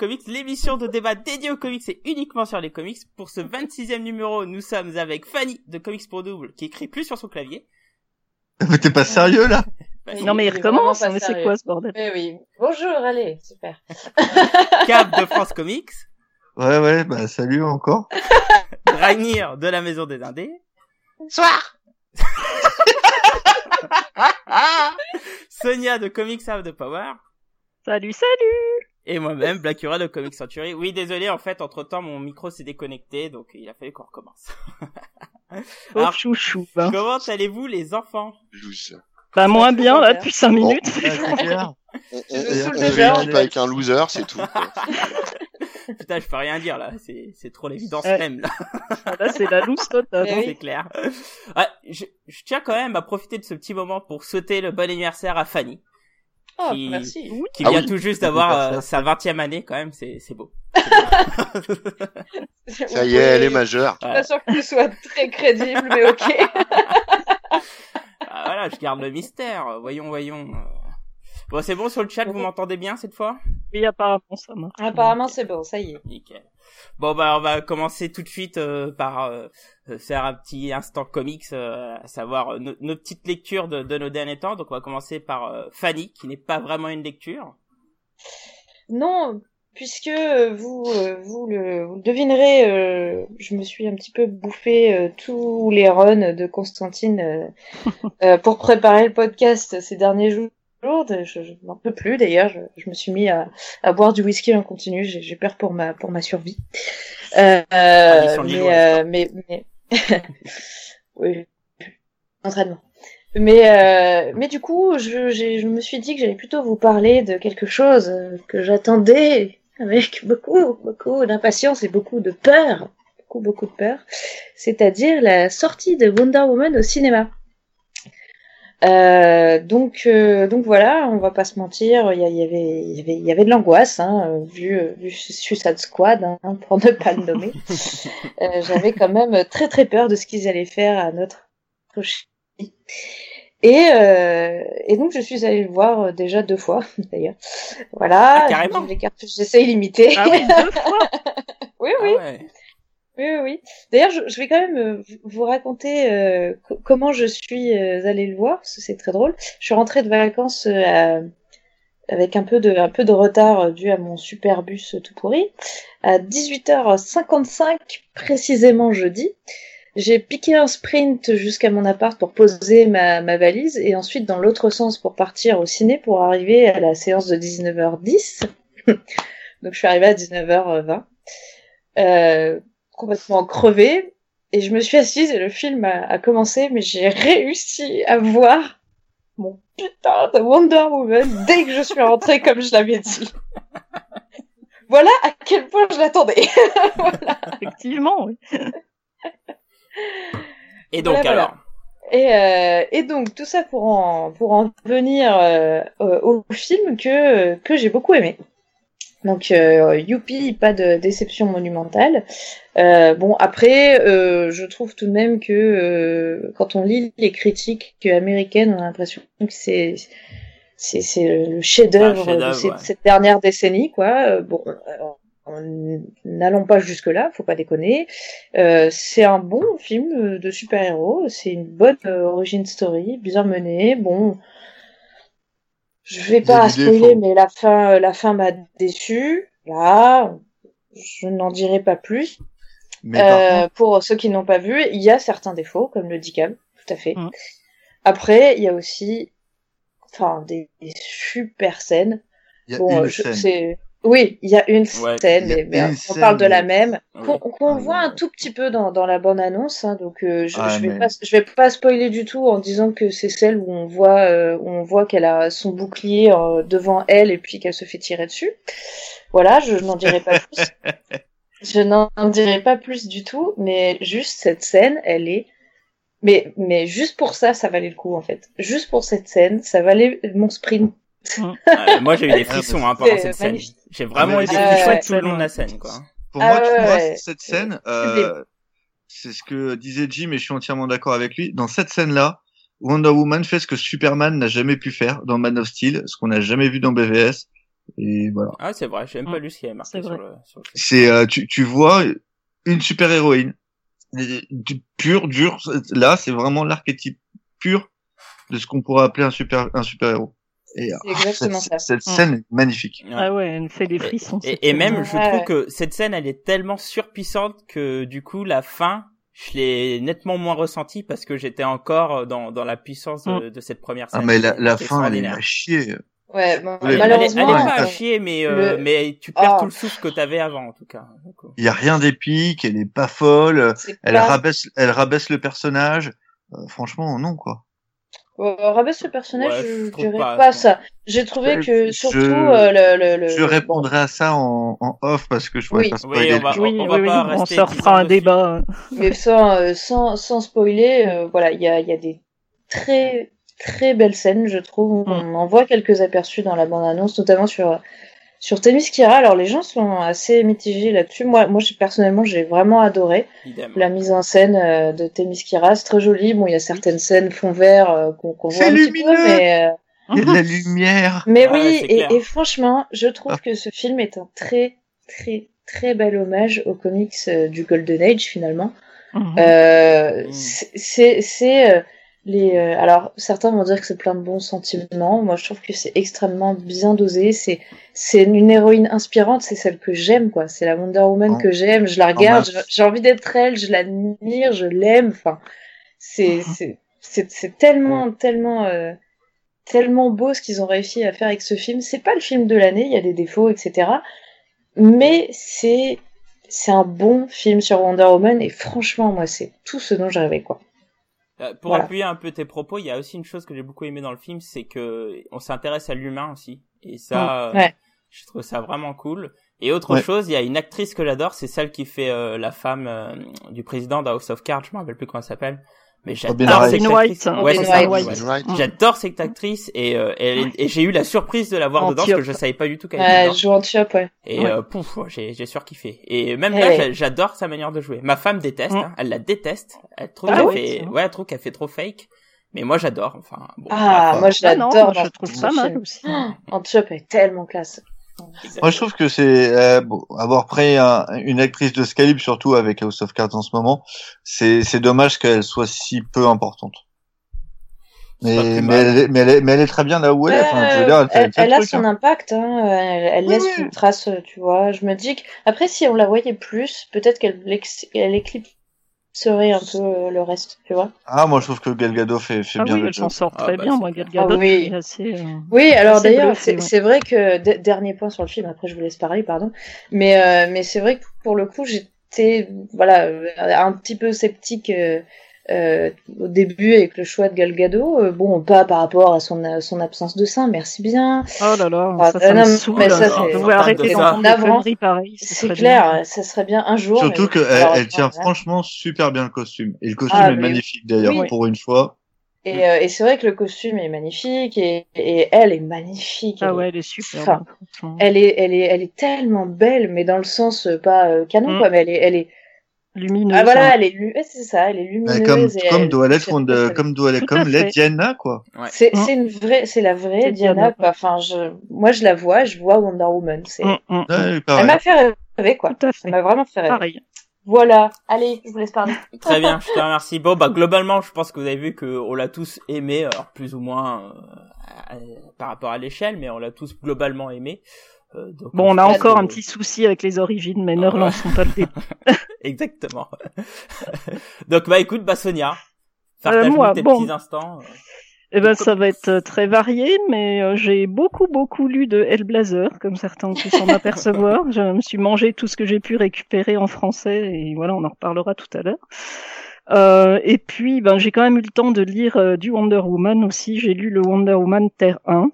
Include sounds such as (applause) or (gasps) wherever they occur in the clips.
Comics, l'émission de débat dédiée aux comics et uniquement sur les comics. Pour ce 26e numéro, nous sommes avec Fanny de Comics pour Double qui écrit plus sur son clavier. (laughs) Mais t'es pas sérieux là? Non mais il recommence, mais c'est quoi ce bordel? Eh oui. Bonjour, allez, super. (laughs) Cap de France Comics. Ouais, ouais, bah salut encore. (laughs) Ragnir de la Maison des Indés. Soir Sonia de Comics Have the Power. Salut, salut Et moi-même, Blackura de Comics Century. Oui, désolé, en fait, entre temps, mon micro s'est déconnecté, donc il a fallu qu'on recommence. (laughs) Oh Alors, chouchou hein. comment allez-vous, les enfants? Loose. Bah moins bien là depuis 5 minutes Je (laughs) on saoule fait déjà, une en équipe fait. avec un loser, c'est tout. (laughs) Putain, je peux rien dire, là. C'est, c'est trop l'évidence Ouais. même, là. Là c'est la loose totale. Eh oui. C'est clair. Ouais, je, je tiens quand même à profiter de ce petit moment pour souhaiter le bon anniversaire à Fanny, Oh, Qui- merci. qui Ah vient oui. tout juste d'avoir euh, sa 20e année, quand même, c'est, c'est beau. Ça y est, elle est majeure. Je suis pas sûr que tu sois très crédible, mais ok. (laughs) Ah, voilà, je garde le mystère. Voyons, voyons. Bon, c'est bon sur le chat, vous m'entendez bien cette fois? Oui apparemment ça marche. Apparemment, c'est bon, ça y est. Nickel. Bon bah on va commencer tout de suite euh, par euh, euh, faire un petit instant comics, euh, à savoir euh, nos, nos petites lectures de, de nos derniers temps. Donc on va commencer par euh, Fanny, qui n'est pas vraiment une lecture. Non, puisque vous, euh, vous, le, vous le devinerez, euh, je me suis un petit peu bouffé euh, tous les runs de Constantine euh, (laughs) euh, pour préparer le podcast ces derniers jours. Je, je n'en peux plus d'ailleurs. Je, je me suis mis à, à boire du whisky en continu. J'ai peur pour ma pour ma survie. Euh, Tradition mais, euh, mais mais (laughs) oui, entraînement. Mais euh, mais du coup, je, je me suis dit que j'allais plutôt vous parler de quelque chose que j'attendais avec beaucoup beaucoup d'impatience et beaucoup de peur, beaucoup beaucoup de peur, c'est-à-dire la sortie de Wonder Woman au cinéma. Euh, donc euh, donc voilà, on va pas se mentir, il y, avait il y avait il y avait de l'angoisse hein, vu vu Suicide Squad hein, pour ne pas le nommer. (laughs) Euh, J'avais quand même très très peur de ce qu'ils allaient faire à notre. Et euh, et donc je suis allée le voir euh, déjà deux fois (laughs) d'ailleurs. Voilà, Ah, carrément. les cartouches d'essai illimitées. Ah oui deux (laughs) fois oui oui. Ah ouais. Oui, oui. D'ailleurs, je, vais quand même euh, vous raconter euh, co- comment je suis euh, allée le voir, parce que c'est très drôle. Je suis rentrée de vacances avec un peu de, retard dû à mon super bus tout pourri. À 18h55, précisément jeudi, j'ai piqué un sprint jusqu'à mon appart pour poser ma, valise et ensuite dans l'autre sens pour partir au ciné pour arriver à la séance de 19h10. (laughs) Donc je suis arrivée à 19h20. Euh, complètement crevée et je me suis assise et le film a, a commencé mais j'ai réussi à voir mon putain de Wonder Woman dès que je suis rentrée (laughs) comme je l'avais dit. Voilà à quel point je l'attendais. (laughs) effectivement. Oui. Et donc Voilà, voilà. alors, Et, euh, et donc tout ça pour en pour en venir euh, euh, au film que que j'ai beaucoup aimé. Donc euh, youpi, pas de déception monumentale. Euh, bon après, euh, je trouve tout de même que euh, quand on lit les critiques américaines, on a l'impression que c'est c'est c'est le chef-d'œuvre de cette, ouais. cette dernière décennie quoi. Bon, on- n'allons pas jusque là, faut pas déconner. Euh, c'est un bon film de super-héros, c'est une bonne origin story, bien menée. Bon, je vais pas spoiler, mais la fin, la fin m'a déçu. Là, je n'en dirai pas plus. Mais Euh, contre, pour ceux qui n'ont pas vu, il y a certains défauts, comme le dit Cam, tout à fait. Mhm. Après, il y a aussi, enfin, des, des super scènes. il y a Bon, une je- scène. Oui, il y a une Ouais, scène, a mais, mais une on scène, parle de la même, Ouais. qu'on Ah, voit un tout petit peu dans, dans la bande annonce, hein, donc euh, je, Ah, je vais mais- pas, je vais pas spoiler du tout en disant que c'est celle où on voit, euh, où on voit qu'elle a son bouclier euh, devant elle et puis qu'elle se fait tirer dessus. Voilà, je n'en dirai pas plus. (laughs) Je n'en dirai pas plus du tout, mais juste cette scène, elle est, mais mais juste pour ça, ça valait le coup en fait. Juste pour cette scène, ça valait mon sprint. (laughs) Ouais, moi j'ai eu des frissons hein, pendant cette scène. J'ai vraiment Ah, eu des frissons tout le long de la scène, quoi. Pour Ah moi, tu ouais, vois, ouais. cette scène, C'est euh, c'est ce que disait Jim et je suis entièrement d'accord avec lui. Dans cette scène-là, Wonder Woman fait ce que Superman n'a jamais pu faire dans Man of Steel, ce qu'on n'a jamais vu dans BVS. Et voilà. Ah, c'est vrai, j'ai même pas Mm. lu ce qu'il y avait marqué sur le, sur le site. C'est, euh, tu, tu vois une super héroïne, du pur, dur. Là, c'est vraiment l'archétype pur de ce qu'on pourrait appeler un super, un super héros. Et C'est exactement cette, ça. cette scène est magnifique. Ouais. Ah ouais, elle me fait des frissons. Et, même, je Ouais. trouve que cette scène, elle est tellement surpuissante que du coup, la fin, je l'ai nettement moins ressentie parce que j'étais encore dans, dans la puissance de, de cette première scène. Ah, mais la, la fin, elle est à chier. Ouais, bon, Elle est- Elle est, elle est malheureusement, pas à euh, chier, mais, euh, le- mais tu perds Ah. tout le souffle que t'avais avant, en tout cas. Euh, Il y a rien d'épique, elle est pas folle, elle pas- rabaisse, elle rabaisse le personnage. Euh, franchement, non, quoi. Euh, rabaisse le personnage, Ouais, je je dirais pas, pas, je ça. J'ai trouvé que je- surtout euh, le, le, le- Je répondrai à ça en, en off parce que je voudrais Oui. pas Oui, spoiler. on va- Oui, on oui, va oui, pas on se refera un débat. Mais sans, euh, sans, sans spoiler, euh, voilà, il y a, il y a des très très belles scènes, je trouve. Mm. On en voit quelques aperçus dans la bande-annonce, notamment sur sur Themyscira. Alors les gens sont assez mitigés là-dessus. Moi, moi, j'ai- personnellement, j'ai vraiment adoré la mise en scène euh, de Themyscira. C'est très joli. Bon, il y a certaines scènes fond vert euh, qu'on voit C'est un petit peu, lumineux mais euh, Il y a de la lumière. mais oui. Et, franchement, je trouve Ah. que ce film est un très très très bel hommage aux comics euh, du Golden Age finalement. Mhm. Euh, Mm. c'est- c'est c'est, euh, les euh, alors certains vont dire que c'est plein de bons sentiments. Moi je trouve que c'est extrêmement bien dosé. C'est c'est une héroïne inspirante. C'est celle que j'aime quoi. C'est la Wonder Woman En- que j'aime. Je la regarde. j'ai envie d'être elle. Je l'admire. Je l'aime. Enfin (laughs) c'est c'est tellement tellement euh, tellement beau ce qu'ils ont réussi à faire avec ce film. C'est pas le film de l'année. Il y a des défauts etc mais c'est c'est un bon film sur Wonder Woman. Et franchement moi c'est tout ce dont je rêvais quoi Pour Voilà. appuyer un peu tes propos, il y a aussi une chose que j'ai beaucoup aimé dans le film, c'est que on s'intéresse à l'humain aussi. Et ça, Mm, ouais. euh, je trouve ça vraiment cool. Et autre Ouais. chose, il y a une actrice que j'adore, c'est celle qui fait euh, la femme euh, du président d'House of Cards, je me rappelle plus comment elle s'appelle. Mais j'adore cette actrice. Ouais, ça. Mm. J'adore cette actrice et, euh, et, elle est- et j'ai eu la surprise de la voir En dedans parce que je savais pas du tout qu'elle était Ouais, dedans. joue en Tiope, ouais. Et Ouais. euh, pouf, j'ai j'ai surkiffé. Et même Elle là, j'a- j'adore sa manière de jouer. Ma femme déteste, Mm. hein, elle la déteste. Elle trouve Ah qu'elle ouais, fait, ouais, elle trouve qu'elle fait trop fake. Mais moi, j'adore. Enfin, bon, Ah, moi je Ah non, l'adore dans je trouve pas mal aussi. (gasps) En Tiope est tellement classe. Exactement. Moi, je trouve que c'est euh, bon, avoir pris un- une actrice de ce calibre, surtout avec House of Cards en ce moment, c'est c'est dommage qu'elle soit si peu importante. Mais mais elle, est- mais, elle est, mais elle est très bien là où elle est. Enfin, je veux dire, elle fait, elle, elle fait elle le a truc, son hein. impact, hein. elle, elle Oui, laisse oui. une trace, euh, tu vois. Je me dis que après, si on la voyait plus, peut-être qu'elle ex- éclipserait un peu euh, le reste, tu vois. Ah, moi, je trouve que Gal Gadot fait, fait Ah bien oui, le s'en sort Ah très bah, bien, moi, clair. Gal Gadot, Ah oui. elle est assez, euh, Oui, alors d'ailleurs, c'est ouais. vrai que dernier point sur le film. Après, je vous laisse parler, pardon. Mais euh, mais c'est vrai que pour le coup, j'étais voilà un petit peu sceptique euh, euh, au début avec le choix de Gal Gadot. Euh, bon, pas par rapport à son euh, son absence de sein, merci bien. Oh là là, Ah, ça, euh, ça non, me mais saoule. ça, devrais arrêter d'entendre C'est clair, bien. ça serait bien un jour. Surtout qu'elle elle tient voilà. franchement super bien le costume. Et le costume Ah, est magnifique d'ailleurs oui. pour une fois. Et, euh, et c'est vrai que le costume est magnifique et, et elle est magnifique. Ah elle, ouais, est, elle est super. Enfin, franchement. elle est, elle est, elle est tellement belle, mais dans le sens euh, pas euh, canon Mm. quoi, mais elle est, elle est. Lumineuse. Ah voilà, hein. elle est, lu- ouais, c'est ça, elle est lumineuse. Ouais, comme et comme elle- doit l'être comme doit l'être comme l'est. Diana quoi. C'est, Mm. c'est une vraie, c'est la vraie C'est Diana Diana. quoi. Enfin, je, moi je la vois, je vois Wonder Woman. C'est, Mm, mm, mm. Ouais, elle m'a fait rêver quoi. Tout à Elle m'a vraiment fait rêver. Pareil. Voilà, allez, je vous laisse parler. (laughs) Très bien, je te remercie. Bon, bah globalement, je pense que vous avez vu qu'on l'a tous aimé, alors plus ou moins euh, à- par rapport à l'échelle, mais on l'a tous globalement aimé. Euh, donc, Bon, on a encore un petit souci avec les origines, mais ne Ah, relançons pas le débat. (laughs) (laughs) Exactement. (laughs) donc, bah écoute, bah Sonia, partage-nous moi, tes bon. petits instants. euh. Eh ben, ça va être euh, très varié, mais euh, j'ai beaucoup, beaucoup lu de Hellblazer, comme certains ont pu s'en apercevoir. Je me suis mangé tout ce que j'ai pu récupérer en français, et voilà, on en reparlera tout à l'heure. Euh, et puis, ben, j'ai quand même eu le temps de lire euh, du Wonder Woman aussi. J'ai lu le Wonder Woman Terre 1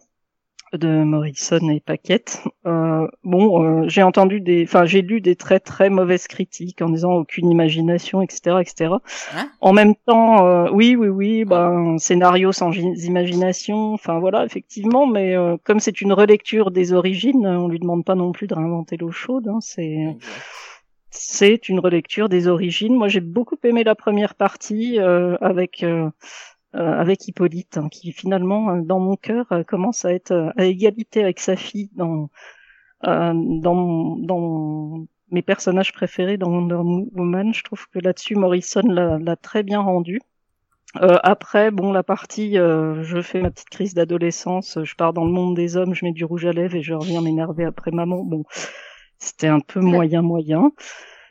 de Morrison et Paquette. Euh, bon, euh, j'ai entendu des, enfin, j'ai lu des très très mauvaises critiques en disant aucune imagination, etc., etc. Hein? En même temps, euh, oui, oui, oui, un scénario sans gi- imagination, enfin voilà, effectivement, mais euh, comme c'est une relecture des origines, on lui demande pas non plus de réinventer l'eau chaude. Hein, c'est c'est une relecture des origines. Moi, j'ai beaucoup aimé la première partie euh, avec euh, euh, avec Hippolyte, hein, qui finalement, euh, dans mon cœur, euh, commence à être euh, à égalité avec sa fille dans euh, dans dans mes personnages préférés dans Wonder Woman. Je trouve que là-dessus, Morrison l'a l'a très bien rendu. Euh, après, bon, la partie, euh, je fais ma petite crise d'adolescence, je pars dans le monde des hommes, je mets du rouge à lèvres et je reviens m'énerver après maman. Bon, c'était un peu moyen moyen.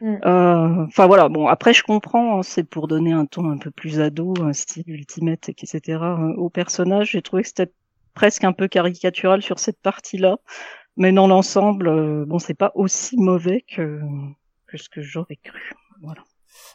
Mm. Euh, Enfin voilà, bon après je comprends, hein, c'est pour donner un ton un peu plus ado, un style ultimate, etc. euh, au personnage. J'ai trouvé que c'était presque un peu caricatural sur cette partie-là, mais dans l'ensemble, euh, bon c'est pas aussi mauvais que que ce que j'aurais cru. Voilà.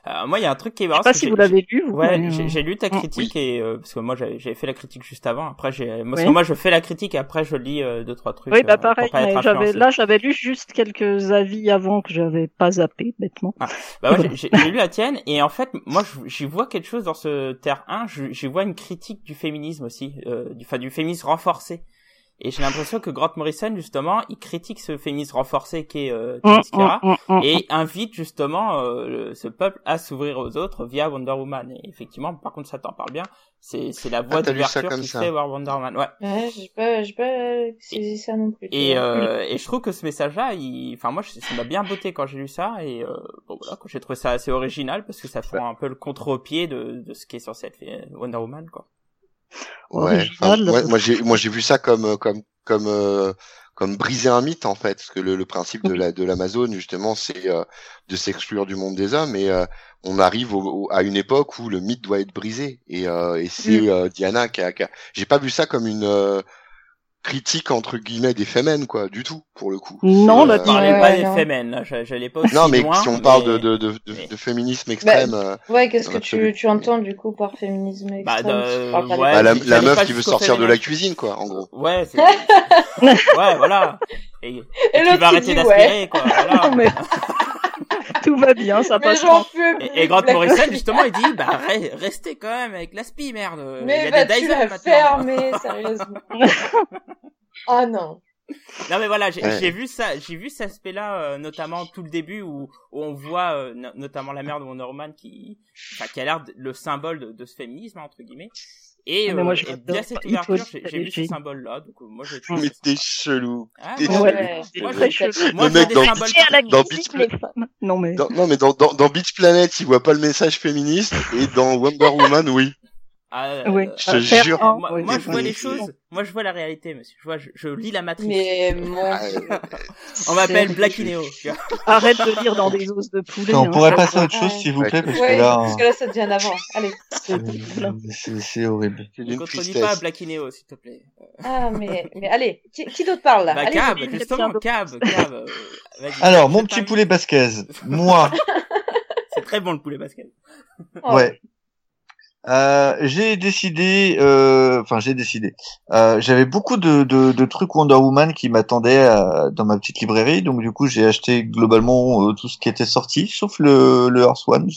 Euh, moi, il y a un truc qui est Je marrant. sais pas si vous j'ai- l'avez lu. vous, Ouais, j'ai euh, j'ai lu ta Mm, critique et euh, parce que moi j'avais j'avais fait la critique juste avant. Après j'ai Oui. moi je fais la critique et après je lis euh, deux trois trucs. Oui, bah euh, pareil, mais j'avais là j'avais lu juste quelques avis avant que j'avais pas zappé bêtement. Bah moi (laughs) Voilà. j'ai j'ai lu la tienne et en fait moi je- j'y vois quelque chose dans ce terre 1, je- j'y vois une critique du féminisme aussi, euh, du enfin du féminisme renforcé. Et j'ai l'impression que Grant Morrison justement, il critique ce féminisme renforcé qui est euh, Themyscira, hum, hum, hum. et invite justement euh, le- ce peuple à s'ouvrir aux autres via Wonder Woman. Et effectivement, par contre ça t'en parle bien, c'est c'est la voie Ah, d'ouverture qui fait voir Wonder Woman. Ouais. Ouais, j'ai pas, j'ai pas saisi ça non plus. Et, euh, et je trouve que ce message-là, il... enfin moi, je- ça m'a bien botté quand j'ai lu ça et euh, bon voilà, quand j'ai trouvé ça assez original parce que ça prend un peu le contre-pied de, de ce qui est censé être fait Wonder Woman quoi. Ouais. Enfin, moi, moi, j'ai moi j'ai vu ça comme euh, comme comme euh, comme briser un mythe en fait, parce que le, le principe de la de l'Amazon justement, c'est euh, de s'exclure du monde des hommes et euh, on arrive au, au- à une époque où le mythe doit être brisé et, euh, et c'est euh, Diana qui a, qui a- j'ai pas vu ça comme une euh, critique entre guillemets des femmes quoi, du tout pour le coup. Non, C'est, là, euh, parlais Ouais, pas ouais, des j'a- j'allais pas aussi non mais loin. si on parle mais- de, de, de, de, mais- de féminisme extrême, euh, Ouais, qu'est-ce que tu, tu entends du coup par féminisme Bah, extrême de- des- ouais, bah, la, meuf qui veut sortir de la cuisine quoi, en gros. Ouais, c'est... (laughs) ouais, voilà. Et, Et et tu vas arrêter d'aspirer quoi. Voilà. (laughs) Non, mais (laughs) tout va bien, ça Mais passe. Et, et Grant Morrison (laughs) justement il dit bah re- restez quand même avec l'aspi merde. Il y Mais a des vas-tu Dyson la maintenant. fermer, (laughs) sérieusement Oh non. Non mais voilà, j'ai Ouais. vu ça, j'ai vu cet aspect-là, euh, notamment tout le début où, où on voit euh, no- notamment la mère de Wonder Woman qui, enfin, qui a l'air le symbole de, de ce féminisme entre guillemets. Et, Ah, mais moi, euh, je et via cette ouverture, j'ai vu ce symbole-là, donc euh, moi j'ai Mais t'es chelou. Ah, t'es chelou. Ouais. C'est moi, très chelou. moi, Le mec dans la dans Beach femmes. Non mais Dans- non mais dans, dans, dans Beach Planet, il voit pas le message féministe et dans Wonder Woman, oui. Ah, oui. euh, Je te Euh, jure. un, moi, oui, moi, c'est je vois les choses, moi je vois la réalité, monsieur. Je vois, je, je lis la matrice. Mais mon Ah, Dieu. (laughs) On m'appelle C'est Black ridicule. Inéo. tu vois. Arrête de lire dans des os de poulet. on hein, pourrait ça passer à autre chose, s'il vous plaît, parce Ouais, que là, parce que là, ça devient avant. Allez. C'est horrible. C'est Ne contredis pas Black Inéo, s'il te plaît. Ah, mais, mais allez. Qui, qui d'autre parle là? Bah, Allez, Cab, justement, Cab, Cab. euh. (laughs) Alors, mon petit poulet basquez, moi, (laughs) C'est très bon le poulet basket. Oh. ouais. Euh, j'ai décidé, euh, enfin j'ai décidé. Euh, J'avais beaucoup de, de, de trucs Wonder Woman qui m'attendaient euh, dans ma petite librairie, donc du coup j'ai acheté globalement tout ce qui était sorti, sauf le, le Earth One.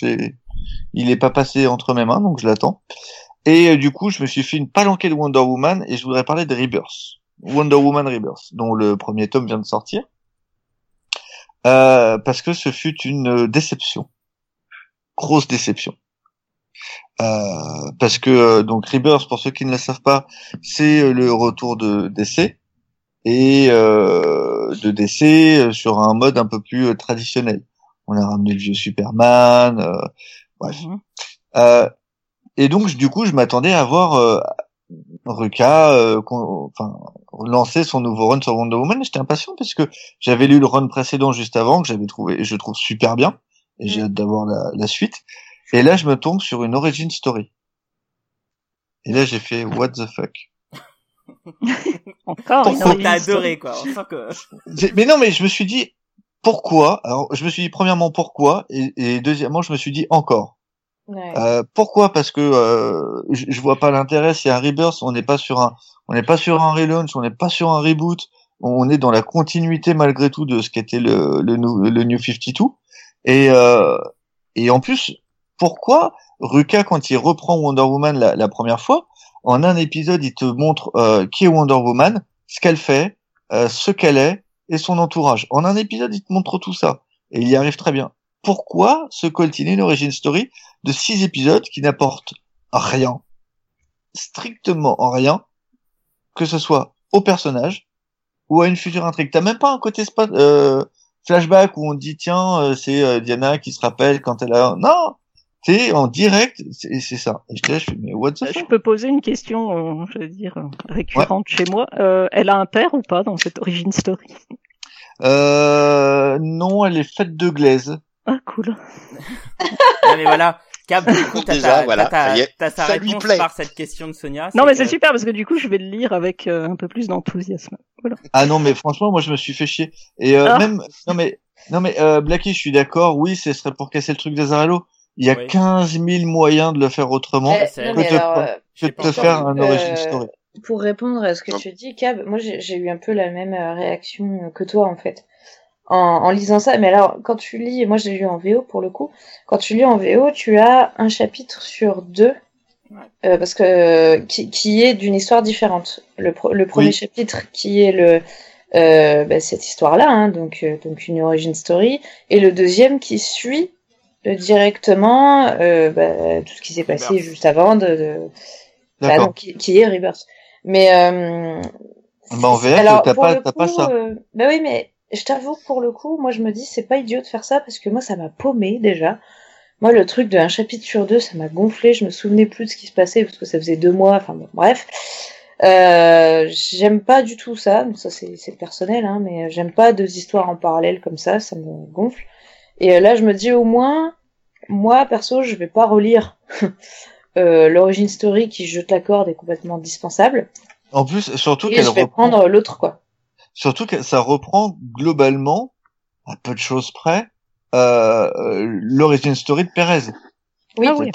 Il est pas passé entre mes mains, donc je l'attends. Et du coup je me suis fait une palanquée de Wonder Woman et je voudrais parler de Rebirth, Wonder Woman Rebirth, dont le premier tome vient de sortir, parce que ce fut une déception, grosse déception. Euh, parce que euh, donc Rebirth, pour ceux qui ne le savent pas, c'est euh, le retour de DC et euh, de DC sur un mode un peu plus traditionnel. On a ramené le vieux Superman, euh, bref. Mhm. Euh, et donc du coup, je m'attendais à voir euh, Ruka euh, enfin lancer son nouveau run sur Wonder Woman. J'étais impatient parce que j'avais lu le run précédent juste avant que j'avais trouvé, je trouve super bien, et j'ai Mm. hâte d'avoir la, la suite. Et là, je me tombe sur une origin story. Et là, j'ai fait what the fuck? (laughs) Encore une On origin adoré, quoi. On sent que... J'ai- Mais non, mais je me suis dit pourquoi? Alors, je me suis dit premièrement pourquoi, et, et deuxièmement, je me suis dit encore. Ouais. Euh, pourquoi? Parce que euh, je, je vois pas l'intérêt. C'est un rebirth. On n'est pas sur un, on n'est pas sur un relaunch. On n'est pas sur un reboot. On est dans la continuité malgré tout de ce qu'était le le, le New 52. Et euh, et en plus, pourquoi Ruka quand il reprend Wonder Woman la, première fois, en un épisode, il te montre euh, qui est Wonder Woman, ce qu'elle fait, euh, ce qu'elle est et son entourage. En un épisode, il te montre tout ça et il y arrive très bien. Pourquoi se coltiner une origin story de six épisodes qui n'apportent rien strictement en rien, que ce soit au personnage ou à une future intrigue? T'as même pas un côté euh, flashback où on dit tiens euh, c'est euh, Diana qui se rappelle quand elle a non c'est en direct c'est c'est ça et je te laisse, je fais, mais what the Euh, Je fuck? peux poser une question, euh, je veux dire, euh, récurrente chez moi. Euh, elle a un père ou pas dans cette origin story? Euh, non elle est faite de glaise Ah, cool. (laughs) Ah, mais voilà. Cap, du coup, t'as Déjà, ta- voilà, t'as ta- ça lui réponse plaît. par cette question de Sonia. Non, mais c'est super parce que du coup, je vais le lire avec euh, un peu plus d'enthousiasme. Voilà. ah non mais franchement moi je me suis fait chier et euh, Ah. même non mais non mais euh, Blacky je suis d'accord oui ce serait pour casser le truc d'Azarello il y a Oui. 15 000 moyens de le faire autrement Eh, c'est non, que mais te- alors, euh, que j'ai de pas te faire vu. un Euh, origin story pour répondre à ce que Non. tu dis, Cab, moi j'ai j'ai eu un peu la même euh, réaction que toi en fait. En, en lisant ça, mais alors quand tu lis, moi je l'ai lu en VO pour le coup, quand tu lis en VO, tu as un chapitre sur deux, euh, parce que qui, qui est d'une histoire différente. Le, pro- le premier Oui. chapitre qui est le euh, bah, cette histoire-là, hein, donc donc, euh, donc une origin story, et le deuxième qui suit euh, directement euh, bah, tout ce qui s'est passé Rebirth. juste avant de, de bah, donc, qui, qui est Rebirth. Mais euh, Bah, en VF, alors, t'as pas- pas ça. euh, bah oui, mais je t'avoue pour le coup, moi je me dis c'est pas idiot de faire ça parce que moi ça m'a paumé déjà. Moi le truc de un chapitre sur deux, ça m'a gonflé. Je me souvenais plus de ce qui se passait parce que ça faisait deux mois. Enfin bon, bref. Euh, j'aime pas du tout ça. Ça c'est c'est personnel, hein, mais j'aime pas deux histoires en parallèle comme ça. Ça me gonfle. Et euh, là je me dis au moins, moi perso, je vais pas relire. (laughs) Euh, l'origin story qui jette la corde est complètement dispensable En plus, surtout et qu'elle je vais reprend, prendre l'autre quoi. surtout que ça reprend globalement, à peu de choses près, euh, euh, l'origin story de Perez. Oui, Ah oui.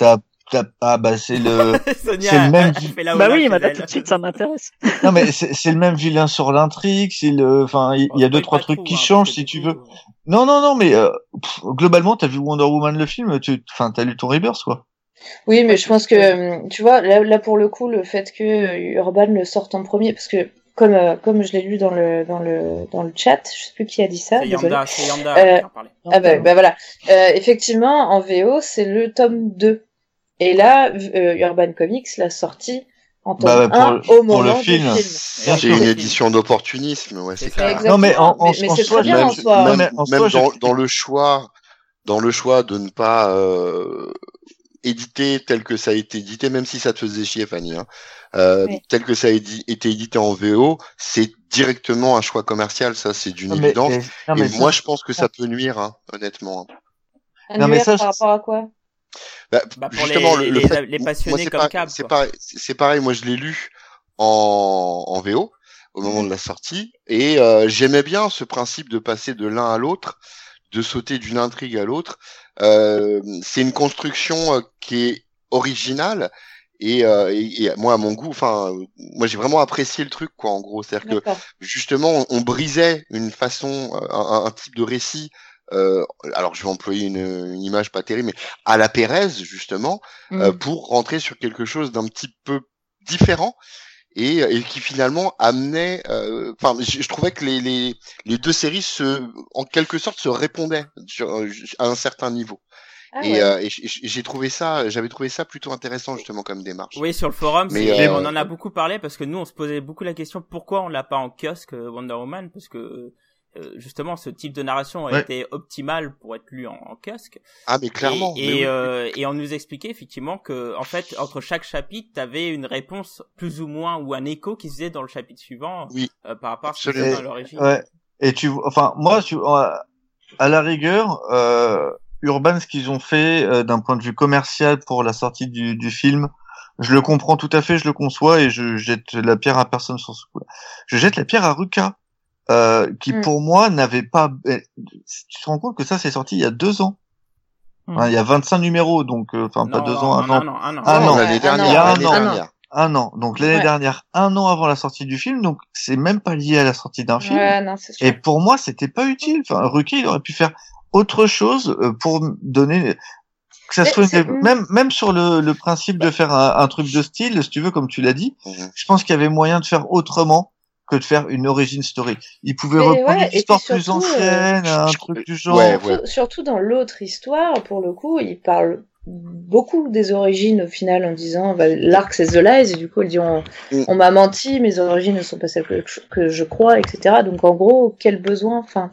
Ah bah c'est le, (laughs) Sonia, c'est le même elle fait la bah oui, bah là elle. tout de suite, ça m'intéresse. non mais c'est, c'est le même vilain sur l'intrigue, c'est le, enfin il il y a On deux trois trucs trop, qui hein, changent si tu coup, veux. euh, Non non non mais euh, pff, globalement t'as vu Wonder Woman le film, tu, enfin t'as lu ton Rebirth quoi. Oui, mais je pense que euh, tu vois là, là pour le coup le fait que euh, Urban le sorte en premier parce que comme euh, comme je l'ai lu dans le dans le dans le chat, je sais plus qui a dit ça. C'est. Yanda, c'est Yanda Euh, qui en parlait. Ah bah, bah voilà. Euh, effectivement, en VO, c'est le tome 2. Et là, euh, Urban Comics l'a sorti en tome Bah pour 1 le- au pour moment le du film. film. Bien C'est une édition d'opportunisme, ouais, C'est clair. Exactement. Non, mais en- en- mais, soi, bien même- en soi. hein. même soi, je- dans, dans le choix, dans le choix de ne pas euh, éditer tel que ça a été édité, même si ça te faisait chier, Fanny, hein, euh, Oui. tel que ça a édi- été édité en VO, c'est directement un choix commercial, ça c'est d'une mais, évidence. mais- non, Et ça, moi, je pense que ça peut nuire, hein, honnêtement. Un Non, mais ça, par je- rapport à quoi? Bah, Bah, pour justement, les- le, le les- fait- les passionnés c'est comme Cab, c'est pareil, c'est c'est pareil. Moi, je l'ai lu en, en VO au moment de la sortie et euh, j'aimais bien ce principe de passer de l'un à l'autre, de sauter d'une intrigue à l'autre. Euh, c'est une construction euh, qui est originale et, euh, et, et moi à mon goût, enfin, moi j'ai vraiment apprécié le truc quoi. En gros, c'est-à-dire que D'accord. justement, on, on brisait une façon, euh, un, un type de récit. Euh, alors, je vais employer une, une image pas terrible, mais à la Pérez justement, euh, Mm. pour rentrer sur quelque chose d'un petit peu différent et, et qui finalement amenait. euh, Enfin, je, je trouvais que les, les, les deux séries se, en quelque sorte, se répondaient sur, euh, à un certain niveau. Ah et ouais. euh, et j'ai trouvé ça, j'avais trouvé ça plutôt intéressant justement comme démarche. Oui, sur le forum, Mais, c'est- euh, on en a beaucoup parlé parce que nous, on se posait beaucoup la question pourquoi on l'a pas en kiosque euh, Wonder Woman? Parce que euh, justement, ce type de narration a Ouais. été optimal pour être lu en, en kiosque. Ah mais clairement. Et, mais et, oui. euh, et on nous expliquait effectivement que, en fait, entre chaque chapitre, t'avais une réponse plus ou moins ou un écho qui se faisait dans le chapitre suivant Oui. euh, par rapport à Absolument. l'origine. Ouais. Et tu, enfin, moi, tu, euh, à la rigueur, euh, Urban, ce qu'ils ont fait euh, d'un point de vue commercial pour la sortie du, du film, je le comprends tout à fait, je le conçois et je jette la pierre à personne sur ce coup-là. Je jette la pierre à Ruka, euh, qui Mm. pour moi n'avait pas. eh, Tu te rends compte que ça, c'est sorti il y a deux ans. Mm. Il y a 25 numéros, donc euh, enfin pas deux ans, un an. un an. Non, l'année ouais, dernière. il y a un an. Un an. Donc l'année Ouais. dernière, un an avant la sortie du film, donc c'est même pas lié à la sortie d'un film. Ouais, non, c'est sûr. Et pour moi, c'était pas utile. Enfin, Ruki, il aurait pu faire autre chose euh, pour me donner que ça soit une- même même sur le, le principe de faire un, un truc de style, si tu veux, comme tu l'as dit. Je pense qu'il y avait moyen de faire autrement que de faire une origin story. Il pouvait Mais reprendre ouais, une histoire plus surtout, ancienne, euh, un je- truc du genre. Ouais, surtout, surtout dans l'autre histoire, pour le coup, il parle beaucoup des origines au final en disant bah, l'arc c'est The Lies et du coup elle dit on, Mm. on m'a menti, mes origines ne sont pas celles que, que je crois, etc. Donc en gros, quel besoin Enfin,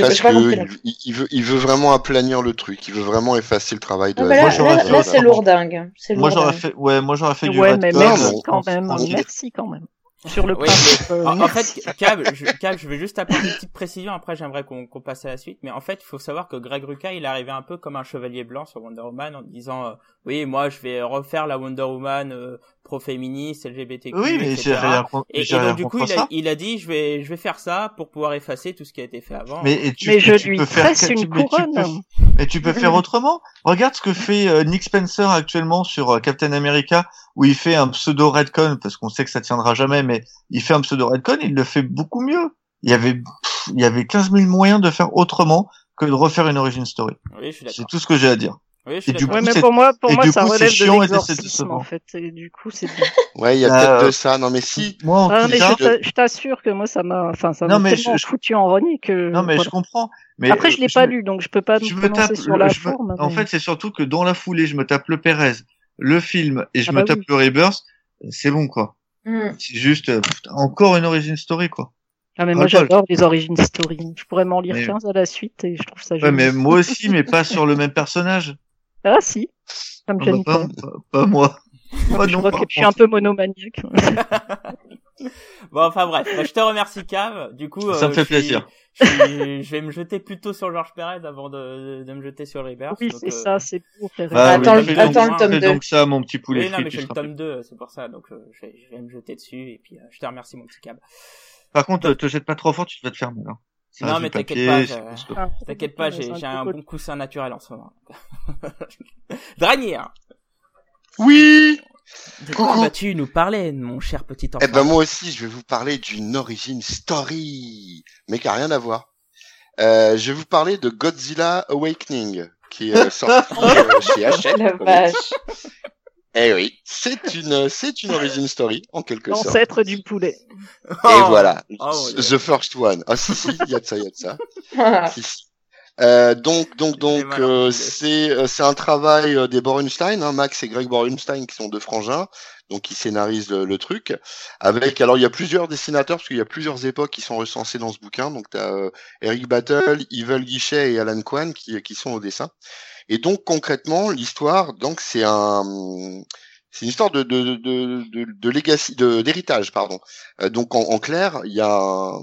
Parce pas que il, il- il veut, il veut vraiment aplanir le truc. Il veut vraiment effacer le travail de. Ah, la bah là, là, là, c'est lourdingue. Moi j'aurais fait, ouais, moi j'aurais fait du Ouais, mais merci quand même. Merci quand même. Sur le Oui, principe. euh, En, en fait, Cab, je, Cab, je vais juste apporter une petite précision. Après, j'aimerais qu'on passe à la suite. Mais en fait, il faut savoir que Greg Rucka, il est arrivé un peu comme un chevalier blanc sur Wonder Woman en disant, euh, oui, moi, je vais refaire la Wonder Woman euh, pro-féministe, LGBTQ, Oui, mais j'ai etc. rien, Et, et donc du coup, il a, ça. il a dit, je vais, je vais faire ça pour pouvoir effacer tout ce qui a été fait avant. Mais, et tu, mais je tu lui peux faire, tu- une mais tu peux- couronne. Mais tu peux faire (laughs) autrement. Regarde ce que fait euh, Nick Spencer actuellement sur euh, Captain America, où il fait un pseudo redcon, parce qu'on sait que ça tiendra jamais, mais il fait un pseudo redcon, il le fait beaucoup mieux. Il y avait, pff, il y avait 15 000 moyens de faire autrement que de refaire une origin story. oui, C'est tout ce que j'ai à dire. Oui, je suis et du d'accord. Ouais, coup, mais c'est- pour moi, pour et moi, ça coup, c'est relève de l'exorcisme en fait. Et du coup, c'est bien. (laughs) Ouais, il y a Bah, peut-être euh, de ça. Non, mais si. Moi, en Ah, tout mais cas, je t'a- je t'assure que moi, ça m'a, enfin, ça Non, m'a mais tellement je- je- foutu en renie que. non, mais voilà. je comprends. Mais Après, je euh, l'ai pas me- lu, donc je peux pas me je me prononcer tape sur le- la je me- forme. en mais- fait c'est surtout que dans la foulée je me tape le Perez le film et je Ah me bah tape oui. le Rebirth c'est bon quoi Hmm. c'est juste euh, putain, encore une origin story quoi Ah, mais moi, Ras-le-bol. j'adore les origin story. Je pourrais m'en lire Mais- 15 à la suite et je trouve ça ouais génial. mais moi aussi mais pas (laughs) sur le même personnage Ah, si. Ça me Ah, gêne bah, pas. pas, pas, pas moi (laughs) Moi je non, vois par que je suis un peu monomaniaque. (laughs) Bon, enfin bref, bah, je te remercie, Cave. Du coup, Ça me euh, fait je suis- plaisir. Je, suis- je vais me jeter plutôt sur George Perez avant de, de me jeter sur Rebirth. oui, c'est euh, ça, c'est pour faire. Bah, Attends, oui, le- attends le tome fais 2. donc ça mon petit poulet Oui, non, mais j'ai le tome plus- 2, c'est pour ça, donc euh, je, vais, je vais me jeter dessus, et puis euh, je te remercie, mon petit Cab. par contre euh, te jette pas trop fort tu vas te faire mal hein. Ça Non, mais du t'inquiète pas. Ah, T'inquiète pas, j'ai un bon coussin naturel en ce moment. (laughs) Dranier, Oui. de quoi Coucou. vas-tu nous parler, mon cher petit enfant Eh ben moi aussi, je vais vous parler d'une origin story, mais qui a rien à voir. Euh, je vais vous parler de Godzilla Awakening, qui est euh, sorti (laughs) euh, chez Hachette. La vache. Eh oui, c'est une, c'est une origin story en quelque sorte. L'ancêtre du poulet. Et Oh. voilà, Oh, mon Dieu. the first one. Ah si si, il y a de ça, il y a de ça. (laughs) Si, si. Euh, donc donc donc mal euh, c'est euh, c'est un travail euh, des Borenstein, hein, Max et Greg Borenstein qui sont deux frangins, donc qui scénarisent le, le truc. Avec alors il y a plusieurs dessinateurs parce qu'il y a plusieurs époques qui sont recensées dans ce bouquin. Donc t'as euh, Eric Battle, Yvel Guichet et Alan Kwan qui qui sont au dessin. Et donc concrètement l'histoire donc c'est un c'est une histoire de de de de, de legacy de d'héritage pardon. Euh, donc en, en clair il y a un-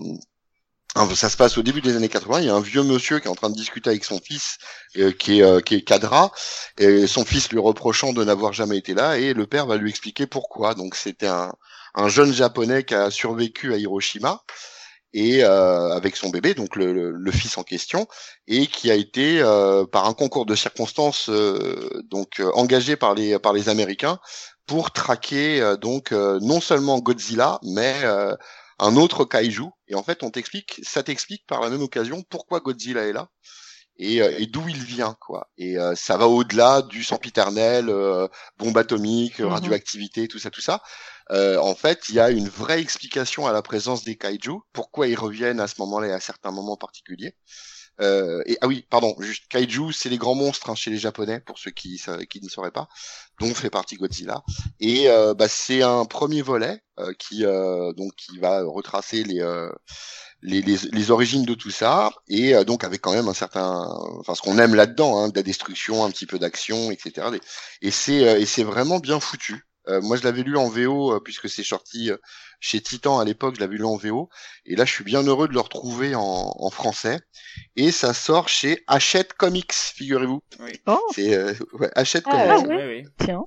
ça se passe au début des années 80. Il y a un vieux monsieur qui est en train de discuter avec son fils, euh, qui est euh, qui est cadra, et son fils lui reprochant de n'avoir jamais été là, et le père va lui expliquer pourquoi. Donc c'était un un jeune japonais qui a survécu à Hiroshima et euh, avec son bébé, donc le, le, le fils en question, et qui a été euh, par un concours de circonstances euh, donc euh, engagé par les par les Américains pour traquer donc non seulement Godzilla, mais un autre kaiju. Et en fait, on t'explique, ça t'explique par la même occasion pourquoi Godzilla est là et, euh, et d'où il vient, quoi. Et euh, ça va au-delà du sempiternel, euh, bombe atomique, Mhm. radioactivité, tout ça, tout ça. Euh, en fait, il y a une vraie explication à la présence des kaiju, pourquoi ils reviennent à ce moment-là et à certains moments particuliers. Euh, et ah oui, pardon, juste kaiju, c'est les grands monstres hein, chez les japonais pour ceux qui qui ne sauraient pas, dont fait partie Godzilla. Et euh, bah, c'est un premier volet euh, qui euh, donc qui va retracer les, euh, les, les les origines de tout ça et euh, donc avec quand même un certain, enfin ce qu'on aime là-dedans, hein, de la destruction, un petit peu d'action, etc. Et c'est et c'est vraiment bien foutu. Euh, moi, je l'avais lu en VO euh, puisque c'est sorti euh, chez Titan à l'époque. Je l'avais lu en VO et là, je suis bien heureux de le retrouver en, en français. Et ça sort chez Hachette Comics, figurez-vous. Oui. Oh, C'est euh, ouais, Hachette Ah, Comics. ouais. Oui, oui. tiens.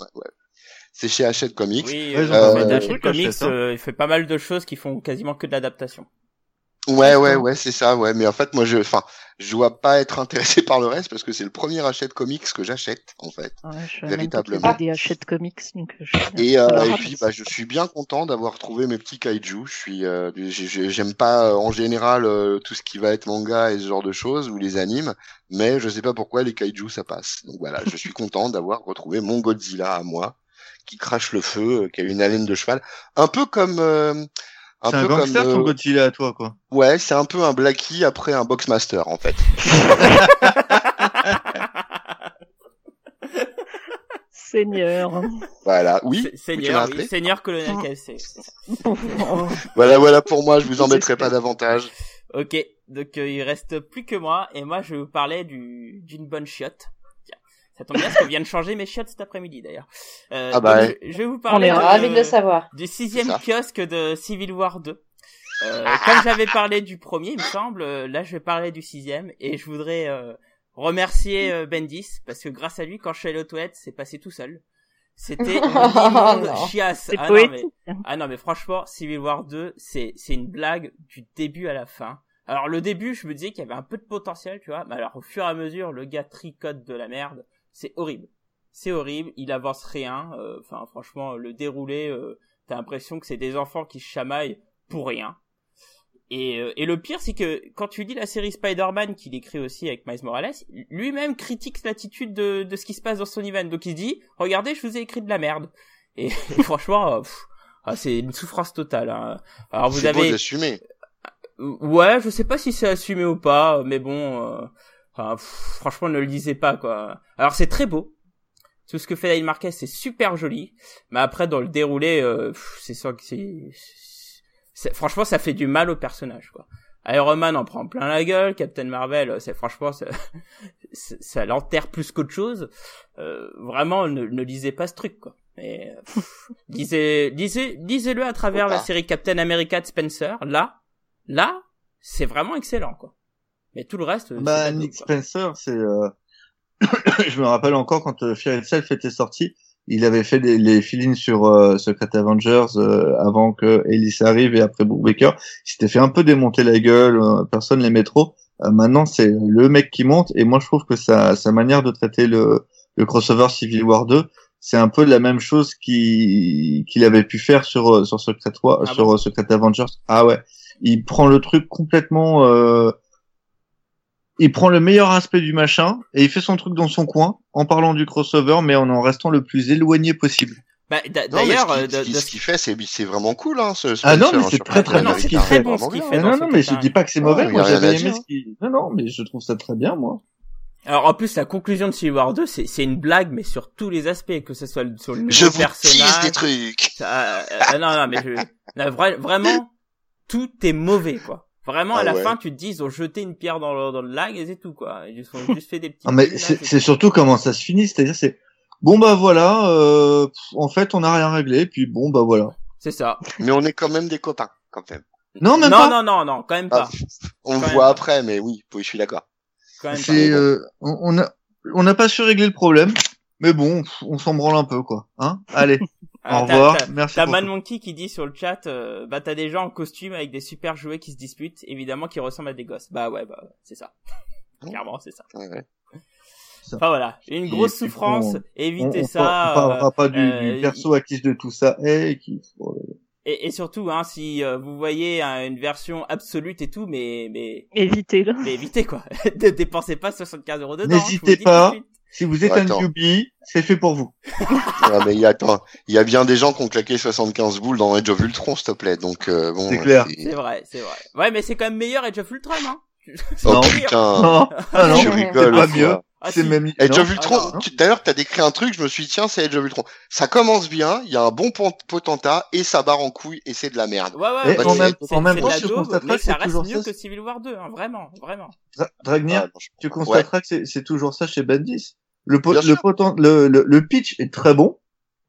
C'est chez Hachette Comics. Oui, Ouais, euh, Hachette Comics, hein. euh, il fait pas mal de choses qui font quasiment que de l'adaptation. Ouais, ouais, ouais, c'est ça, ouais. Mais en fait, moi, je, enfin, je dois pas être intéressé (laughs) par le reste parce que c'est le premier Hachette Comics que j'achète, en fait. Ouais, je Véritablement. des Comics, donc je suis bien. Et, euh, et puis, bah, je suis bien content d'avoir trouvé mes petits kaiju. Je suis, euh, j'ai- j'ai- j'aime pas euh, en général euh, tout ce qui va être manga et ce genre de choses ou les animes, mais je sais pas pourquoi les kaiju ça passe. Donc voilà, je suis content d'avoir retrouvé mon Godzilla à moi, qui crache le feu, euh, qui a une haleine de cheval, un peu comme, euh, un c'est un peu comme, gangster ton euh, Godzilla à toi quoi ouais, c'est un peu un Blackie après un Boxmaster en fait. (laughs) Seigneur. Voilà, oui. Se- Seigneur, oui, Seigneur Colonel KFC. c'est. (laughs) Voilà, voilà pour moi. Je vous mettrai pas davantage. Ok, donc euh, il reste plus que moi et moi je vais vous parler du d'une bonne chiotte. Ça tombe bien parce que de changer mes chiottes cet après-midi d'ailleurs. Euh, Ah bah je, je vais vous On parler est de- Ravi de le savoir. du sixième kiosque de Civil War 2. Euh, comme j'avais parlé du premier, il me semble, euh, là je vais parler du sixième et je voudrais euh, remercier euh, Bendis parce que grâce à lui, quand je suis allé aux toilettes, c'est passé tout seul. C'était (laughs) une chiasse. Ah non, mais, ah non mais franchement, Civil War 2, c'est c'est une blague du début à la fin. Alors le début, je me disais qu'il y avait un peu de potentiel, tu vois, mais alors au fur et à mesure, le gars tricote de la merde, c'est horrible. C'est horrible, il avance rien. euh, Enfin, franchement, le déroulé, euh, t'as l'impression que c'est des enfants qui se chamaillent pour rien. Et, euh, et le pire, c'est que quand tu lis la série Spider-Man qu'il écrit aussi avec Miles Morales, lui-même critique l'attitude de, de ce qui se passe dans son event. Donc il dit, regardez, je vous ai écrit de la merde. Et, et (laughs) franchement, ah, c'est une souffrance totale. hein. Alors vous beau avez, d'assumer. Ouais, je sais pas si c'est assumé ou pas, mais bon, euh, enfin, pff, franchement, ne le lisez pas, quoi. Alors, c'est très beau. Tout ce que fait David Marquez, c'est super joli. Mais après, dans le déroulé, euh, c'est sûr que c'est... Franchement, ça fait du mal au personnage, quoi. Iron Man en prend plein la gueule, Captain Marvel, c'est franchement, (laughs) ça, ça l'enterre plus qu'autre chose. Euh, vraiment, ne, ne lisez pas ce truc, quoi. Mais, pff, lisez, lisez, lisez-le à travers la série Captain America de Spencer. Là, là, c'est vraiment excellent, quoi. Mais tout le reste, c'est Bah, Nick quoi. Spencer, c'est. euh, (coughs) je me rappelle encore quand euh, Fear Itself était sorti, il avait fait des, les fill sur euh, Secret Avengers euh, avant que Ellis arrive et après Book Baker. Il s'était fait un peu démonter la gueule, euh, personne trop. Euh, maintenant, c'est le mec qui monte et moi je trouve que sa, sa manière de traiter le, le crossover Civil War 2, c'est un peu la même chose qu'il avait pu faire sur euh, sur Secret War, Ah sur bon? euh, Secret Avengers. Ah ouais, il prend le truc complètement. euh, il prend le meilleur aspect du machin et il fait son truc dans son coin en parlant du crossover mais en en restant le plus éloigné possible. Bah, d'ailleurs, ce euh, ce qui- de- ce qu'il fait, c'est vraiment cool, hein. Ce, Ah non, mais c'est très, très bien. C'est très bon ce qu'il fait. Non, ce non, mais je dis pas que c'est mauvais. Moi, j'avais aimé ce qui. Non, non, mais je trouve ça très bien, moi. Alors en plus, la conclusion de Civil War 2, c'est une blague, mais sur tous les aspects, que ce soit le- sur le nouveau Je vous personnage. des trucs. ça- euh, non, non, mais je, là, vra- vraiment, tout est mauvais, quoi. Vraiment, à Ah la ouais. fin, tu te dis, ils ont jeté une pierre dans le, dans le lac et c'est tout, quoi. Ils ont (laughs) juste fait des petits. Non, mais c'est c'est c'est tout. surtout comment ça se finit, c'est-à-dire c'est bon bah voilà, euh, en fait on n'a rien réglé, puis bon bah voilà. C'est ça. Mais on est quand même des copains, quand même. Non, même non, pas. non, non, non, quand même Ah, pas. on Quand même voit pas. après, mais oui, je suis d'accord. C'est euh, on on a on n'a pas su régler le problème, mais bon, on s'en branle un peu quoi. Hein Allez, Ah, (laughs) au t'as- revoir, merci. T'as Man. Monkey qui dit sur le chat, euh, bah t'as des gens en costume avec des super jouets qui se disputent, évidemment qui ressemblent à des gosses. Bah ouais, bah c'est ça. (laughs) Clairement, c'est ça. Ouais. Enfin voilà, une Et grosse souffrance, on- On, évitez on, ça. on parlera euh, pas du, euh, du perso acquis de tout ça, et qui. oh, Et, et surtout, hein, si euh, vous voyez hein, une version absolute et tout, mais mais, Évitez-le. mais évitez quoi. (laughs) ne dépensez pas 75 euros dedans. N'hésitez le dis pas. Si vous êtes un newbie, c'est fait pour vous. (laughs) Ouais, mais il y a, attends, il y a bien des gens qui ont claqué 75 boules dans Age of Ultron, s'il te plaît. Donc, euh, bon. C'est clair. C'est vrai, c'est vrai. Ouais, mais c'est quand même meilleur Age of Ultron, hein. Oh Non. putain. Non, ah non, je c'est rigole. pas quoi. mieux. Ah, c'est si. même. Age non. of Ultron, Ah, d'ailleurs, t'as décrit un truc, je me suis dit, tiens, c'est Age of Ultron. Ça commence bien, il y a un bon potentat, et ça barre en couille, et c'est de la merde. Ouais, ouais, Et mais en c'est- même- c'est- en même c'est temps, la tu constateras que ça c'est reste toujours mieux ça, que Civil War 2, hein, vraiment, vraiment. Dra- Dragnir, Ah, je- tu constateras que c'est- c'est toujours ça chez Bendis. Le, le, sûr. poten- le, le, le pitch est très bon.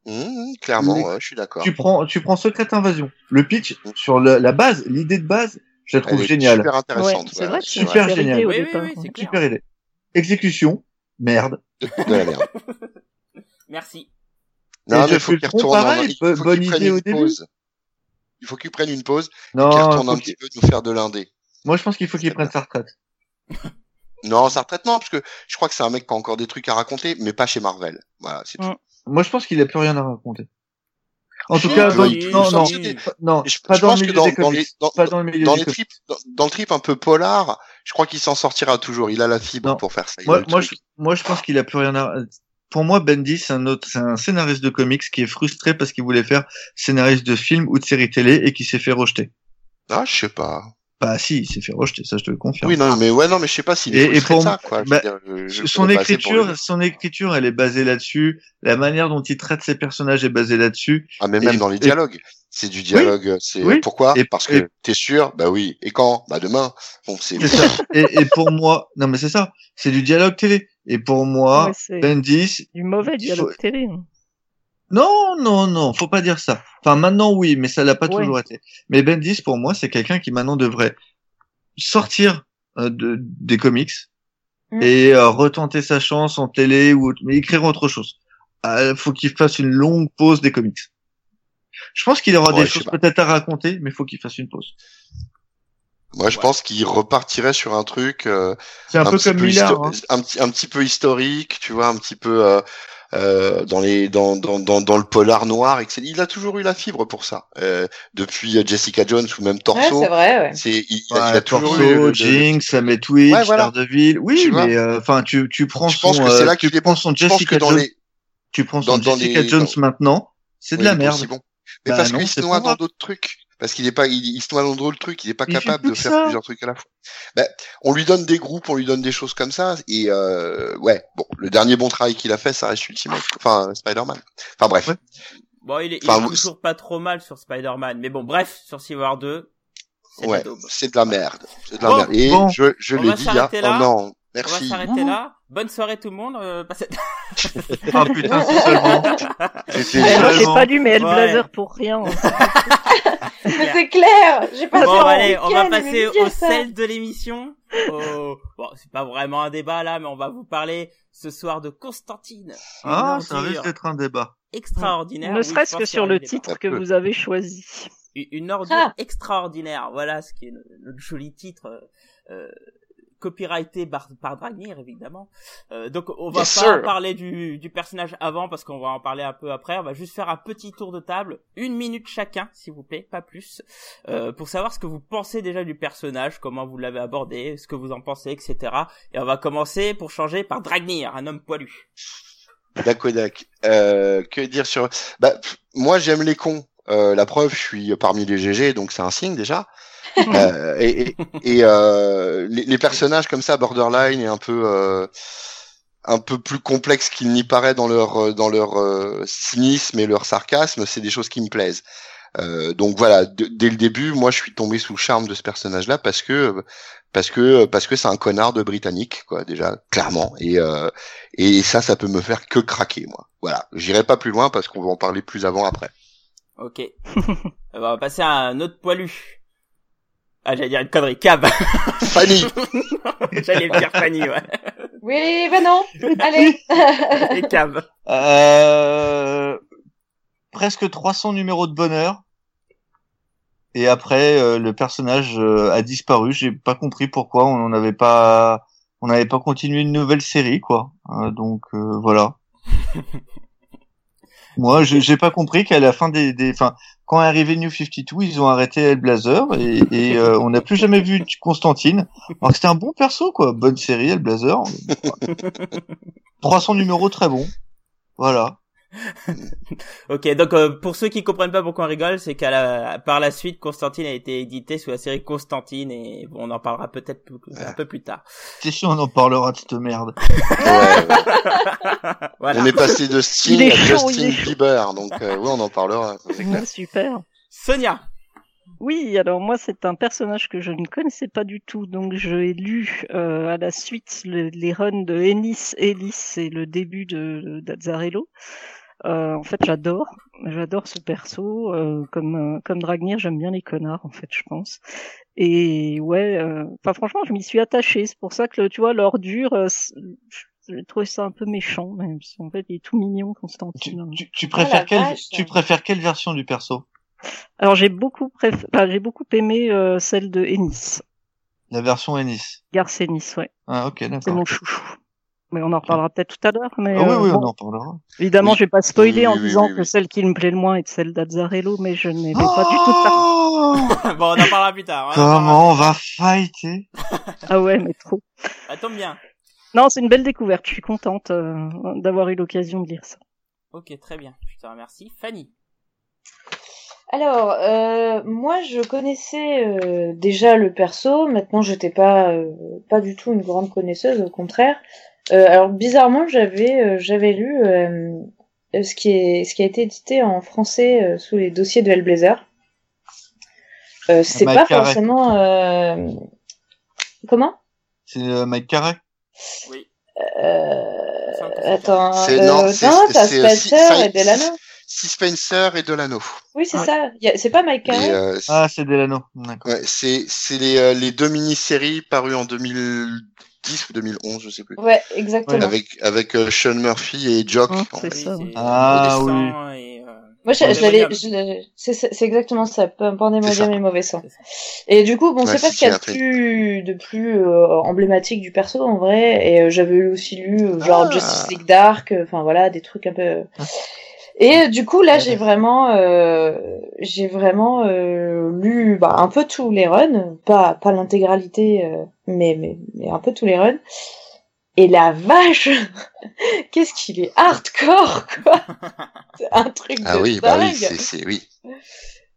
Mmh, clairement, Les- ouais, je suis d'accord. Tu prends, tu prends Secret Invasion. Le pitch, sur le- la base, l'idée de base, je la trouve géniale. Super Ouais, intéressante. c'est ouais, vrai que c'est c'est super une super génial. idée au Oui, oui, départ. oui, c'est clair. Super idée. Exécution, merde. de la merde. (laughs) Merci. Non, mais Jeff faut qu'il retourne. pareil, un- il faut bonne qu'il prenne idée au une début. pause. Il faut qu'il prenne une pause, Non, qu'il retourne un petit peu nous faire de l'indé. moi je pense qu'il faut qu'il prenne sa retraite. (laughs) Non, sa retraite, non, parce que je crois que c'est un mec qui a encore des trucs à raconter, mais pas chez Marvel. Voilà, c'est tout. Mm. Moi je pense qu'il a plus rien à raconter. En tout cas, dans, non, non, non, Je- pas je dans pense le que dans- les- dans- pas dans le milieu Dans des les trips, dans, le trip un peu polar, je crois qu'il s'en sortira toujours. Il a la fibre Non. pour faire ça. Moi, moi, je, moi, je pense qu'il a plus rien à. Pour moi, Bendy, c'est un autre, c'est un scénariste de comics qui est frustré parce qu'il voulait faire scénariste de film ou de série télé et qui s'est fait rejeter. Ah, je sais pas. Bah si, il s'est fait rejeter, ça je te le confirme. Oui, non, mais ouais, non, mais je sais pas s'il Et- est et pour ça, quoi. Bah, veux dire, je- je son pour écriture, son écriture, elle est basée là-dessus. La manière dont il traite ses personnages est basée là-dessus. Ah, mais et- même dans les et- dialogues. C'est du dialogue, c'est oui. pourquoi? Et- Parce que t'es sûr? Bah oui. Et quand? Bah demain. Bon, c'est C'est ça. (laughs) et, et pour moi, non mais c'est ça, c'est du dialogue télé. Et pour moi, Ouais, c'est Bendis, du mauvais dialogue faut- télé. Non, non, non, faut pas dire ça. Enfin maintenant oui, mais ça l'a pas Ouais. toujours été. Mais Bendis pour moi, c'est quelqu'un qui maintenant devrait sortir euh, de, des comics Mm. et euh, retenter sa chance en télé ou autre- mais écrire autre chose. Euh, faut qu'il fasse une longue pause des comics. Je pense qu'il aura Ouais, des choses peut-être à raconter, mais faut qu'il fasse une pause. Moi, je Ouais. pense qu'il repartirait sur un truc euh, C'est un, peu petit comme Millard. hein. un petit un petit peu historique, tu vois, un petit peu euh, euh, dans les dans, dans dans dans le polar noir. etc. Il a toujours eu la fibre pour ça. Euh, depuis euh, Jessica Jones ou même Ouais, Torso. c'est vrai, ouais. c'est il, il a- Ouais, il a toujours Torso, eu le- Jinx, Sam et Twitch, Ouais, voilà. Daredevil. Oui, Tu mais euh, enfin, tu tu prends Je son, pense que c'est euh, là tu prends son Jessica dans Jones, les tu prends son dans- dans Jessica les- Jones dans- maintenant, c'est de Oui, la merde. bon. Mais Bah parce qu'il se noie dans d'autres trucs. Parce qu'il est pas, il, il se noie dans d'autres trucs. Il est pas Il capable de faire ça. plusieurs trucs à la fois. Ben, on lui donne des groupes, on lui donne des choses comme ça. Et euh, ouais, bon, le dernier bon travail qu'il a fait, ça reste Ultimate, enfin Spider-Man. Enfin bref. Ouais. Bon, il est, il est vous- toujours pas trop mal sur Spider-Man. Mais bon, bref, sur Civil War 2, c'est de la Ouais, c'est de la merde. C'est de la Bon, merde. Et bon. je, je On l'ai va dit, s'arrêter là. Oh non, On va merci. s'arrêter là. Bonne soirée tout le monde. Euh, (laughs) passez- Ah putain, c'est seulement. Moi, j'ai pas lu mes Ouais. Blazer pour rien. Mais (laughs) c'est clair, j'ai pas Bon, allez, on va mais passer au sel de l'émission. Au- Bon, c'est pas vraiment un débat là, mais on va vous parler ce soir de Constantine. Ah, ça risque d'être un débat. extraordinaire. ne serait-ce que sur le titre que vous avez choisi. Une- ordure Ah. extraordinaire. Voilà ce qui est le, le joli titre. euh, copyrighté par, par Dragnir évidemment. Euh, donc on va Yes, pas sir. parler du, du personnage avant parce qu'on va en parler un peu après. On va juste faire un petit tour de table, une minute chacun s'il vous plaît, pas plus, euh, pour savoir ce que vous pensez déjà du personnage, comment vous l'avez abordé, ce que vous en pensez, etc. Et on va commencer pour changer par Dragnir, un homme poilu. Dakodak. Euh, que dire sur Bah, pff, moi j'aime les cons. Euh, la preuve, je suis parmi les GG, donc c'est un signe déjà. Euh, et euh, les, personnages comme ça, borderline et un peu euh, un peu plus complexes qu'il n'y paraît dans leur euh, dans leur euh, cynisme et leur sarcasme, c'est des choses qui me plaisent. Donc voilà, dès le début, moi je suis tombé sous le charme de ce personnage-là parce que parce que parce que c'est un connard de britannique quoi déjà clairement et et ça ça peut me faire que craquer moi. Voilà, j'irai pas plus loin parce qu'on va en parler plus avant après. Ok. (laughs) on va passer à un autre poilu. Ah j'allais dire une connerie, Cab. (laughs) Fanny, (laughs) j'allais dire Fanny, ouais. Oui, ben non. Allez. (laughs) Et Cab. Euh, presque 300 numéros de bonheur. Et après, euh, le personnage euh, a disparu. J'ai pas compris pourquoi on n'avait pas, on n'avait pas continué une nouvelle série, quoi. Euh, donc euh, voilà. Moi, j'ai j'ai pas compris qu'à la fin des, des, enfin, quand est arrivé New 52, ils ont arrêté Hellblazer et, et euh, on n'a plus jamais vu Constantine. Alors que c'était un bon perso, quoi. Bonne série, Hellblazer. (laughs) 300 numéros très bons. Voilà. (laughs) Ok, donc euh, pour ceux qui comprennent pas pourquoi on rigole, c'est qu'à la, par la suite, Constantine a été édité sous la série Constantine et bon, on en parlera peut-être plus- un peu plus tard. T'es sûr, on en parlera de cette merde. ouais, (laughs) voilà. on est passé de Sting à chaud, Justin. Bieber, donc euh, oui on en parlera. c'est clair. Super. Sonia. Oui, alors moi c'est un personnage que je ne connaissais pas du tout, donc j'ai lu euh, à la suite le- les runs de Ennis Ellis et le début de d'Azzarello. Euh, en fait, j'adore, j'adore ce perso. euh, comme euh, comme Dragnir, j'aime bien les connards, en fait, je pense. Et ouais, euh, enfin franchement, je m'y suis attachée. C'est pour ça que tu vois l'ordure, euh, c'est- j'ai trouvé ça un peu méchant, même si en fait il est tout mignon, Tu, Constantine. tu, tu la préfères quelle, vache. tu préfères quelle version du perso? Alors j'ai beaucoup préf... enfin, j'ai beaucoup aimé euh, celle de Ennis, La version Ennis. Garce Ennis, ouais. Ah ok, C'est d'accord. mon chouchou. Mais on en reparlera peut-être tout à l'heure. Mais Ah oui, euh, oui, bon, on en parlera. évidemment, Oui. je vais pas spoiler Oui, en disant oui, que oui. celle qui me plaît le moins est celle d'Azzarello, mais je n'ai pas du tout. Oh (laughs) bon, on en parlera plus tard. en Comment on va fighter? Ah ouais, mais trop. Ça tombe bien. Non, c'est une belle découverte. Je suis contente euh, d'avoir eu l'occasion de lire ça. Ok, très bien. Je te remercie. Fanny. Alors, euh, moi, je connaissais euh, déjà le perso. Maintenant, j'étais pas euh, pas du tout une grande connaisseuse, au contraire. Euh, alors, bizarrement, j'avais euh, j'avais lu euh, ce qui est ce qui a été édité en français euh, sous les dossiers de Hellblazer. Euh, c'est pas forcément euh, comment? C'est euh, Mike Carey Oui. euh, Attends, euh, non, non, c'est- Spencer et Delano. Si Spencer et Delano. Oui, c'est Ouais. ça. C'est pas Mike euh, Ah, c'est Delano. D'accord. ouais, c'est c'est les, euh, les deux mini-séries parues en 2010 ou 2011, je sais plus. Ouais, exactement. Avec avec euh, Sean Murphy et Jock. En c'est ça. Ah, Adolescent et, euh, Moi, je, l'avais, c'est exactement ça, P- Pandemonium ça. et Mauvais Sang. Et du coup, bon, Ouais, c'est pas ce qu'il y a de plus, de plus euh, emblématique du perso en vrai. Et euh, j'avais aussi lu euh, genre Ah. Justice League Dark, enfin voilà, des trucs un peu. Et euh, du coup, là, Ouais. j'ai vraiment, euh, j'ai vraiment euh, lu bah, un peu tous les runs, pas pas l'intégralité, euh, mais, mais mais un peu tous les runs. Et la vache, (laughs) qu'est-ce qu'il est hardcore quoi (laughs) C'est un truc Ah de oui, bah oui, c'est c'est oui.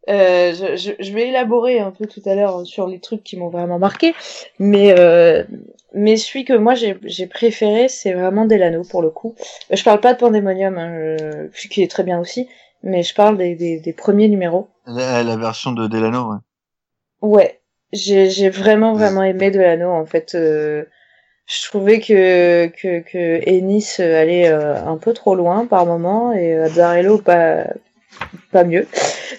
Euh, je, je, je vais élaborer un peu tout à l'heure sur les trucs qui m'ont vraiment marqué, mais euh, mais celui que moi j'ai préféré, c'est vraiment Delano pour le coup. Euh, Je parle pas de Pandemonium, hein, euh, qui est très bien aussi, mais je parle des, des, des premiers numéros. La, la version de Delano, ouais. Ouais, j'ai vraiment vraiment aimé Delano en fait. euh, je trouvais que que que Ennis allait euh, un peu trop loin par moment et euh, Azzarello pas pas mieux.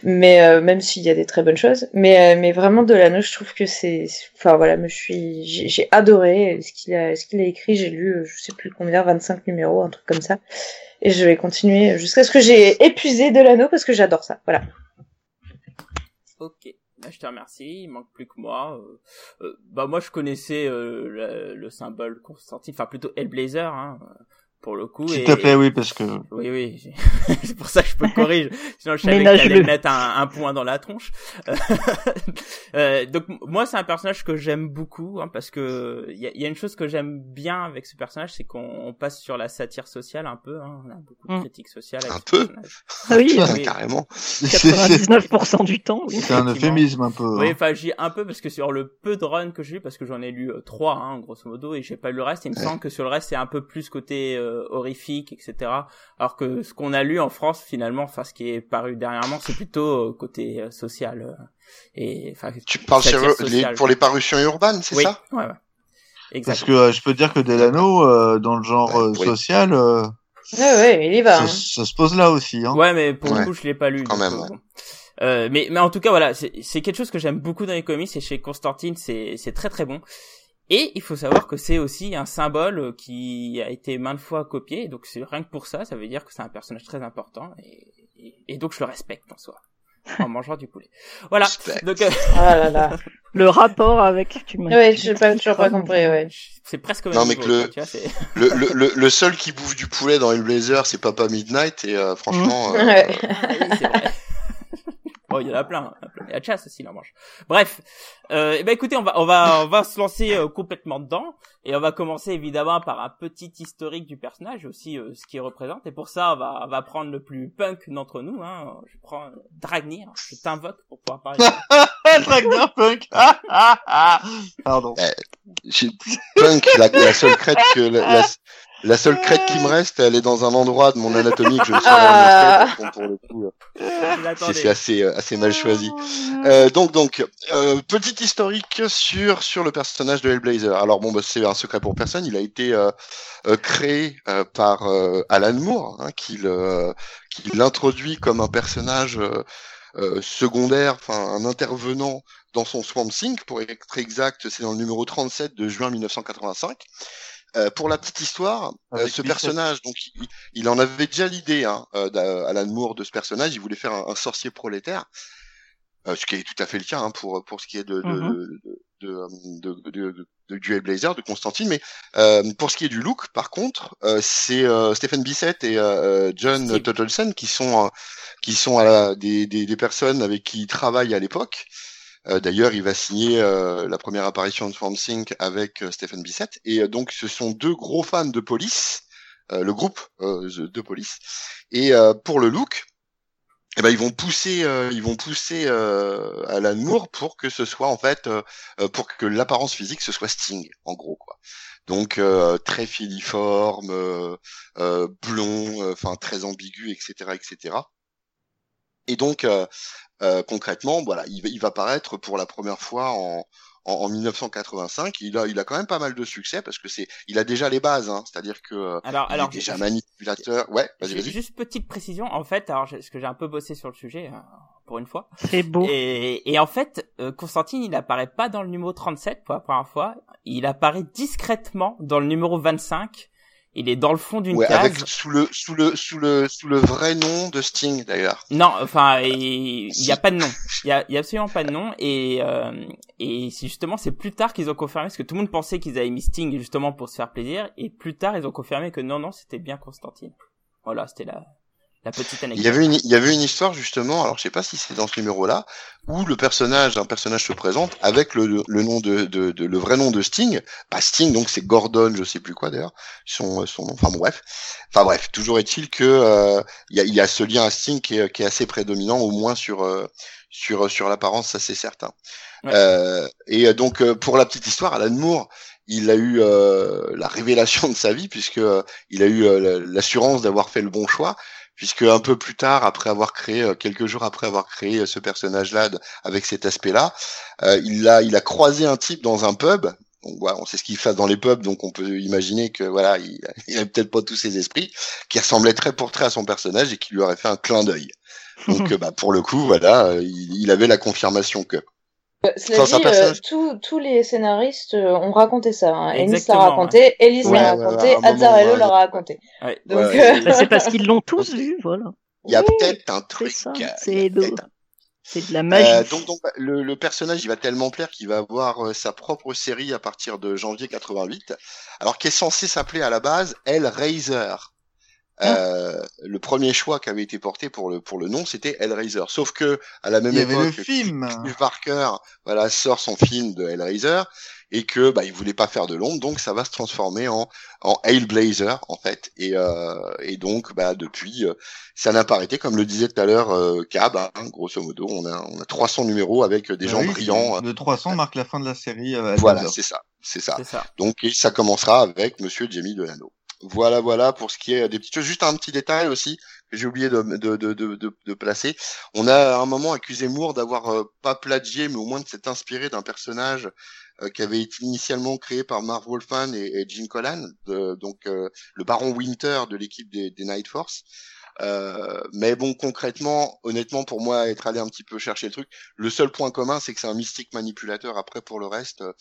Mais euh, même s'il y a des très bonnes choses, mais euh, mais vraiment Delano, je trouve que c'est enfin voilà, me je suis j'ai adoré ce qu'il a ce qu'il a écrit, j'ai lu je sais plus combien 25 numéros, un truc comme ça. Et je vais continuer jusqu'à ce que j'ai épuisé Delano parce que j'adore ça. Voilà. Ok, Bah, je te remercie. Il manque plus que moi. Euh, euh, bah moi je connaissais euh, le, le symbole Constantine, enfin plutôt Hellblazer, hein, pour le coup. S'il et- te plaît, oui, parce que Oui, oui, (laughs) c'est pour ça que je peux corriger. Sinon, je savais que Ménage-le. t'allais me mettre un, un point dans la tronche. (laughs) Euh, donc, moi, c'est un personnage que j'aime beaucoup, hein, parce que il y a, il y a une chose que j'aime bien avec ce personnage, c'est qu'on on passe sur la satire sociale un peu. Hein, on a beaucoup de Mm. critiques sociales. Avec Un ce peu. Ah oui, (laughs) Oui. Carrément. c'est c'est- 99% du temps, oui. c'est un euphémisme un peu. Oui, hein. enfin, j'ai un peu parce que sur le peu de runs que j'ai lu, parce que j'en ai lu euh, trois, hein, grosso modo, et j'ai pas lu le reste. Il me Ouais. semble que sur le reste, c'est un peu plus côté euh, horrifique, etc. Alors que ce qu'on a lu en France, finalement, enfin, ce qui est paru dernièrement, c'est plutôt euh, côté euh, social. euh, et enfin, Tu parles les, pour les parutions urbaines, c'est oui, ça? ouais, ouais. Exact. Parce que euh, je peux dire que Delano, euh, dans le genre euh, oui. social, euh, Ouais ouais, il y va. ça, hein. ça se pose là aussi. Hein. Ouais, mais pour Ouais. le coup, je l'ai pas lu. Quand donc, même, euh, ouais. bon. Euh, mais, mais en tout cas, voilà, c'est quelque chose que j'aime beaucoup dans les comics et chez Constantine, c'est très très bon. Et il faut savoir que c'est aussi un symbole qui a été maintes fois copié, donc c'est rien que pour ça, ça veut dire que c'est un personnage très important et, et, et donc je le respecte en soi, en mangeant du poulet. Voilà. Respect. Donc euh, Ah là là. (laughs) Le rapport avec... Tu m'as- Ouais, j'ai pas toujours pas compris. Ouais. c'est presque Non, mais que le- tu vois, c'est- (laughs) Le, le, le, le seul qui bouffe du poulet dans Hellblazer, c'est Papa Midnight, et euh, franchement, euh, Ouais. (laughs) Ah oui, c'est vrai. Bon, il y en a plein. Il y a chasse aussi, il en. Bref. Euh, eh ben, écoutez, on va, on va, on va se lancer euh, complètement dedans. Et on va commencer évidemment par un petit historique du personnage, aussi euh, ce qu'il représente. Et pour ça, on va, on va prendre le plus punk d'entre nous. Hein. Je prends euh, Dragnir. Je t'invoque pour pouvoir parler. (laughs) de- Dragner Punk. Ah, ah, ah. Pardon. j'ai- Punk, la, la seule crête que la, la, la seule crête qui me reste, elle est dans un endroit de mon anatomie que je ne saurais Ah. montrer, donc pour le coup, euh, c'est assez, euh, assez mal choisi. Euh, donc, donc, euh, petit historique sur sur le personnage de Hellblazer. Alors bon, bah, c'est un secret pour personne. Il a été euh, euh, créé euh, par euh, Alan Moore, hein, qui le- qui l'introduit comme un personnage euh, secondaire, enfin un intervenant dans son Swamp Thing. Pour être exact, c'est dans le numéro 37 de juin 1985. Euh, pour la petite histoire, euh, ce personnage, donc il, il en avait déjà l'idée, hein, euh, d'Alan Moore de ce personnage. Il voulait faire un, un sorcier prolétaire. Euh, ce qui est tout à fait le cas hein, pour pour ce qui est de de, Mhm. de, de, de, de, de- de- du Hellblazer, de Constantine. Mais euh, pour ce qui est du look, par contre, euh, c'est euh, Stephen Bissett et euh, John Steve. Tottleson qui sont euh, qui sont à la- des, des, des personnes avec qui il travaille à l'époque. Euh, D'ailleurs, il va signer euh, la première apparition de Swamp Thing avec euh, Stephen Bissett. Et euh, donc, ce sont deux gros fans de police, euh, le groupe euh, de police. Et euh, pour le look, eh ben ils vont pousser, euh, ils vont pousser euh, Alan Moore pour que ce soit en fait, euh, euh, pour que l'apparence physique ce soit Sting, en gros quoi. Donc euh, très filiforme, euh, blond, enfin très ambigu, etc., etc. Et donc concrètement, voilà, il, il va apparaître pour la première fois en, en, 1985. Il a, il a quand même pas mal de succès parce que c'est, il a déjà les bases, hein, c'est-à-dire que euh, alors, il alors, est déjà manipulateur. Ouais, vas-y, vas-y. Juste petite précision, en fait, alors parce que j'ai un peu bossé sur le sujet euh, pour une fois. C'est beau. Et, et en fait, euh, Constantine, il apparaît pas dans le numéro 37 pour la première fois. Il apparaît discrètement dans le numéro 25 il est dans le fond d'une ouais, case. Avec sous le sous le sous le sous le vrai nom de Sting d'ailleurs. Non, enfin il y a pas de nom. Il y a, y a absolument pas de nom et euh, et justement c'est plus tard qu'ils ont confirmé parce que tout le monde pensait qu'ils avaient mis Sting justement pour se faire plaisir et plus tard ils ont confirmé que non non c'était bien Constantine. Voilà, c'était la la petite anecdote. Il y avait une, il y avait une histoire justement, alors je sais pas si c'est dans ce numéro-là, où le personnage, un personnage se présente avec le, le nom de, de, de, le vrai nom de Sting. Pas Sting, donc c'est Gordon, je sais plus quoi d'ailleurs, son, son nom. Enfin bon, bref, enfin bref, toujours est-il que euh, il y, a, y a ce lien à Sting qui est, qui est assez prédominant, au moins sur euh, sur sur l'apparence, ça c'est certain. Ouais. Euh, et donc pour la petite histoire, Alan Moore, il a eu euh, la révélation de sa vie puisque euh, il a eu l'assurance d'avoir fait le bon choix puisque un peu plus tard, après avoir créé, euh, quelques jours après avoir créé euh, ce personnage-là avec cet aspect-là, euh, il a, il a croisé un type dans un pub. Voilà, on sait ce qu'il fait dans les pubs, donc on peut imaginer que voilà, il, (laughs) il avait peut-être pas tous ses esprits, qui ressemblait très pour très à son personnage et qui lui aurait fait un clin d'œil. Donc, (laughs) bah, pour le coup, voilà, il, il avait la confirmation que. Cela dit, euh, tous, tous les scénaristes euh, ont raconté ça. Hein. Ennis l'a raconté, Ellis Ouais, l'a ouais, raconté, ouais, Azzarello l'a raconté. Ouais. Donc, Ouais. euh, Bah, c'est parce qu'ils l'ont (laughs) tous vu, voilà. Il y a Oui, peut-être un truc. c'est c'est de la magie. Euh, donc, donc le, le personnage, il va tellement plaire qu'il va avoir euh, sa propre série à partir de janvier 88. Alors, qui est censé s'appeler à la base Hellraiser. Euh, le premier choix qui avait été porté pour le pour le nom, c'était Hellraiser. Sauf que à la même Il y avait époque, le film. Steve Parker, voilà, sort son film de Hellraiser et que bah il voulait pas faire de l'ombre, donc ça va se transformer en en Hellblazer en fait. Et euh, et donc bah depuis euh, ça n'a pas arrêté, comme le disait tout à l'heure euh, Cab, hein, grosso modo, on a on a 300 numéros avec des Ah gens oui, brillants. Le 300 marque la fin de la série. euh, Voilà, c'est ça, c'est ça. Donc et ça commencera avec Monsieur Jamie Delano. Voilà, voilà pour ce qui est des petites choses. Juste un petit détail aussi que j'ai oublié de, de, de, de, placer. On a à un moment accusé Moore d'avoir euh, pas plagié, mais au moins de s'être inspiré d'un personnage euh, qui avait été initialement créé par Marv Wolfman et, et Colan, de- donc euh, le Baron Winter de l'équipe des Night Force. Euh, mais bon, concrètement, honnêtement, pour moi, être allé un petit peu chercher le truc, le seul point commun, c'est que c'est un mystique manipulateur. Après, pour le reste, euh,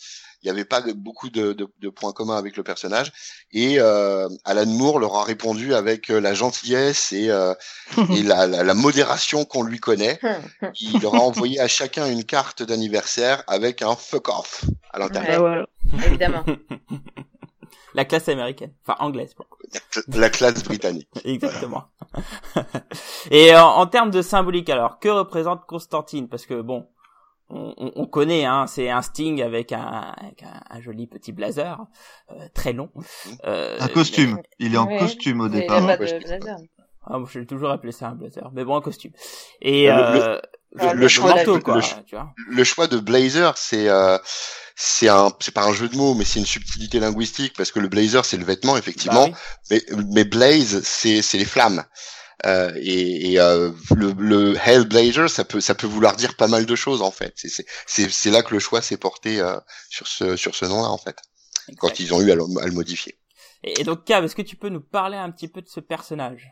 il n'y avait pas de- beaucoup de, de- de points communs avec le personnage. Et euh, Alan Moore leur a répondu avec euh, la gentillesse et, euh, (laughs) et la, la- la modération qu'on lui connaît. (laughs) Il leur a envoyé à chacun une carte d'anniversaire avec un fuck off à l'intérieur. Bah, voilà. évidemment. (laughs) La classe américaine, enfin anglaise. pour. La classe britannique. (laughs) Exactement. (laughs) Et en, en termes de symbolique, alors que représente Constantine? Parce que bon, on, on- on connaît, hein, c'est un Sting avec un, avec un, un joli petit blazer euh, très long. Euh, Un costume. Il est en Ouais. costume au il départ. a pas Ouais, de je- blazer. Ah, moi, j'ai toujours appelé ça un blazer, mais bon, un costume. Et Le- euh, le le choix- manteau, le- quoi, le ch- tu vois. le choix de blazer, c'est euh, c'est un c'est pas un jeu de mots, mais c'est une subtilité linguistique parce que le blazer c'est le vêtement effectivement, Bah oui. mais mais blaze c'est c'est les flammes. Euh, et et euh, le, le Hellblazer, ça peut ça peut vouloir dire pas mal de choses en fait. C'est c'est c'est là que le choix s'est porté euh, sur ce sur ce nom-là en fait, quand ils ont eu à le, à le modifier. Et, et donc, Cab, est-ce que tu peux nous parler un petit peu de ce personnage?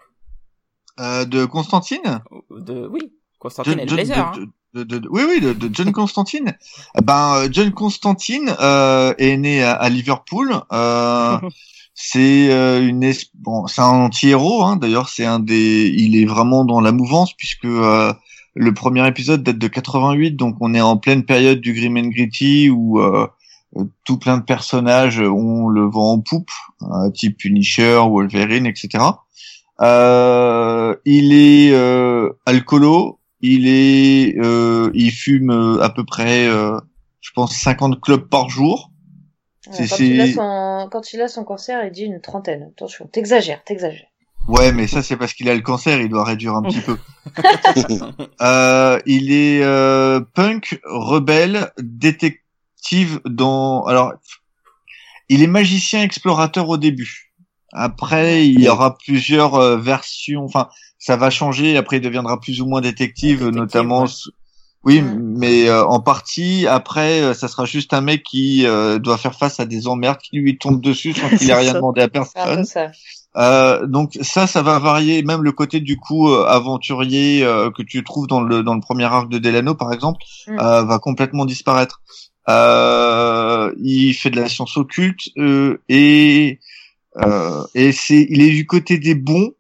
Euh, de Constantine? De oui, Constantine le blazer. hein. de- de- de- oui, oui, de, John Constantine. Eh Ben, euh, John Constantine euh, est né à, à Liverpool. Euh, (laughs) c'est euh, une es- bon, c'est un anti-héros. Hein, D'ailleurs, c'est un des. Il est vraiment dans la mouvance puisque euh, le premier épisode date de 88, donc on est en pleine période du grim and gritty où euh, euh, tout plein de personnages ont le vent en poupe, euh, type Punisher, Wolverine, etc. Euh, il est euh, alcoolo, il est, euh, il fume euh, à peu près, euh, je pense, 50 clubs par jour. Ouais, quand, il a son... quand il a son cancer, il dit une trentaine. Attention, t'exagères, t'exagères. Ouais, mais ça c'est parce qu'il a le cancer, il doit réduire un petit peu. (laughs) Euh, il est euh, punk, rebelle, détective dans. Alors, il est magicien explorateur au début. Après, il y aura plusieurs euh, versions. Enfin, ça va changer. Après, il deviendra plus ou moins détective, Détective, notamment. ouais. Oui, mais euh, en partie. Après, euh, ça sera juste un mec qui euh, doit faire face à des emmerdes qui lui tombent dessus sans (laughs) qu'il ait rien ça. demandé à personne. ça. Euh, donc ça, ça va varier. Même le côté du coup euh, aventurier euh, que tu trouves dans le dans le premier arc de Delano, par exemple, Mm. euh, va complètement disparaître. Euh, il fait de la science occulte euh, et euh, et c'est il est du côté des bons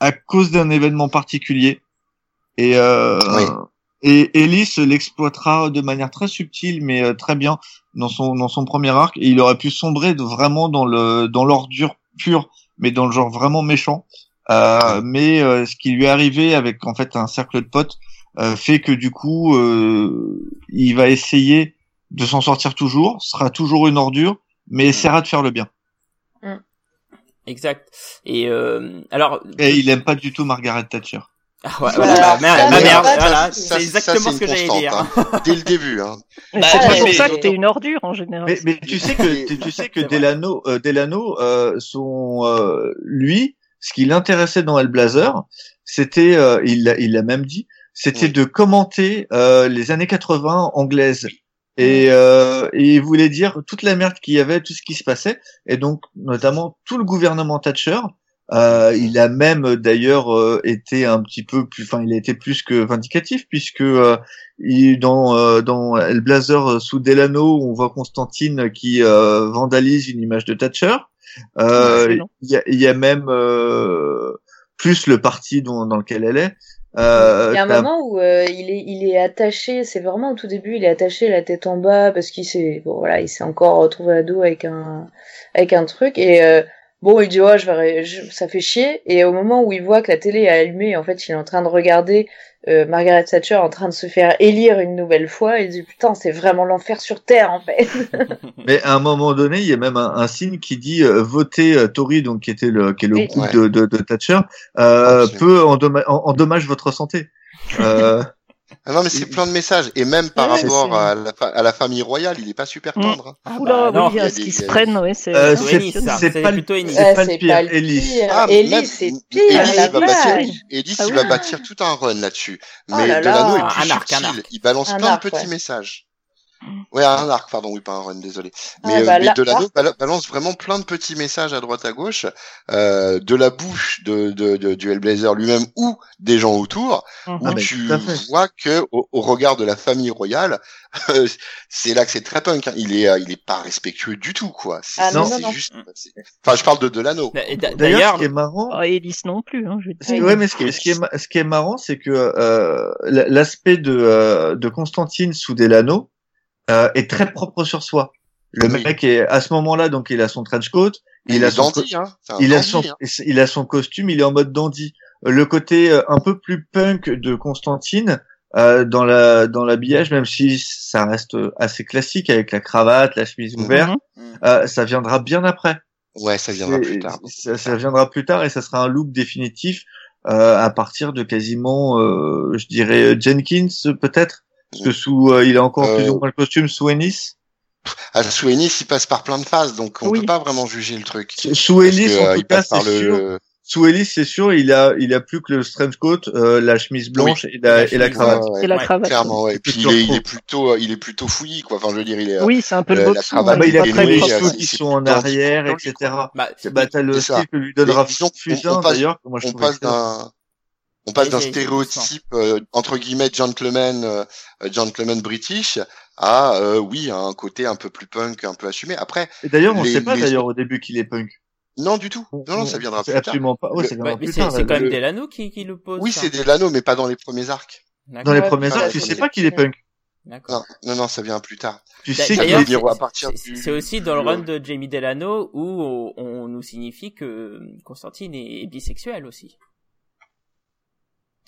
à cause d'un événement particulier. Et euh, Oui. et Ellis l'exploitera de manière très subtile mais euh, très bien dans son dans son premier arc. Et il aurait pu sombrer de, vraiment dans le dans l'ordure pure mais dans le genre vraiment méchant. Euh, mais euh, ce qui lui est arrivé avec en fait un cercle de potes euh, fait que du coup euh, il va essayer de s'en sortir toujours. Sera toujours une ordure mais essaiera de faire le bien Exact. Et euh, alors, et il aime pas du tout Margaret Thatcher Ah, ouais, Voilà, voilà, ma, ma mère, voilà, c'est ça, exactement ce que j'allais dire. hein. Dès le début. Hein. Mais (laughs) Bah, c'est pour mais- ça que t'es une ordure en général. Mais, mais tu sais que tu, tu sais que. (laughs) Delano, euh, Delano, euh, son euh, lui, ce qui l'intéressait dans Hellblazer, c'était, euh, il l'a, il l'a même dit, c'était Oui. de commenter euh, les années 80 anglaises. Et, euh, et il voulait dire toute la merde qu'il y avait, tout ce qui se passait, et donc notamment tout le gouvernement Thatcher. Euh, il a même d'ailleurs euh, été un petit peu plus, enfin il a été plus que vindicatif puisque euh, il, dans euh, dans Hellblazer euh, sous Delano, on voit Constantine qui euh, vandalise une image de Thatcher. Euh. Il y, a, il y a même euh, plus le parti dont, dans lequel elle est. Euh, Il y a un moment où euh, il est il est attaché, c'est vraiment au tout début, il est attaché la tête en bas parce qu'il s'est bon voilà, il s'est encore retrouvé à dos avec un avec un truc et euh, bon il dit ouais je vais je- ça fait chier et au moment où il voit que la télé est allumée, en fait il est en train de regarder euh, Margaret Thatcher en train de se faire élire une nouvelle fois, il dit putain c'est vraiment l'enfer sur terre en fait. (laughs) (laughs) Mais à un moment donné, il y a même un, un signe qui dit euh, votez euh, Tory, donc qui était le qui est le Oui. groupe Ouais. de, de, de Thatcher, euh, peut endomma- en- endommage votre santé. (laughs) Euh, Ah non, mais c'est plein de messages. Et même par Ouais, rapport à la, fa- à la famille royale, il est pas super Mm. tendre. hein. Ah, Oula, bah, non. oui, à ce qu'ils se prennent, ouais, c'est Euh, c'est- pas plutôt Ennis. c'est pas le c'est pire, Ellis. pire. Ah, c'est il va bâtir, Ah il va tout un run là-dessus. Oh Mais là Delano est plus subtil. Il balance plein de petits messages. Ouais, un arc, pardon, oui, pas un run, désolé. Mais, Ah, euh, bah, mais Delano balance vraiment plein de petits messages à droite à gauche, euh, de la bouche de, de, de- du Hellblazer lui-même ou des gens autour, Mhm. où Ah, mais tu vois que au, au regard de la famille royale, (laughs) c'est là que c'est très punk. hein. Il est, euh, il est pas respectueux du tout, quoi. C'est Ah, non, c'est non, non. juste. c'est- Enfin, je parle de Delano. Et d'a- D'ailleurs, ce qui est marrant, Ah, Ellis non plus, hein, je veux Ce- dire. Ouais, mais ce qui, est- ce qui est, ma- ce qui est marrant, c'est que euh, l'aspect de, euh, de Constantine sous Delano euh, est très propre sur soi. Le Oui. mec est à ce moment-là, donc il a son trench coat, il, il a son, dandy, hein. A son, hein. il a son costume, il est en mode dandy. Euh, Le côté euh, un peu plus punk de Constantine euh, dans la dans l'habillage, même si ça reste assez classique avec la cravate, la chemise Mhm. ouverte, Mhm. euh, ça viendra bien après. Ouais, ça viendra plus tard. Ça, ça viendra plus tard et ça sera un look définitif euh, à partir de quasiment, euh, je dirais Jenkins peut-être, parce que sous, euh, il a encore Euh, plus ou moins le costume sous Ennis. À sous Ennis, il passe par plein de phases, donc on Oui. peut pas vraiment juger le truc. Sous Ennis, que, en euh, tout il cas, c'est le, sûr. le- Sous Ellis, c'est sûr, il a, il a plus que le trench coat, euh, la chemise blanche et la, La et la cravate. Ouais, ouais, Et la Ouais, cravate. clairement, ouais. Et puis il est, il est plutôt, euh, il est plutôt fouillis, quoi. Enfin, je veux dire, il est. Oui, c'est un peu euh, le la boxon. cravate, bah, il a très les cheveux qui sont en arrière, etc. bah, t'as le style que lui donne on- Fusain, d'ailleurs, que moi je on trouve passe d'un, on passe d'un stéréotype euh, entre guillemets gentleman, euh, euh, gentleman british à euh, oui à un côté un peu plus punk, un peu assumé. Après, Et d'ailleurs, on les- sait pas les- d'ailleurs au début qu'il est punk. non du tout. Non, non, ça viendra C'est plus tard. absolument pas. Ouais, Le- bah, c'est tard. c'est là. quand même le- Delano qui, qui le pose. Oui, c'est des Lano, mais pas dans les premiers arcs. D'accord. Dans les premiers arcs, tu c'est- sais pas qu'il est punk. D'accord. Non, non, non, ça vient plus tard. Tu sais c'est- à partir c'est- du- c'est aussi dans le run de Jamie Delano où on, on nous signifie que Constantine est bisexuel aussi.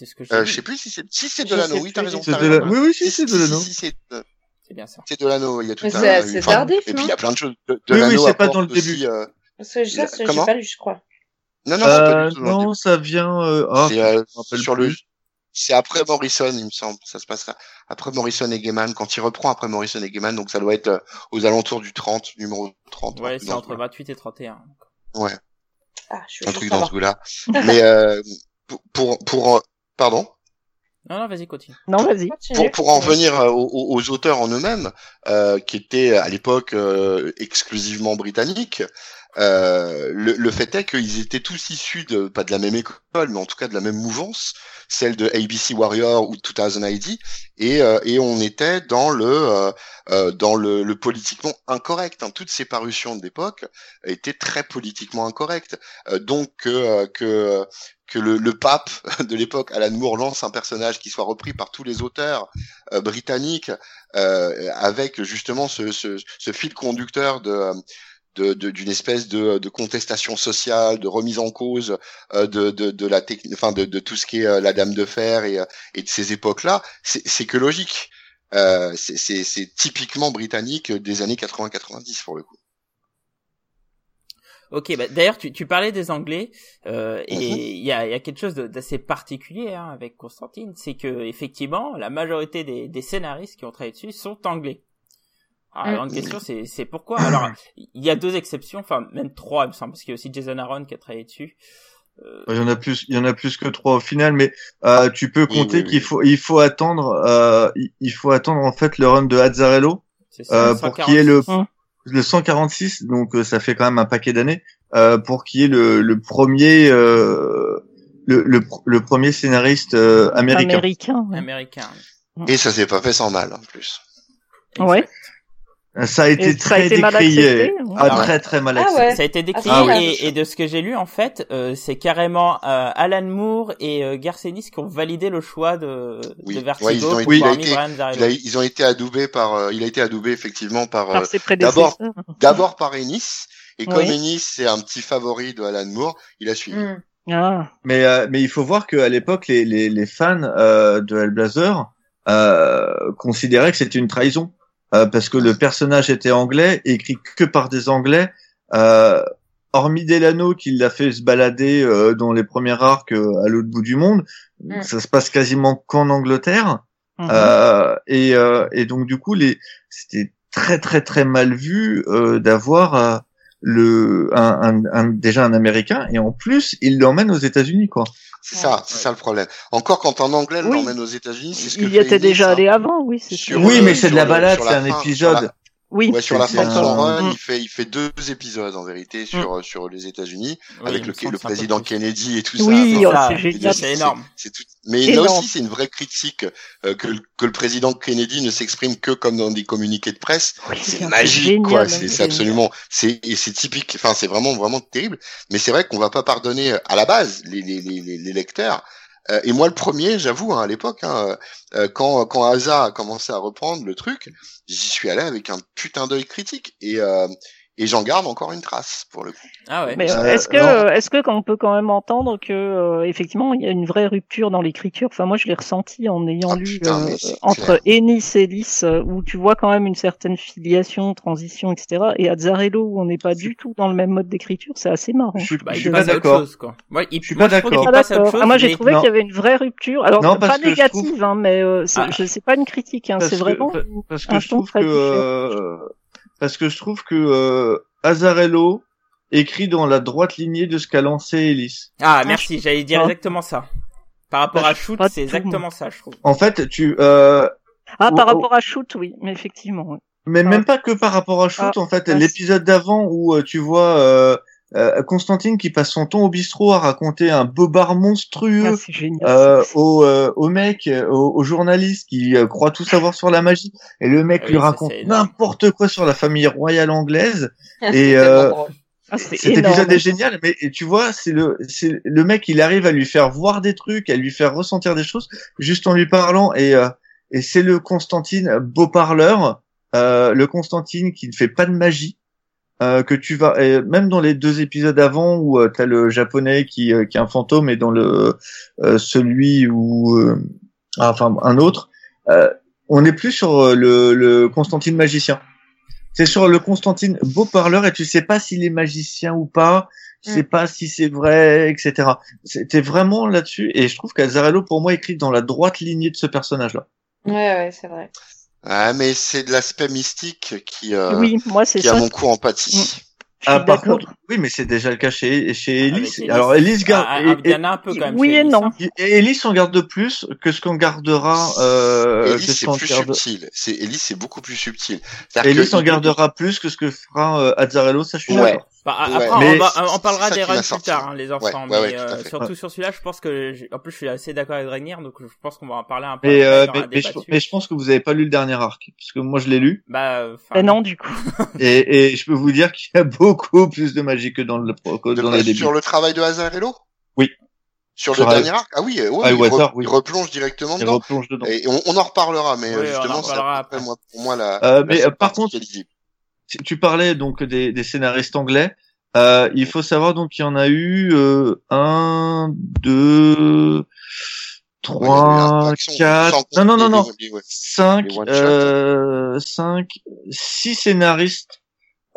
C'est ce que j'ai Euh, je sais plus si c'est si c'est Delano. Oui, t'as raison. C'est t'as de la- raison. Oui, oui, si, c'est si, de si, l'anneau. si, c'est euh, C'est bien ça. c'est Delano. Il y a tout un. c'est- tardif, Et puis il y a plein de choses. De, Oui, oui, Delano c'est pas dans le aussi, début. euh, Ça, ça, ça, j'ai pas lu, je crois. Non, non, c'est pas Euh, le non, ça vient. Euh... ah, euh, rappelle sur le, c'est après Morrison, il me semble. Ça se passera après Morrison et Gaiman, quand il reprend après Morrison et Gaiman, donc ça doit être euh, aux alentours du 30, numéro 30. un Ouais, c'est entre ce 28 et 31. goût-là. Ouais, Ah, je suis un truc dans pas. ce goût-là. (laughs) Mais euh, pour, pour, euh, pardon, Non, non, vas-y, continue. Non, vas-y. Continue. pour, pour en venir euh, aux, aux- aux auteurs en eux-mêmes, euh, qui étaient à l'époque euh, exclusivement britanniques, euh, le, le fait est qu'ils étaient tous issus de pas de la même école, mais en tout cas de la même mouvance, celle de ABC Warrior ou 2000 ID, et, euh, et on était dans le euh, euh, dans le, le politiquement incorrect. hein. Toutes ces parutions d'époque étaient très politiquement incorrectes. Euh, donc que que que le, le pape (laughs) de l'époque, Alan Moore, lance un personnage qui soit repris par tous les auteurs euh, britanniques, euh, avec justement ce, ce, ce fil conducteur de de- de- d'une espèce de, de contestation sociale, de remise en cause euh, de, de, de la technique, enfin de, de tout ce qui est euh, la Dame de Fer et, euh, et de ces époques-là, c'est c'est que logique. Euh, c'est- c'est c'est typiquement britannique des années 80-90 pour le coup. Ok, bah, d'ailleurs, tu, tu parlais des Anglais, euh, et Mhm. il y, a, y a quelque chose d'assez particulier hein, avec Constantine, c'est que effectivement, la majorité des, des scénaristes qui ont travaillé dessus sont anglais. Alors, la Mm. grande question, c'est, c'est pourquoi? Alors, (clears throat) il y a deux exceptions, enfin même trois, il me semble, parce qu'il y a aussi Jason Aaron qui a travaillé dessus. Euh, Il y en a plus, il y en a plus que trois au final, mais euh, tu peux compter oui, oui. qu'il faut, il faut attendre, euh, il- faut attendre en fait le run de Azzarello ça, euh, pour qu'il y ait le, 146. le 146, donc euh, ça fait quand même un paquet d'années, euh, pour qu'il y ait le, le premier, euh, le, le, le premier scénariste euh, américain. Américain. ouais. américain. Et ça s'est pas fait sans mal en plus. Ouais. Ça a été Et ça a très été mal décrié, ah, très très mal Ah accepté. ouais. Ça a été Ah, oui. et, et de ce que j'ai lu en fait, euh, c'est carrément euh, Alan Moore et euh, Garcenis qui ont validé le choix de, Oui. de Ouais, Vertigo ils ont été- pour il a été- Brian Il Zarello. a- ils ont été adoubés par, euh, il a été adoubé effectivement par euh, d'abord- d'abord par Ennis et comme Oui. Ennis c'est un petit favori de Alan Moore, il a suivi. Hmm. Ah. Mais euh, mais il faut voir qu'à l'époque les, les les fans euh, de Hellblazer euh, considéraient que c'était une trahison euh, parce que le personnage était anglais écrit que par des anglais euh, hormis Delano qui l'a fait se balader euh, dans les premiers arcs euh, à l'autre bout du monde Mm. ça se passe quasiment qu'en Angleterre Mhm. euh, et euh, et donc du coup les c'était très très très mal vu euh, d'avoir euh, le un, un, un- déjà un américain et en plus il l'emmène aux États-Unis quoi C'est ça, c'est ça le problème. Encore quand en anglais Oui. l'emmène aux États-Unis, c'est ce que Il y était déjà allé avant, oui. c'est Sur sûr. oui le- mais c'est de la balade c'est un épisode la- Oui. Ouais, sur la C'est fin de son un- run, Mm. il fait, il fait deux épisodes en vérité sur, euh, sur les États-Unis, Oui, avec il le, le président. Kennedy et tout ça. Oui, C'est oh, ça. c'est énorme. Tout. Mais Énorme. là aussi, c'est une vraie critique euh, que, le- que le président Kennedy ne s'exprime que comme dans des communiqués de presse. Oui, C'est magique, génial, quoi. hein, C'est absolument, c'est et c'est typique. Enfin, c'est vraiment vraiment terrible. Mais c'est vrai qu'on va pas pardonner à la base les les les, les- les lecteurs. Euh, et moi, le premier, j'avoue, hein, à l'époque, hein, euh, quand quand Asa a commencé à reprendre le truc, j'y suis allé avec un putain d'œil critique. Et euh, et j'en garde encore une trace pour le coup. Ah ouais. Mais Euh, est-ce que, non. est-ce que on peut quand même entendre que euh, effectivement il y a une vraie rupture dans l'écriture? Enfin moi je l'ai ressenti en ayant Ah, lu putain, euh, entre Ennis et Lys euh, où tu vois quand même une certaine filiation, transition, etc. Et Azzarello où on n'est pas du tout dans le même mode d'écriture, c'est assez marrant. je suis, Bah, je suis pas d'accord il, Je suis moi, pas d'accord. Ah, moi j'ai mais- trouvé qu'il y avait une vraie rupture. Alors Non, pas négative, hein, mais euh, c'est, Ah. je sais pas une critique. Hein, c'est vraiment pa- parce que un je ton trouve très que euh, parce que je trouve que euh, Azarello écrit dans la droite lignée de ce qu'a lancé Ellis. Ah, merci, j'allais dire Ah. exactement ça. Par rapport Bah, à Shoot, c'est exactement ça, je trouve. En fait, tu euh, ah par Oh, rapport à Shoot, oui, mais effectivement. oui. mais Ah. même pas que par rapport à Shoot. Ah, en fait, ah, l'épisode d'avant où euh, tu vois euh, Constantine qui passe son temps au bistrot à raconter un bobard monstrueux. Ah, c'est génial. Euh, au, euh, au mec, euh, au, au journaliste qui euh, croit tout savoir sur la magie, et le mec Ah oui, lui raconte n'importe quoi sur la famille royale anglaise. C'est Et, euh. Ah, c'est Cet énorme. épisode est génial, mais et tu vois, c'est le, c'est le mec, il arrive à lui faire voir des trucs, à lui faire ressentir des choses, juste en lui parlant, et euh, et c'est le Constantine beau parleur, euh, le Constantine qui ne fait pas de magie, euh, que tu vas, même dans les deux épisodes avant où euh, t'as le japonais qui euh, qui est un fantôme, et dans le euh, celui où, enfin un autre, on n'est plus sur le, le Constantine magicien. C'est sur le Constantine beau parleur et tu sais pas s'il est magicien ou pas. sais pas si c'est vrai, etc. C'était vraiment là-dessus, et je trouve qu'Azzarello, pour moi, écrit dans la droite lignée de ce personnage-là. Ouais, ouais, c'est vrai. Ah, mais c'est de l'aspect mystique qui, euh, Oui, moi c'est qui a ça. mon coup empathie. Mm. Ah, par contre, oui, mais c'est déjà le cas chez, chez Avec Elise. Elise. Alors, Elise garde, Ah, ah, et- il y en a un peu quand même. Oui chez et Elise, non. hein. et, Elise en garde de plus que ce qu'on gardera, euh, Elise, ce c'est qu'on plus garde- subtil. C'est Elise, c'est beaucoup plus subtil. Elise que en il- gardera plus que ce que fera euh, Azzarello, ça je suis Ouais. d'accord. Bah, Ouais. après, Mais on, va- c'est- on parlera des runs plus tard, hein, les enfants. Ouais, ouais, mais euh, surtout sur celui-là, je pense que, j'ai- en plus, je suis assez d'accord avec Dragnir, donc je pense qu'on va en parler un peu. Mais, après, euh, mais, je, dessus. mais je pense que vous avez pas lu le dernier arc, parce que moi je l'ai lu, Bah, euh, Ben non, du coup. (laughs) et, et je peux vous dire qu'il y a beaucoup plus de magie que dans le pro- que de dans quoi, les débuts. sur le travail de Azarello Oui. Sur, Sur le dernier arc? Ah oui, euh, ouais, High il, Water, re- oui. il replonge directement Il dedans. replonge dedans. Et on, on en reparlera, mais Oui, euh, on en justement, c'est pour moi la. Euh, mais par contre. Tu- parlais donc des, des scénaristes anglais. Euh, il faut savoir donc qu'il y en a eu euh, un, deux, trois, quatre. Non non non non. ouais. cinq, euh, cinq, six scénaristes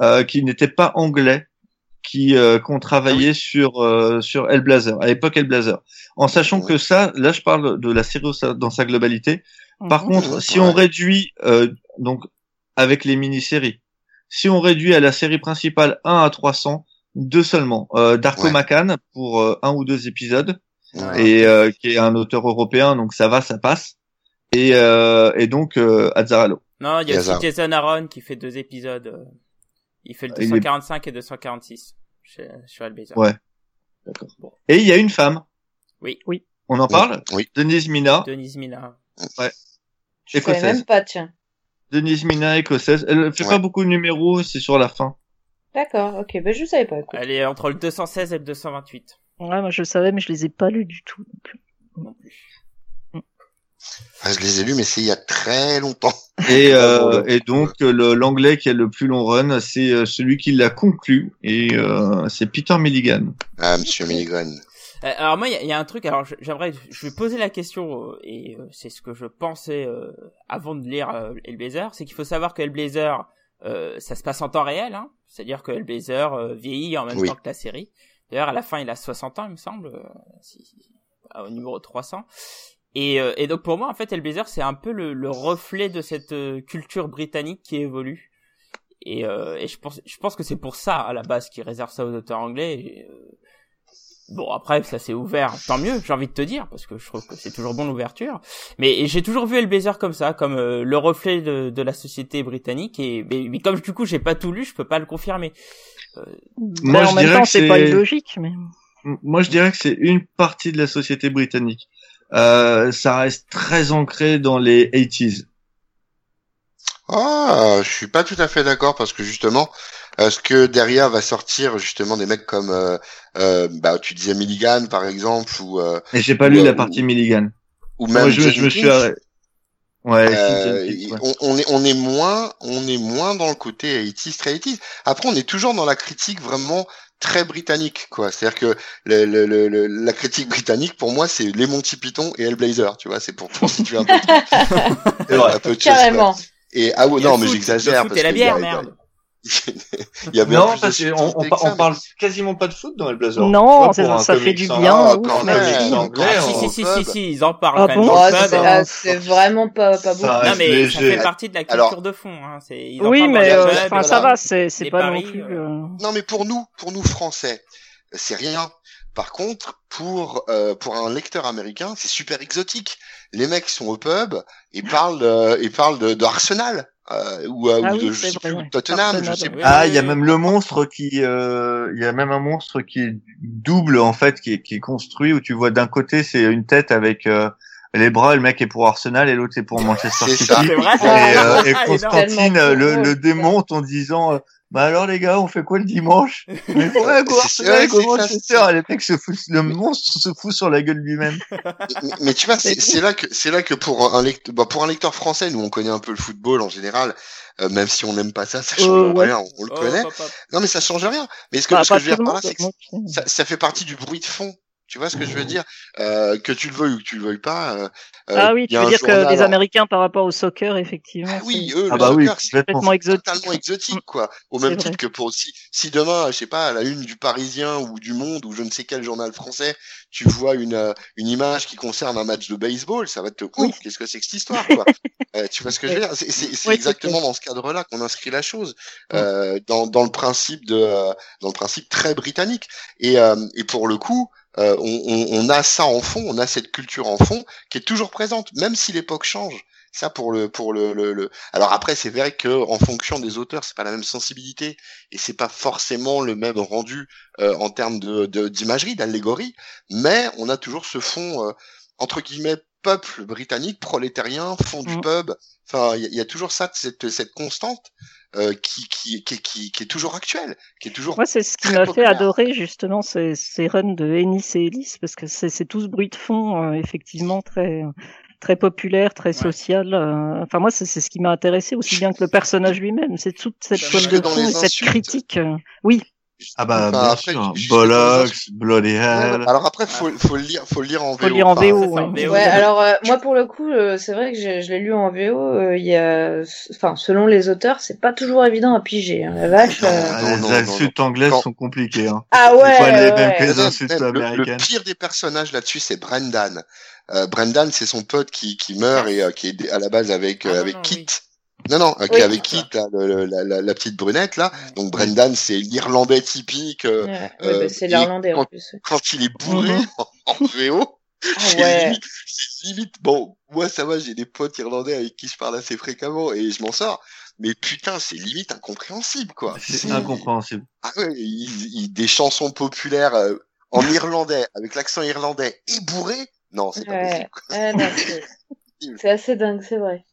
euh, qui n'étaient pas anglais, qui, euh, qui ont travaillé sur euh, sur Hellblazer à l'époque Hellblazer. En sachant que ça, là je parle de la série dans sa globalité. Par Mhm. contre, si ouais. on réduit euh, donc avec les mini-séries, si on réduit à la série principale 1 à 300, deux seulement. Euh, Darko Ouais. Makan pour euh, un ou deux épisodes Ouais. et euh, qui est un auteur européen, donc ça va, ça passe. Et, euh, et donc euh, Azzarello. Non, il y a aussi. Jason Aaron qui fait deux épisodes. euh, Il fait le Il est- 245 et 246 chez, sur Hellblazer. Ouais. Et il y a une femme. Oui. Oui. On en parle? Oui. Denise Mina, Denise Mina. Je connais écossaise. même pas, tiens. Denise Mina, écossaise. Elle fait Ouais. pas beaucoup de numéros, c'est sur la fin. D'accord, ok, ben je savais pas. écoute. Elle est entre le 216 et le 228. Ouais, moi je le savais, mais je les ai pas lus du tout. donc. Non plus. Ah, je les ai lus, mais c'est il y a très longtemps. Et, (laughs) euh, et donc l'anglais qui a le plus long run, c'est euh, celui qui l'a conclu, et euh, c'est Peter Milligan. Ah, Monsieur Milligan. Euh, Alors moi, il y, y a un truc. Alors j'aimerais, je vais poser la question euh, et euh, c'est ce que je pensais euh, avant de lire euh, Hellblazer, c'est qu'il faut savoir que Hellblazer, euh, ça se passe en temps réel, hein, c'est-à-dire que Hellblazer euh, vieillit en même Oui. temps que la série. D'ailleurs, à la fin, il a 60 ans, il me semble, euh, si- au numéro 300. Et, euh, et donc pour moi, en fait, Hellblazer, c'est un peu le, le reflet de cette euh, culture britannique qui évolue. Et, euh, et je pense, je pense que c'est pour ça à la base qu'ils réservent ça aux auteurs anglais. Et, euh, Bon après ça s'est ouvert, tant mieux, j'ai envie de te dire parce que je trouve que c'est toujours bon l'ouverture. Mais j'ai toujours vu Hellblazer comme ça, comme euh, le reflet de, de la société britannique et mais, mais comme du coup j'ai pas tout lu, je peux pas le confirmer. Moi, Mais en je même dirais temps, que c'est pas illogique, mais. Moi, je dirais que c'est une partie de la société britannique. Euh, ça reste très ancré dans les 80s. Ah, je suis pas tout à fait d'accord parce que justement, euh, ce que derrière va sortir justement des mecs comme, euh, euh, bah, tu disais Milligan par exemple ou euh, Et j'ai pas Ou, lu euh, la partie Milligan. ou Moi, même je, je me suis arrêté. Ouais, Euh, ouais. on, on est on est moins on est moins dans le côté 80s très 80s. Après on est toujours dans la critique vraiment très britannique quoi. C'est-à-dire que le, le, le, le- la critique britannique pour moi c'est les Monty Python et Hellblazer, tu vois, c'est pour pour situer un peu (laughs) un peu de. Carrément. Et ah ouais, non mais j'exagère parce la qu'il y a- bière, il y a- merde. (laughs) il y a bien Non, parce qu'on on, on parle quasiment pas de foot dans Hellblazer. Non, Tu vois, ça- ça fait du bien, Ah, si, si, si, si, ils en parlent Ah quand même c'est c'est vraiment pas, pas beaucoup. Ça Non mais ça fait partie de la culture Alors- de fond. Hein. C'est ils en Oui, mais euh, enfin ça va, c'est pas paris, non plus. euh, euh, Non, mais pour nous, pour nous français, c'est rien. Par contre, pour euh, pour un lecteur américain, c'est super exotique. Les mecs sont au pub et parlent euh, et parlent de, de Arsenal euh, ou, Ah ou oui, de je c'est sais vrai, plus, ouais. Tottenham, Arsenal, je sais ouais. plus. Ah, il y a même le monstre qui, euh, il y a même un monstre qui est double en fait, qui est, qui est construit où tu vois d'un côté c'est une tête avec euh, les bras, le mec est pour Arsenal et l'autre (laughs) c'est pour Manchester City. ça. Et, euh, et Constantine le, démonte en disant euh, bah alors les gars on fait quoi le dimanche? (laughs) Mais ouais go C'est- Arsenal ouais, go c'est ça, Manchester c'est ça. Et le mec se fout le monstre se fout sur la gueule lui-même. (laughs) mais, mais tu vois, c'est là que c'est là que pour un lecteur, bah, pour un lecteur français, nous on connaît un peu le football en général, euh, même si on n'aime pas ça, ça change Euh, ouais. rien, on le Oh, connaît. Non, mais ça change rien. Mais ce que, bah, ce que je veux dire par là, c'est que ça fait partie du bruit de fond. Tu vois ce que je veux dire? Euh, Que tu le veuilles ou que tu le veuilles pas. Euh, ah oui, tu veux dire que les Américains par rapport au soccer, effectivement. Ah oui, c'est eux, Ah le bah oui, soccer, c'est complètement. exotique. totalement exotique, quoi. Au même vrai. titre que pour si, si demain, je sais pas, à la une du Parisien ou du Monde ou je ne sais quel journal français, tu vois une euh, une image qui concerne un match de baseball, ça va te Oui. Qu'est-ce que c'est que cette histoire, quoi? Euh, tu vois ce que je veux dire? C'est c'est- c'est Oui, exactement dans ce cadre-là qu'on inscrit la chose, euh, dans dans le principe de euh, dans le principe très britannique. Et euh, et pour le coup. Euh, on, on, on a ça en fond, on a cette culture en fond qui est toujours présente, même si l'époque change. Ça pour le pour le, le, le- alors après c'est vrai que en fonction des auteurs c'est pas la même sensibilité et c'est pas forcément le même rendu euh, en termes de d'imagerie d'allégorie mais on a toujours ce fond euh, entre guillemets peuple britannique prolétarien fond du Mm. pub enfin il y, y a toujours ça cette cette constante euh, qui, qui qui qui qui est toujours actuelle qui est toujours Moi, c'est ce qui m'a fait adorer justement ces, ces runs de Ennis et Ellis parce que c'est c'est tout ce bruit de fond euh, effectivement très très populaire, très social. euh, Enfin moi, c'est c'est ce qui m'a intéressé aussi bien que le personnage lui-même. C'est toute cette toile de fond et cette critique. euh, Oui, Ah bah, Enfin, bien après, sûr. Bollocks, Bloody Hell. ouais. alors après faut faut le lire faut le lire en faut VO lire en VO. en ouais. VO. Ouais, alors euh, moi pour le coup, euh, c'est vrai que je, je l'ai lu en VO. euh, Il y a, enfin, selon les auteurs, c'est pas toujours évident à piger. Hein, la vache. euh. Ah, non, les insultes anglaises Quand- sont compliquées. Hein. Ah ouais. pas les mêmes ouais. que les insultes même le, le américaines. pire des personnages là-dessus, c'est Brendan. Euh, Brendan, c'est son pote qui, qui meurt et euh, qui est à la base avec Ah, euh, avec non, Kit. oui. Non, non, euh, qui Oui. avec le- le- la, la- la petite brunette là. Donc Brendan, c'est l'Irlandais typique. euh, Ouais, ouais, euh, bah, c'est l'Irlandais en quand- plus. quand il est bourré Mhm. (laughs) en, en VO, Ah ouais. limite, c'est limite. Bon, moi ça va, j'ai des potes irlandais avec qui je parle assez fréquemment et je m'en sors. Mais putain, c'est limite incompréhensible quoi. C'est incompréhensible. Ah ouais, il, il- des chansons populaires euh, en irlandais avec l'accent irlandais et bourré. Non, c'est pas Ouais. possible. quoi. Ah, non, c'est- (laughs) c'est assez dingue, c'est vrai.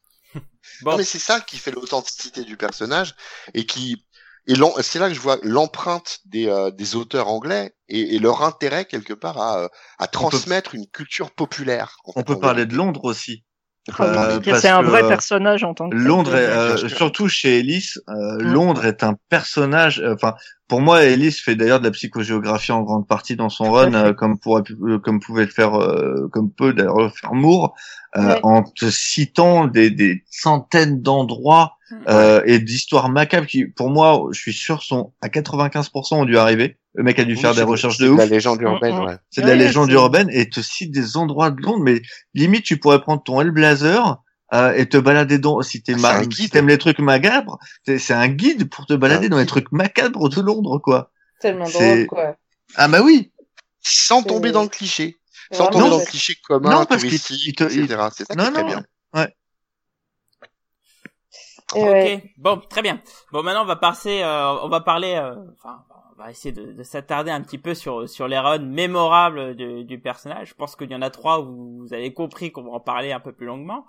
Bon, Non, mais c'est ça qui fait l'authenticité du personnage et qui et l'en- c'est là que je vois l'empreinte des, euh, des auteurs anglais et, et leur intérêt quelque part à, euh, à transmettre une culture populaire. en On peut parler de Londres aussi. Ah Euh, c'est un vrai personnage en tant que. Londres, est, euh, surtout chez Ellis, euh, Mm. Londres est un personnage. euh, Enfin, pour moi, Ellis fait d'ailleurs de la psychogéographie en grande partie dans son run, euh, comme pourrait, comme pouvait le faire, euh, comme peut d'ailleurs le faire Moore, euh, Ouais. en te citant des, des centaines d'endroits euh, et d'histoires macabres qui, pour moi, je suis sûr, sont à 95% ont dû arriver. Le mec a dû Oui, faire c'est des recherches c'est de ouf. La légende urbaine, Mm, mm. ouais. C'est de la Ouais, légende c'est- urbaine et te cite des endroits de Londres, mais limite tu pourrais prendre ton Hellblazer euh, et te balader dans si t'es Ah, c'est si t'aimes les trucs macabres, c'est c'est un guide pour te balader Un dans les trucs macabres de Londres quoi. Tellement C'est- drôle, quoi. Ah bah oui. Sans C'est- tomber dans le cliché. C'est Sans tomber dans le cliché commun, Non, parce qu'il- touristique, il te- etc. C'est ça qui Non est très non. bien. Ok, ouais. bon, très bien. Bon, maintenant on va passer, euh, on va parler, euh, enfin, on va essayer de, de s'attarder un petit peu sur sur les runs mémorables du, du personnage. Je pense qu'il y en a trois où vous avez compris qu'on va en parler un peu plus longuement.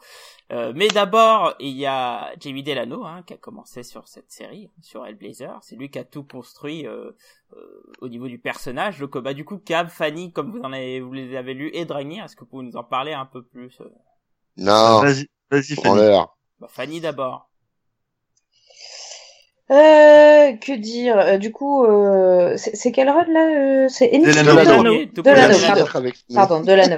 Euh, mais d'abord, il y a Jamie Delano hein, qui a commencé sur cette série, sur Hellblazer. C'est lui qui a tout construit euh, euh, au niveau du personnage. Donc, bah, du coup, Cab, Fanny, comme vous en avez, vous les avez lus, et Dragnir, est-ce que vous pouvez nous en parler un peu plus euh? Non, Vas-y, vas-y Fanny. bah, Fanny d'abord. Euh, que dire Euh, Du coup, euh, c'est c'est quel run là euh, C'est Ennis Delano. Delano. Pardon. Pardon, Delano.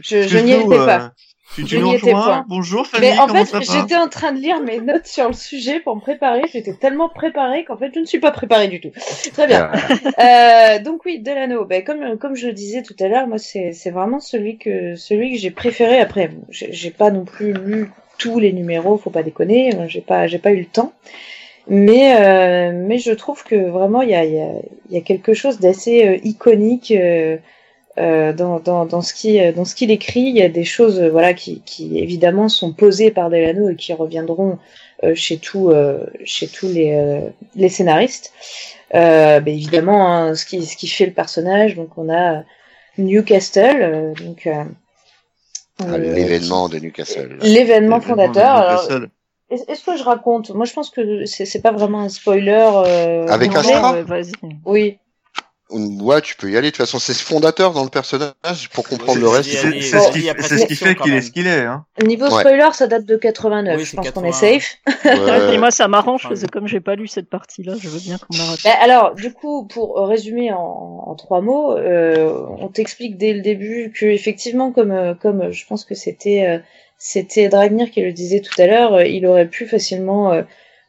Je, je n'y étais euh, pas. Tu, n'y étais pas. Bonjour Fanny, Mais en fait, j'étais en train de lire mes notes sur le sujet pour me préparer. J'étais tellement préparée qu'en fait, je ne suis pas préparée du tout. Très bien. Euh, donc oui, Delano. Ben, comme comme je le disais tout à l'heure, moi c'est c'est vraiment celui que celui que j'ai préféré. Après, j'ai j'ai pas non plus lu tous les numéros, faut pas déconner. J'ai pas j'ai pas eu le temps. Mais euh, mais je trouve que vraiment il y a il y a y a quelque chose d'assez euh, iconique. euh, euh, dans, dans, dans ce qui dans ce qu'il écrit, il y a des choses euh, voilà qui, qui évidemment sont posées par Delano et qui reviendront euh, chez tout euh, chez tous les euh, les scénaristes. Euh, ben, évidemment hein, ce qui ce qui fait le personnage. Donc on a Newcastle, euh, donc euh, Ah, euh, L'événement de Newcastle. l'événement fondateur. Alors, Newcastle. est- est-ce que je raconte? Moi, je pense que c'est pas vraiment un spoiler. Euh, Avec. Astra vas-y. Oui. Ouais, tu peux y aller. De toute façon, c'est ce fondateur dans le personnage pour comprendre le reste. C'est ce qui, ce fait qu'il est ce qu'il est. Hein. Niveau Ouais. spoiler, ça date de 89. Oui, je pense qu'on est 80. safe. (laughs) Ouais. Et moi, ça m'arrange, parce que comme j'ai pas lu cette partie-là, je veux bien qu'on raconte. Ben, alors, du coup, pour résumer en, en trois mots, euh, on t'explique dès le début que effectivement, comme euh, comme euh, je pense que c'était euh, c'était Dragnir qui le disait tout à l'heure, euh, il aurait pu facilement euh,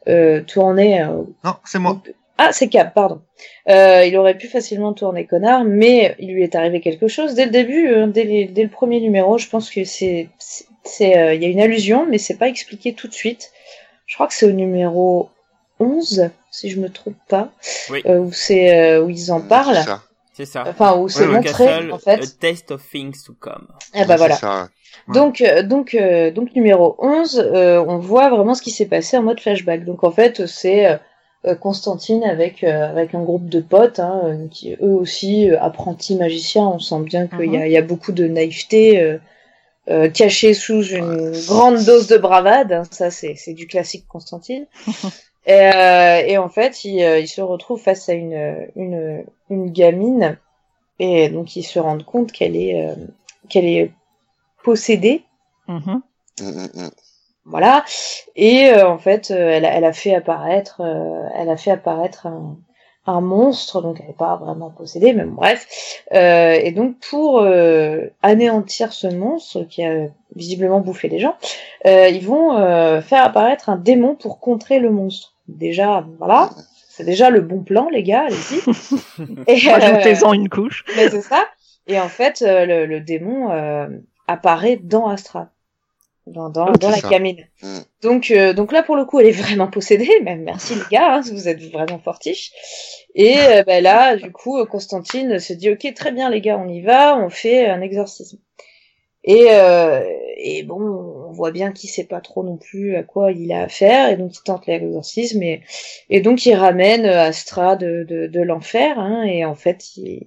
euh, tourner. euh, Non, c'est moi. Ah, c'est Cap, pardon. Euh, il aurait pu facilement tourner connard, mais il lui est arrivé quelque chose dès le début, euh, dès, les- dès le premier numéro. Je pense que c'est euh, il y a une allusion, mais c'est pas expliqué tout de suite. Je crois que c'est au numéro 11, si je me trompe pas, Oui. euh, où c'est euh, où ils en C'est parlent. ça. C'est ça. Enfin, où c'est ouais. montré Castle, en fait. A Taste of Things to Come. Eh Ouais, ben voilà. ça. Ouais. Donc, euh, donc, euh, donc numéro 11, euh, on voit vraiment ce qui s'est passé en mode flashback. Donc en fait, c'est euh, euh, Constantine avec euh, avec un groupe de potes, hein, qui eux aussi euh, apprentis magiciens. On sent bien qu'il y, a, il y a beaucoup de naïveté euh, euh, cachée sous une grande dose de bravade. hein. Ça, c'est c'est du classique Constantine. (laughs) et, euh, et en fait, il, euh, il se retrouve face à une une une gamine et donc ils se rendent compte qu'elle est euh, qu'elle est possédée Mhm. Mm, mm, mm. voilà. Et euh, en fait, euh, elle, a- elle a fait apparaître, euh, elle a fait apparaître un, un monstre, donc elle n'est pas vraiment possédée, mais bon, bref. Euh, et donc pour euh, anéantir ce monstre qui a visiblement bouffé les gens, euh, ils vont euh, faire apparaître un démon pour contrer le monstre. Déjà, voilà. C'est déjà le bon plan, les gars, allez-y. (laughs) Et, euh, Rajoutez-en une couche. mais c'est ça. Et en fait, euh, le, le démon euh, apparaît dans Astra, dans, dans, Ok. dans la Ça. gamine. Mm. Donc, euh, donc là, pour le coup, elle est vraiment possédée. (laughs) Même merci les gars, hein, vous êtes vraiment fortiches. Et euh, bah, là, du coup, Constantine se dit, ok, très bien les gars, on y va, on fait un exorcisme. Et, euh, et bon, on voit bien qu'il sait pas trop non plus à quoi il a affaire, et donc il tente l'exorcisme, et, et donc il ramène Astra de, de, de l'enfer, hein, et en fait, il,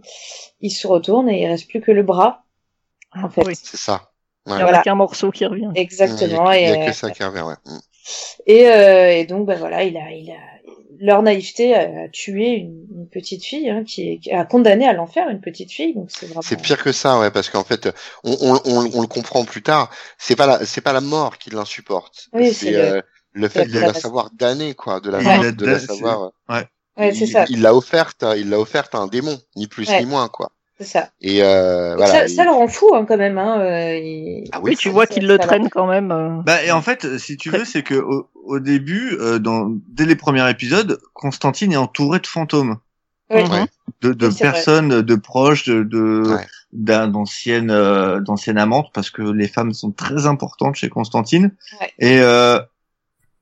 il se retourne et il reste plus que le bras, en fait. Oui. C'est ça. Il Ouais. n'y a Voilà. qu'un morceau qui revient. Exactement. Il y a, il y a et, que ça qui revient, ouais. Et, euh, et donc, ben voilà, il a, il a, leur naïveté a, a tué une, une petite fille, hein, qui, est- qui a condamné à l'enfer une petite fille, donc c'est vraiment. C'est pire que ça, ouais, parce qu'en fait, on, on, on, on le comprend plus tard. C'est pas la, c'est pas la mort qui l'insupporte. Oui, c'est c'est le- euh, le fait de la savoir damnée, quoi, de la, Ouais. de la Ouais. savoir. Ouais, c'est il, ça, il l'a offerte, à- il l'a offerte à un démon, ni plus Ouais. ni moins, quoi. C'est ça. Et euh, voilà. ça, Et- ça le rend fou, hein, quand même, hein. euh, il- Ah Oui, tu vois qu'il le va. traîne quand même. euh, Bah, et en fait, si tu veux, c'est que au, au début, euh, dans, dès les premiers épisodes, Constantine est entouré de fantômes, Oui. Ouais. de, de Oui, c'est vrai. personnes, de proches, de, de Ouais. d'un- d'anciennes euh, d'anciennes amantes, parce que les femmes sont très importantes chez Constantine. Ouais. Et euh,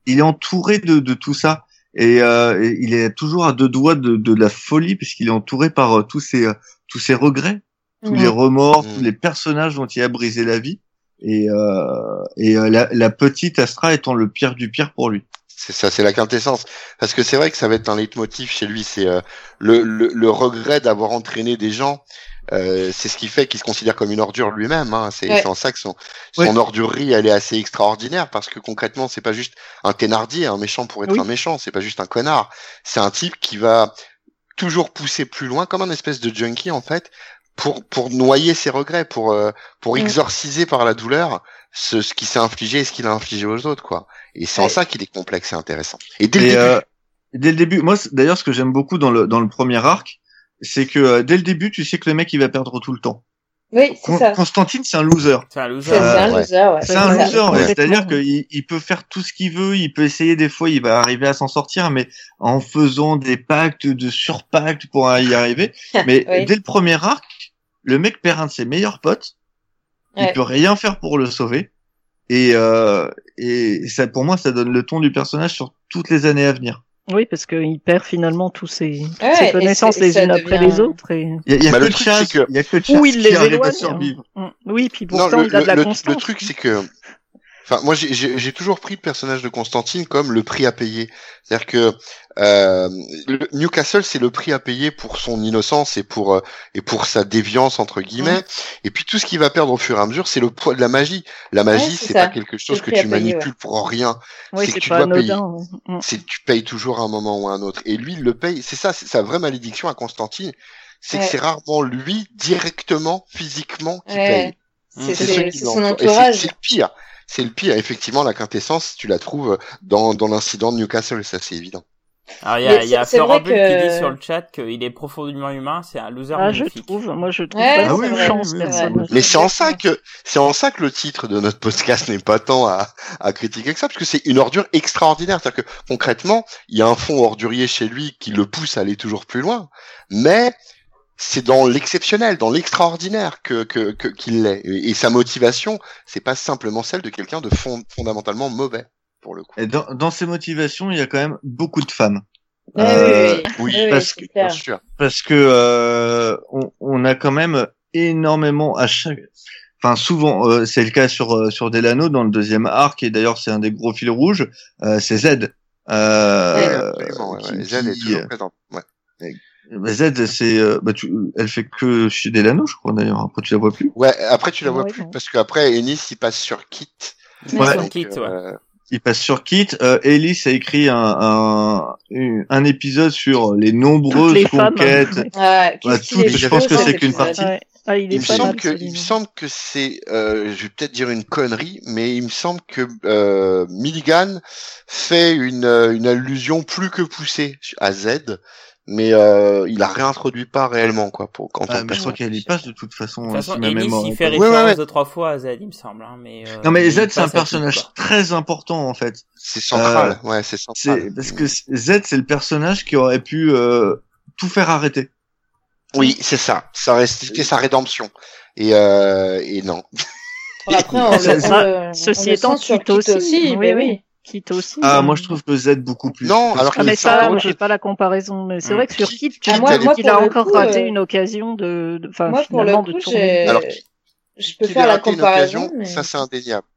il est entouré de, de tout ça. Et, euh, et il est toujours à deux doigts de, de la folie, puisqu'il est entouré par euh, tous ses euh, tous ses regrets, tous les remords, Mhm. tous les personnages dont il a brisé la vie. Et, euh, et euh, la, la petite Astra étant le pire du pire pour lui. C'est ça, c'est la quintessence. Parce que c'est vrai que ça va être un leitmotiv chez lui, c'est euh, le, le, le regret d'avoir entraîné des gens. Euh, c'est ce qui fait qu'il se considère comme une ordure lui-même. Hein. C'est Ouais. c'est en ça que son, son Ouais. ordurerie, elle est assez extraordinaire parce que concrètement, c'est pas juste un thénardier, un méchant pour être Oui. un méchant. C'est pas juste un connard. C'est un type qui va toujours pousser plus loin, comme un espèce de junkie en fait, pour pour noyer ses regrets, pour euh, pour Mm. exorciser par la douleur ce, ce qui s'est infligé et ce qu'il a infligé aux autres, quoi. Et c'est en ça qu'il est complexe et intéressant. Et dès le début, euh, dès le début, moi, d'ailleurs, ce que j'aime beaucoup dans le dans le premier arc, c'est que euh, dès le début, tu sais que le mec il va perdre tout le temps. Oui, c'est Con- ça. Constantine, c'est un loser. C'est un loser. C'est c'est un loser, ouais. C'est un ça, loser, ouais. complètement. c'est-à-dire qu'il il peut faire tout ce qu'il veut, il peut essayer des fois, il va arriver à s'en sortir, mais en faisant des pactes de surpactes pour y arriver. (laughs) Mais Oui. dès le premier arc, le mec perd un de ses meilleurs potes, il peut rien faire pour le sauver, et euh, et ça, pour moi, ça donne le ton du personnage sur toutes les années à venir. Oui, parce qu'il perd finalement tous ses, toutes Ouais, ses connaissances les unes après les autres. Et... Il y a, il y a Bah, que le de truc, chasse, c'est que- il y a que chasse Ou il qui les arrive à éloigne. survivre. Mm. Oui, puis non, pourtant le, il a de la le- constance. le truc, c'est que, enfin, moi, j'ai- toujours pris le personnage de Constantine comme le prix à payer. C'est-à-dire que euh, le- Newcastle, c'est le prix à payer pour son innocence et pour euh, et pour sa déviance entre guillemets. Et puis tout ce qu'il va perdre au fur et à mesure, c'est le poids de la magie. La magie, c'est c'est pas quelque chose que tu payer, manipules pour rien. Oui, c'est que tu dois payer. Mm. c'est tu payes toujours à un moment ou à un autre. Et lui, il le paye. C'est ça, c'est sa vraie malédiction à Constantine. c'est que Ouais. c'est rarement lui directement, physiquement qui Ouais. paye. C'est son entourage. C'est pire. C'est le pire. Effectivement, la quintessence, tu la trouves dans, dans l'incident de Newcastle, ça c'est évident. Alors, il y a, y a Florent que- qui dit sur le chat qu'il est profondément humain, c'est un loser Ah, je magnifique. trouve, moi je trouve Ouais, pas Ah de oui, oui, chance oui. Mais c'est en ça que c'est en ça que le titre de notre podcast n'est pas tant à, à critiquer que ça, parce que c'est une ordure extraordinaire. C'est-à-dire que concrètement, il y a un fond ordurier chez lui qui le pousse à aller toujours plus loin, mais c'est dans l'exceptionnel, dans l'extraordinaire que que que- qu'il l'est. Et, et sa motivation, c'est pas simplement celle de quelqu'un de fond- fondamentalement mauvais pour le coup. Et dans, dans ces motivations, il y a quand même beaucoup de femmes. Euh, oui, oui. oui, Oui, oui, parce que-. Bien sûr. parce que euh, on, on a quand même énormément à chaque enfin souvent euh, c'est le cas sur euh, sur Delano dans le deuxième arc et d'ailleurs c'est un des gros fils rouges euh, c'est Z euh, Ouais, absolument, ouais, qui- ouais. Z est toujours présente. Ouais. Bah, Z c'est euh, bah, tu, elle fait que chez Delano je crois d'ailleurs après tu la vois plus Ouais, après tu la vois Ouais, plus non. parce qu'après Ennis il passe sur Kit. Il Ouais. passe sur Kit, ouais. euh, il passe sur Kit euh, Ellis a écrit un, un un épisode sur les nombreuses les femmes. conquêtes ouais. Ah, Ouais, qu'il toutes, est je pense que c'est qu'une partie. Ouais. Ah, il me semble que, il me semble que c'est, euh, je vais peut-être dire une connerie, mais il me semble que euh, Milligan fait une, euh, une allusion plus que poussée à Z, mais euh, il a réintroduit pas réellement quoi pour quand Ah, je crois qu'elle y passe de toute façon, De toute façon, si ma Ellis, mémoire il fait Ouais, référence ouais, ouais. deux, trois fois à Z, il me semble, hein, mais, euh, Non mais Z c'est un tout, personnage très important en fait. c'est central, ouais, c'est central. C'est parce que Z c'est le personnage qui aurait pu euh, tout faire arrêter. Oui, c'est ça. Ça restait sa rédemption. Et, euh, et non. Après, on (laughs) on le- Ceci étant, Kit aussi. mais Oui, oui. oui. Kit aussi. Ah moi je trouve que Z beaucoup plus. Non, alors que- Ah, mais ça, j'ai pas la comparaison. Mais c'est Hmm. vrai que sur Kit- Kit, tu dis moi- moi, qu'il a le encore coup, raté euh, une occasion de, de- enfin, Moi, pour le de coup, tourner. j'ai, Alors, je peux Qu'il faire la raté une comparaison, occasion, mais... ça c'est indéniable.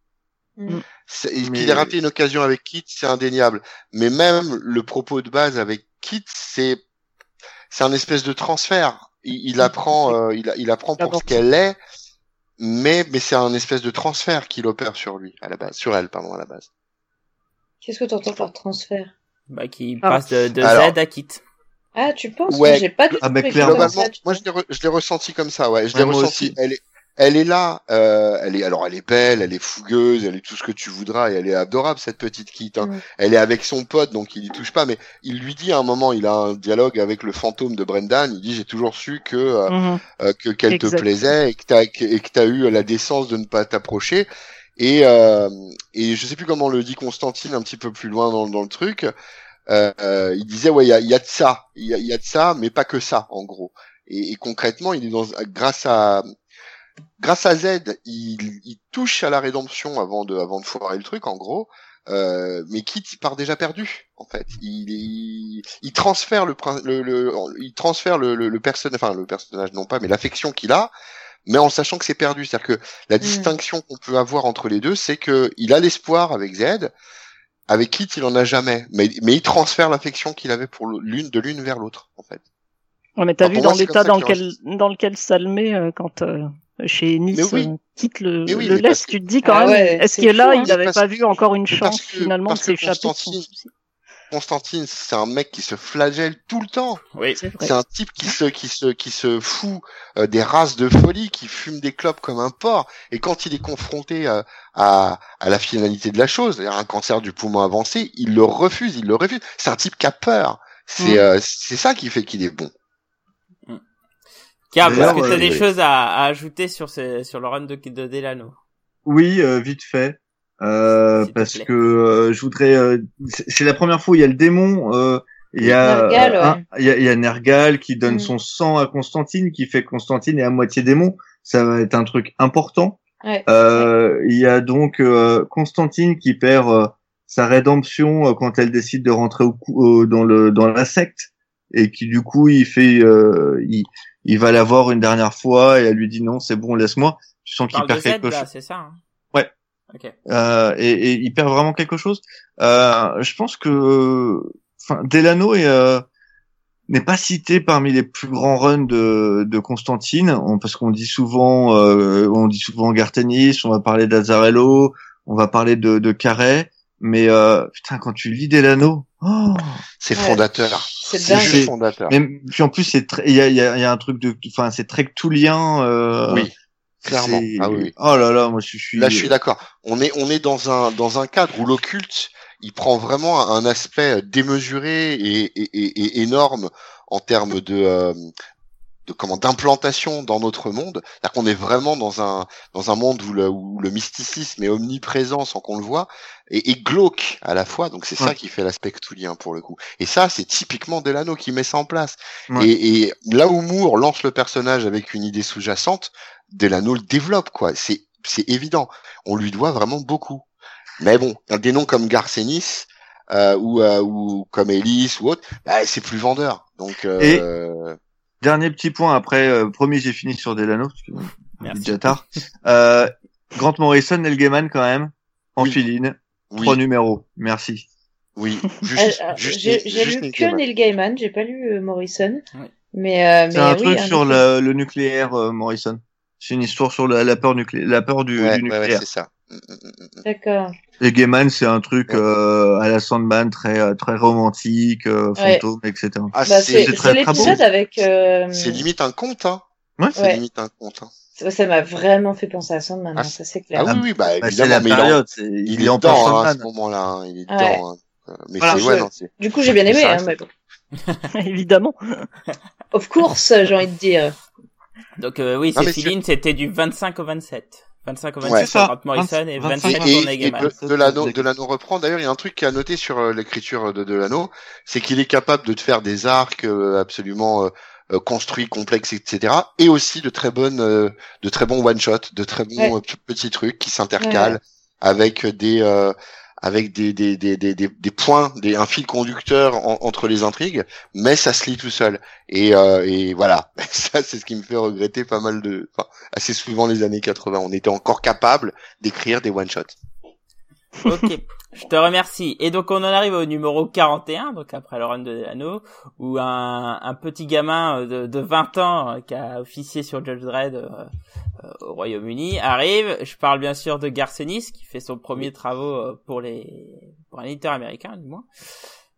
Mm. Mais- Qu'il ait raté une occasion avec Kit, c'est indéniable. Mais même le propos de base avec Kit, c'est c'est un espèce de transfert. Il, il apprend, (laughs) euh, il, il apprend pour ce qu'elle est, mais mais c'est un espèce de transfert qu'il opère sur lui à la base, sur elle pardon à la base. Qu'est-ce que tu entends par transfert? Bah, qui Ah. passe de, de Alors- Z à Kit. Ah, tu penses Ouais. Moi, J'ai pas du Ah, ça, Globalement, moi je l'ai re- je l'ai ressenti comme ça, ouais. Je Ouais, l'ai moi ressenti. aussi. Elle est, elle est là. Euh, elle est alors elle est belle, elle est fougueuse, elle est tout ce que tu voudras et elle est adorable cette petite Kit. Hein. Elle est avec son pote donc il y touche pas, mais il lui dit à un moment, il a un dialogue avec le fantôme de Brendan. Il dit j'ai toujours su que euh, Mhm. euh, que qu'elle te plaisait et que t'as que- et que t'as eu la décence de ne pas t'approcher. Et euh, et je sais plus comment le dit Constantine un petit peu plus loin dans, dans le truc. Euh, il disait ouais il y a, y a de ça, il y a, y a de ça, mais pas que ça en gros. Et, et concrètement, il est dans grâce à grâce à Z, il, il touche à la rédemption avant de avant de foirer le truc en gros. Euh, mais Kit part déjà perdu en fait. Il, il, il transfère le, le, le il transfère le, le, le personnage, enfin le personnage non pas, mais l'affection qu'il a, mais en sachant que c'est perdu. C'est-à-dire que la distinction qu'on peut avoir entre les deux, c'est que il a l'espoir avec Z, avec Kit il en a jamais, mais mais il transfère l'affection qu'il avait pour l'une de l'une vers l'autre en fait. Ouais, mais t'as vu dans l'état dans lequel, dans lequel ça le met euh, quand euh, chez Nice oui. euh, quitte le, oui, le parce laisse, que- tu te dis quand Ah même, ouais, est-ce que là, fou, hein. il n'avait pas vu encore une chance que- finalement de s'échapper Constantine- c'est un mec qui se flagelle tout le temps. Oui. C'est vrai. C'est un type qui se qui se qui se fout euh, des races de folie, qui fume des clopes comme un porc. Et quand il est confronté euh, à à la finalité de la chose, c'est-à-dire un cancer du poumon avancé, il le refuse, il le refuse. C'est un type qui a peur. C'est Mm. euh, c'est ça qui fait qu'il est bon. Car, est-ce D'ailleurs, que t'as euh, des choses à, à ajouter sur, ce, sur le run de, de Delano? Oui, euh, vite fait. Euh, parce que euh, je voudrais. euh, c'est la première fois où il y a le démon. euh, il y a Nergal, euh, ouais. un- il y, a, il y a Nergal qui donne Mm. son sang à Constantine, qui fait que Constantine est à moitié démon. Ça va être un truc important. Ouais. Euh, il y a donc euh, Constantine qui perd euh, sa rédemption euh, quand elle décide de rentrer au cou- au- dans le dans la secte et qui du coup il fait euh, il, il va la voir une dernière fois et elle lui dit non c'est bon laisse-moi. Tu sens qu'il perd quelque chose. c'est ça hein Ouais. Ok. Euh, et, et il perd vraiment quelque chose. Euh, je pense que, enfin, Delano est euh, n'est pas cité parmi les plus grands runs de, de Constantine, on- parce qu'on dit souvent, euh, on dit souvent Gartenis, on va parler d'Azzarello, on va parler de, de Carré. mais euh, putain, quand tu lis Delano, oh C'est fondateur. C'est C'est juste fondateur. mais puis en plus c'est très, il y a, il y, a, il y a un truc de, enfin c'est très cthulien. Euh, Oui, clairement. Ah oui. Oh là là, moi je suis. Là, je suis d'accord. On est, on est dans un, dans un cadre où l'occulte, il prend vraiment un aspect démesuré et, et, et, et énorme en termes de, euh, de comment d'implantation dans notre monde. C'est-à-dire qu'on est vraiment dans un, dans un monde où le, où le mysticisme est omniprésent sans qu'on le voit et, et glauque à la fois. Donc c'est ça qui fait l'aspect cthulien pour le coup. Et ça, c'est typiquement Delano qui met ça en place. Ouais. Et, et là où Moore lance le personnage avec une idée sous-jacente, Delano le développe, quoi. C'est, c'est évident. On lui doit vraiment beaucoup. Mais bon, des noms comme Garcenis, euh, ou, euh, ou comme Ellis ou autre, bah, c'est plus vendeur. Donc, euh, Dernier petit point après, euh, premier j'ai fini sur Delano parce que Merci. déjà tard. Euh, Grant Morrison, Neil Gaiman quand même, en Oui. filine, oui, trois numéros. Merci. oui, (laughs) juste, euh, juste, J'ai j'ai juste lu que Gaiman. Neil Gaiman, j'ai pas lu euh, Morrison. Ouais. Mais, euh, C'est mais un oui, truc sur le, le nucléaire, euh, Morrison. C'est une histoire sur la, la peur nucléaire, la peur du, Ouais, du ouais, ouais, nucléaire. c'est ça. Mm, mm, mm. D'accord. Et Gaiman, c'est un truc Ouais. euh, à la Sandman très euh, très romantique, euh, Ouais. fantôme, etc. Ah, Bah, c'est, c'est c'est c'est très, très l'épisode avec. euh, c'est limite un conte, hein. Ouais. C'est Ouais. limite un conte, hein. Ça ça m'a vraiment fait penser à Sandman, Ah, hein, ça c'est clair. Ah oui, oui, bah, Bah, c'est évidemment, la mais il, en- période, c'est- il, il est est en dedans, hein, à ce moment-là, hein. Il est Ouais. dedans, hein. Euh, Mais Voilà. c'est, ouais, non, c'est, Du coup, j'ai bien aimé, hein, mais bon. (laughs) Évidemment. (laughs) Of course, j'ai envie de dire. Donc euh, oui, mais filine, c'était du 25 au 27. 25 au 27 Ouais. Pour Grant Morrison et 25 25 Et, pour Gaiman. de, c'est- Delano reprend. D'ailleurs, il y a un truc qui a noté sur euh, l'écriture de Delano, c'est qu'il est capable de te faire des arcs euh, absolument euh, construits, complexes, etc. Et aussi de très bonnes, euh, de très bons one shot, de très bons Ouais. petits trucs qui s'intercalent avec des, euh, avec des des, des, des, des, points, des, un fil conducteur en- entre les intrigues, mais ça se lit tout seul. Et, euh, et voilà, (laughs) ça c'est ce qui me fait regretter pas mal de, enfin, assez souvent les années 80. On était encore capable d'écrire des one shots. Ok, je te remercie. Et donc on en arrive au numéro 41, donc après le run de Delano, où un, un petit gamin euh, de, de 20 ans euh, qui a officié sur Judge Dredd euh, euh, au Royaume-Uni arrive. Je parle bien sûr de Garcenis qui fait son premier travaux pour les pour un éditeur américain du moins.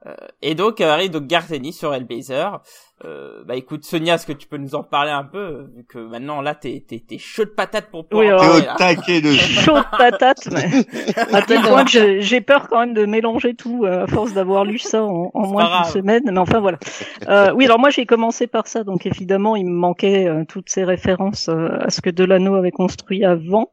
Euh, et donc arrive donc Garcenis sur Hellblazer. Euh, bah écoute Sonia, est-ce que tu peux nous en parler un peu euh, vu que maintenant là t'es t'es t'es chaud de patate pour pouvoir Oui, alors, parler, au là. taquet dessus. Chaud de patate, mais (laughs) à tel point que j'ai- peur quand même de mélanger tout euh, à force d'avoir lu ça en, moins d'une semaine. Mais enfin voilà. Euh, oui, alors moi j'ai commencé par ça, donc évidemment il me manquait euh, toutes ces références euh, à ce que Delano avait construit avant.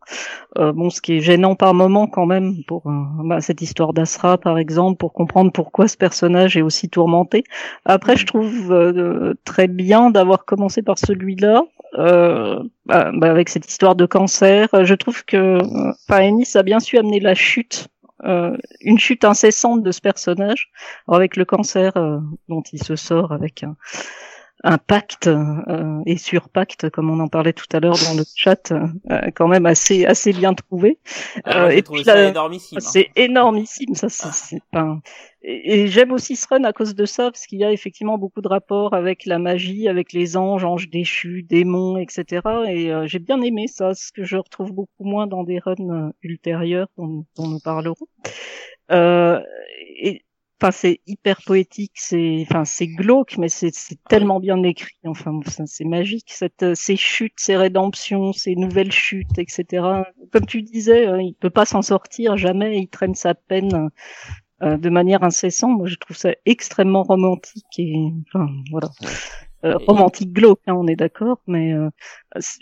Euh, bon, ce qui est gênant par moment quand même pour euh, bah, cette histoire d'Asra par exemple, pour comprendre pourquoi ce personnage est aussi tourmenté. Après, je trouve euh, très bien d'avoir commencé par celui-là. Euh, bah, bah, avec cette histoire de cancer, Euh, je trouve que euh, enfin, Ennis a bien su amener la chute, euh, une chute incessante de ce personnage, avec le cancer euh, dont il se sort avec un, un pacte euh, et sur pacte, comme on en parlait tout à l'heure dans le chat, euh, quand même assez assez bien trouvé. Alors, Euh, et puis énormissime. hein. c'est énormissime, ça. c'est- C'est pas. Et, et j'aime aussi ce run à cause de ça, parce qu'il y a effectivement beaucoup de rapports avec la magie, avec les anges, anges déchus, démons, etc. Et euh, j'ai bien aimé ça, ce que je retrouve beaucoup moins dans des runs euh, ultérieurs dont, dont nous parlerons. Euh, et enfin c'est hyper poétique, c'est enfin c'est glauque, mais c'est tellement bien écrit. Enfin c'est magique cette euh, ces chutes, ces rédemptions, ces nouvelles chutes, etc. Comme tu disais, euh, il peut pas s'en sortir jamais. Il traîne sa peine euh, de manière incessante. Moi je trouve ça extrêmement romantique et enfin voilà. Euh, romantique glauque, hein, on est d'accord, mais euh,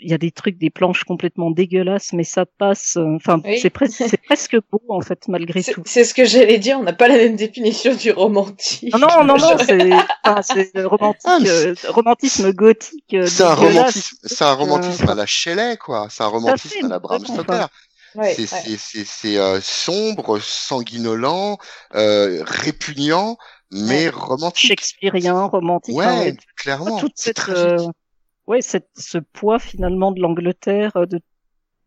il y a des trucs, des planches complètement dégueulasses, mais ça passe. euh, Enfin, Oui. c'est presque, c'est presque beau en fait, malgré C'est tout. c'est ce que j'allais dire, on n'a pas la même définition du romantique. Non, non, non, (laughs) non, c'est, enfin, romantique, Ah, euh, romantisme gothique. euh, C'est un romantisme, c'est un romantisme Euh, à la Shelley, quoi. C'est un romantisme à la Bram Stoker. Ouais, c'est ouais. c'est c'est c'est euh, sombre, sanguinolent, euh, répugnant, mais romantique. Shakespearien, romantique. enfin, Ouais, clairement. toute cette, euh, ouais, cette, ce poids finalement de l'Angleterre euh, de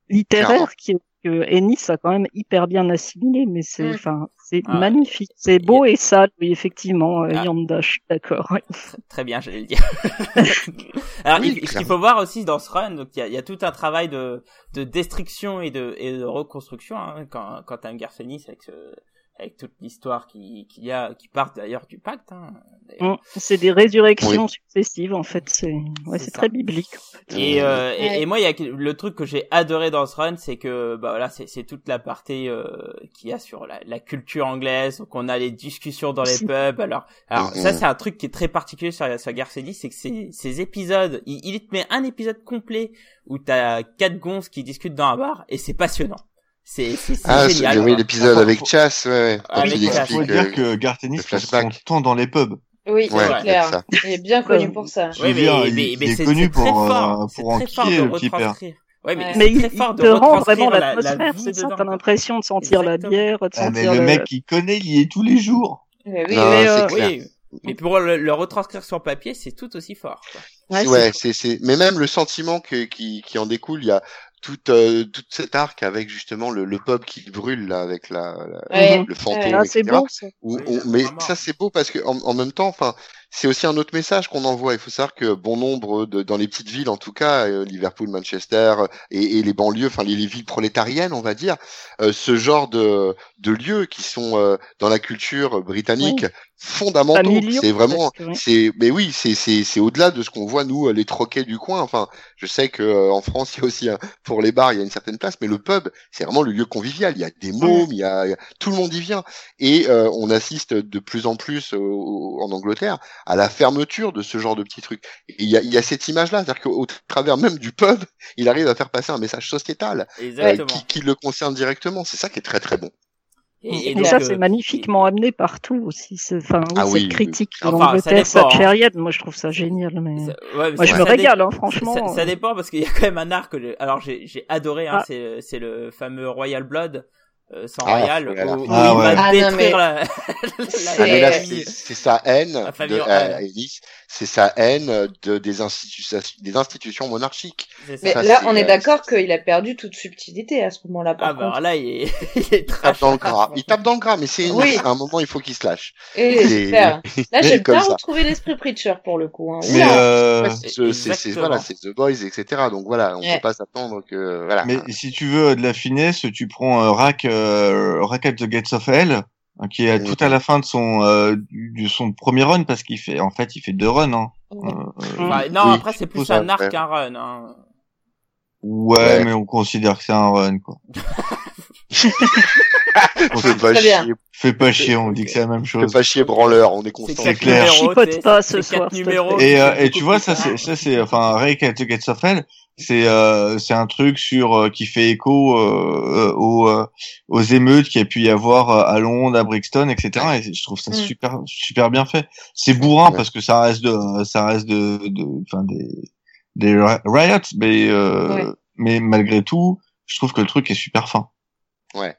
littéraire Clairement. qui est que Ennis a quand même hyper bien assimilé, mais c'est, Mm. enfin, c'est Ah, magnifique, c'est beau et sale, oui, effectivement, euh, Ah. Yanda, je suis d'accord. ouais. Très, bien, j'allais le dire. (laughs) Alors, Oui, il- ce qu'il faut voir aussi dans ce run, donc il y a, il y a tout un travail de, de destruction et de, et de reconstruction hein, quand, quand t'as un Garcenis avec ce, avec toute l'histoire qui qu'il y a, qui part d'ailleurs du pacte. Hein. Mm. C'est des résurrections successives, en fait. C'est ouais, C'est très biblique. en fait. Et, euh, et, Ouais. et moi, il y a que- le truc que j'ai adoré dans ce run, c'est que bah voilà, c'est c'est toute la partie euh, qu'il y a sur la, la culture anglaise, donc on a les discussions dans les pubs. Alors, alors Mhm. ça c'est un truc qui est très particulier sur Garcenis, c'est que ces, ces épisodes, il, il te met un épisode complet où t'as quatre gonzes qui discutent dans un bar et c'est passionnant. C'est c'est c'est Ah, c'est- génial. quoi. l'épisode Enfin, avec Chas, ouais, ouais. Quand Avec il Chas. Il faut explique. dire que Gartenis passe son temps dans les pubs. Oui, Ouais, c'est clair. ça. Il est bien connu pour ça. Ouais, veux mais, dire, mais, il- mais est c'est connu c'est très pour, fort. euh, C'est pour très fort enquiller, de le petit père. Ouais, mais Ouais. c'est Mais il, fort il te rend vraiment la- la l'atmosphère, c'est ça. T'as l'impression de sentir la Exactement. bière, de Ah, mais sentir le le... mec qui connaît, il y est tous les jours. Mais oui, Non, mais, euh, clair. Oui, mais pour le, le retranscrire sur papier, c'est tout aussi fort. Quoi. Ouais, ouais, c'est- c'est, c'est, mais même le sentiment que, qui, qui en découle, il y a tout, euh, tout cet arc avec justement le, le pub qui brûle là, avec la, la- ouais. le fantôme, Ouais. Ah, c'est etc. beau, ça. Où Oui, on- la mais ça c'est beau parce que en, en même temps, enfin, c'est aussi un autre message qu'on envoie. Il faut savoir que bon nombre de, dans les petites villes, en tout cas, euh, Liverpool, Manchester euh, et, et les banlieues, enfin les, les villes prolétariennes, on va dire, euh, ce genre de, de lieux qui sont euh, dans la culture britannique fondamentaux. Familiaux, C'est vraiment, oui. c'est, mais oui, c'est c'est c'est au-delà de ce qu'on voit nous, les troquets du coin. Enfin, je sais que euh, en France, (laughs) il y a aussi un- pour les bars, il y a une certaine place, mais le pub, c'est vraiment le lieu convivial. Il y a des mômes, il y a, il y a- tout le monde y vient, et euh, on assiste de plus en plus au- au- en Angleterre à la fermeture de ce genre de petits trucs. Et il y a, il y a cette image-là, c'est-à-dire qu'au travers même du pub, il arrive à faire passer un message sociétal euh, qui, qui le concerne directement. C'est ça qui est très très bon. Et, Et, donc, ça, euh, c'est magnifiquement amené partout aussi. Enfin, oui, Ah oui, cette oui, critique oui. de Enfin, ça l'Angleterre, hein. moi je trouve ça génial. Mais... ça- ouais, mais Moi, ça- je me régale, dé- hein, franchement. Ça, ça dépend parce qu'il y a quand même un arc. Alors j'ai j'ai adoré. Hein, Ah. C'est c'est le fameux Royal Blood. Euh, sans Ah, Royal, voilà. où, où Ah, il ouais. va Ah, non, détruire mais- la, (laughs) la, Ah, mais là, C'est- sa haine La de royale. euh, Ellis, c'est sa haine de des institutions des institutions monarchiques. Ça. Mais Ça, là, on est euh, d'accord qu'il a perdu toute subtilité à ce moment-là, par Ah bah contre. là, il est, (laughs) il est Il tape dans le gras. Il tape dans le gras, mais c'est Oui. à un moment il faut qu'il se lâche. Et. (laughs) Là, Mais j'ai comme bien ça. retrouvé l'esprit Preacher pour le coup. Hein. Mais, euh, c'est- voilà, The Boys, etc. Donc voilà, on Ouais. peut pas s'attendre que voilà. mais si tu veux de la finesse, tu prends Rack, euh, Rack at the Gates of Hell, hein, qui est tout à la fin de son euh, du, de son premier run parce qu'il fait en fait il fait deux runs. Hein. Euh, non, Oui, après c'est plus un arc qu'un run. Hein. ouais, Ouais. mais on considère que c'est un run quoi. (laughs) Fais pas Très bien. chier, Fais pas chier, on dit que c'est la même fais chose. pas chier branleur, on est constant. C'est clair. numéros, Chipote pas ce soir. Et, euh, et tu vois, ça, c'est, ça, c'est, enfin, Rick at the Gates of Hell, c'est, euh, c'est un truc sur, euh, qui fait écho, euh, euh, aux, euh, aux émeutes qu'il y a pu y avoir à Londres, à Brixton, etc. Et je trouve ça Mm. super, super bien fait. C'est bourrin Ouais. parce que ça reste de, ça reste de, de, enfin, des, des ri- riots, mais, euh, Ouais. mais malgré tout, je trouve que le truc est super fin. Ouais.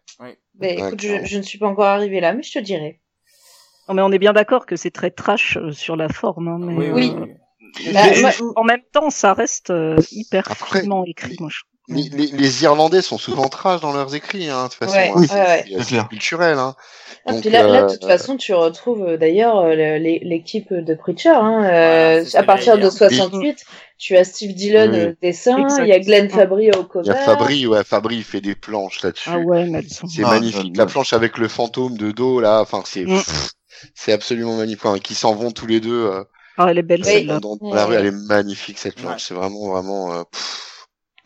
Mais Ouais, écoute, je, je ne suis pas encore arrivé là, mais je te dirai. Non, mais on est bien d'accord que c'est très trash sur la forme. Hein, mais, Oui, euh, oui. Bah, mais moi- en même temps, ça reste euh, hyper Après, finement écrit. Moi, je... Les, les, les Irlandais sont souvent trash dans leurs écrits, hein, de toute façon. Ouais, hein, c'est- ouais, culturel, hein. Ah, Donc, puis là, là, de toute euh, façon, tu retrouves euh, d'ailleurs le- l'é- l'équipe de Preacher. Hein, Voilà, à partir de dire. 68, tu as Steve Dillon Oui. euh, dessin, il y a Glenn Fabry au Il cover. y a Fabry, ouais, Fabry il fait des planches là-dessus. Ah ouais. C'est Ah, magnifique. La planche avec le fantôme de dos, là, enfin, c'est, Mm. c'est absolument magnifique. Qui s'en vont tous les deux, euh, Ah, elle est belle Oui. celle-là. dans, dans Ouais. la rue, elle est magnifique, cette planche. Ouais. C'est vraiment, vraiment, euh.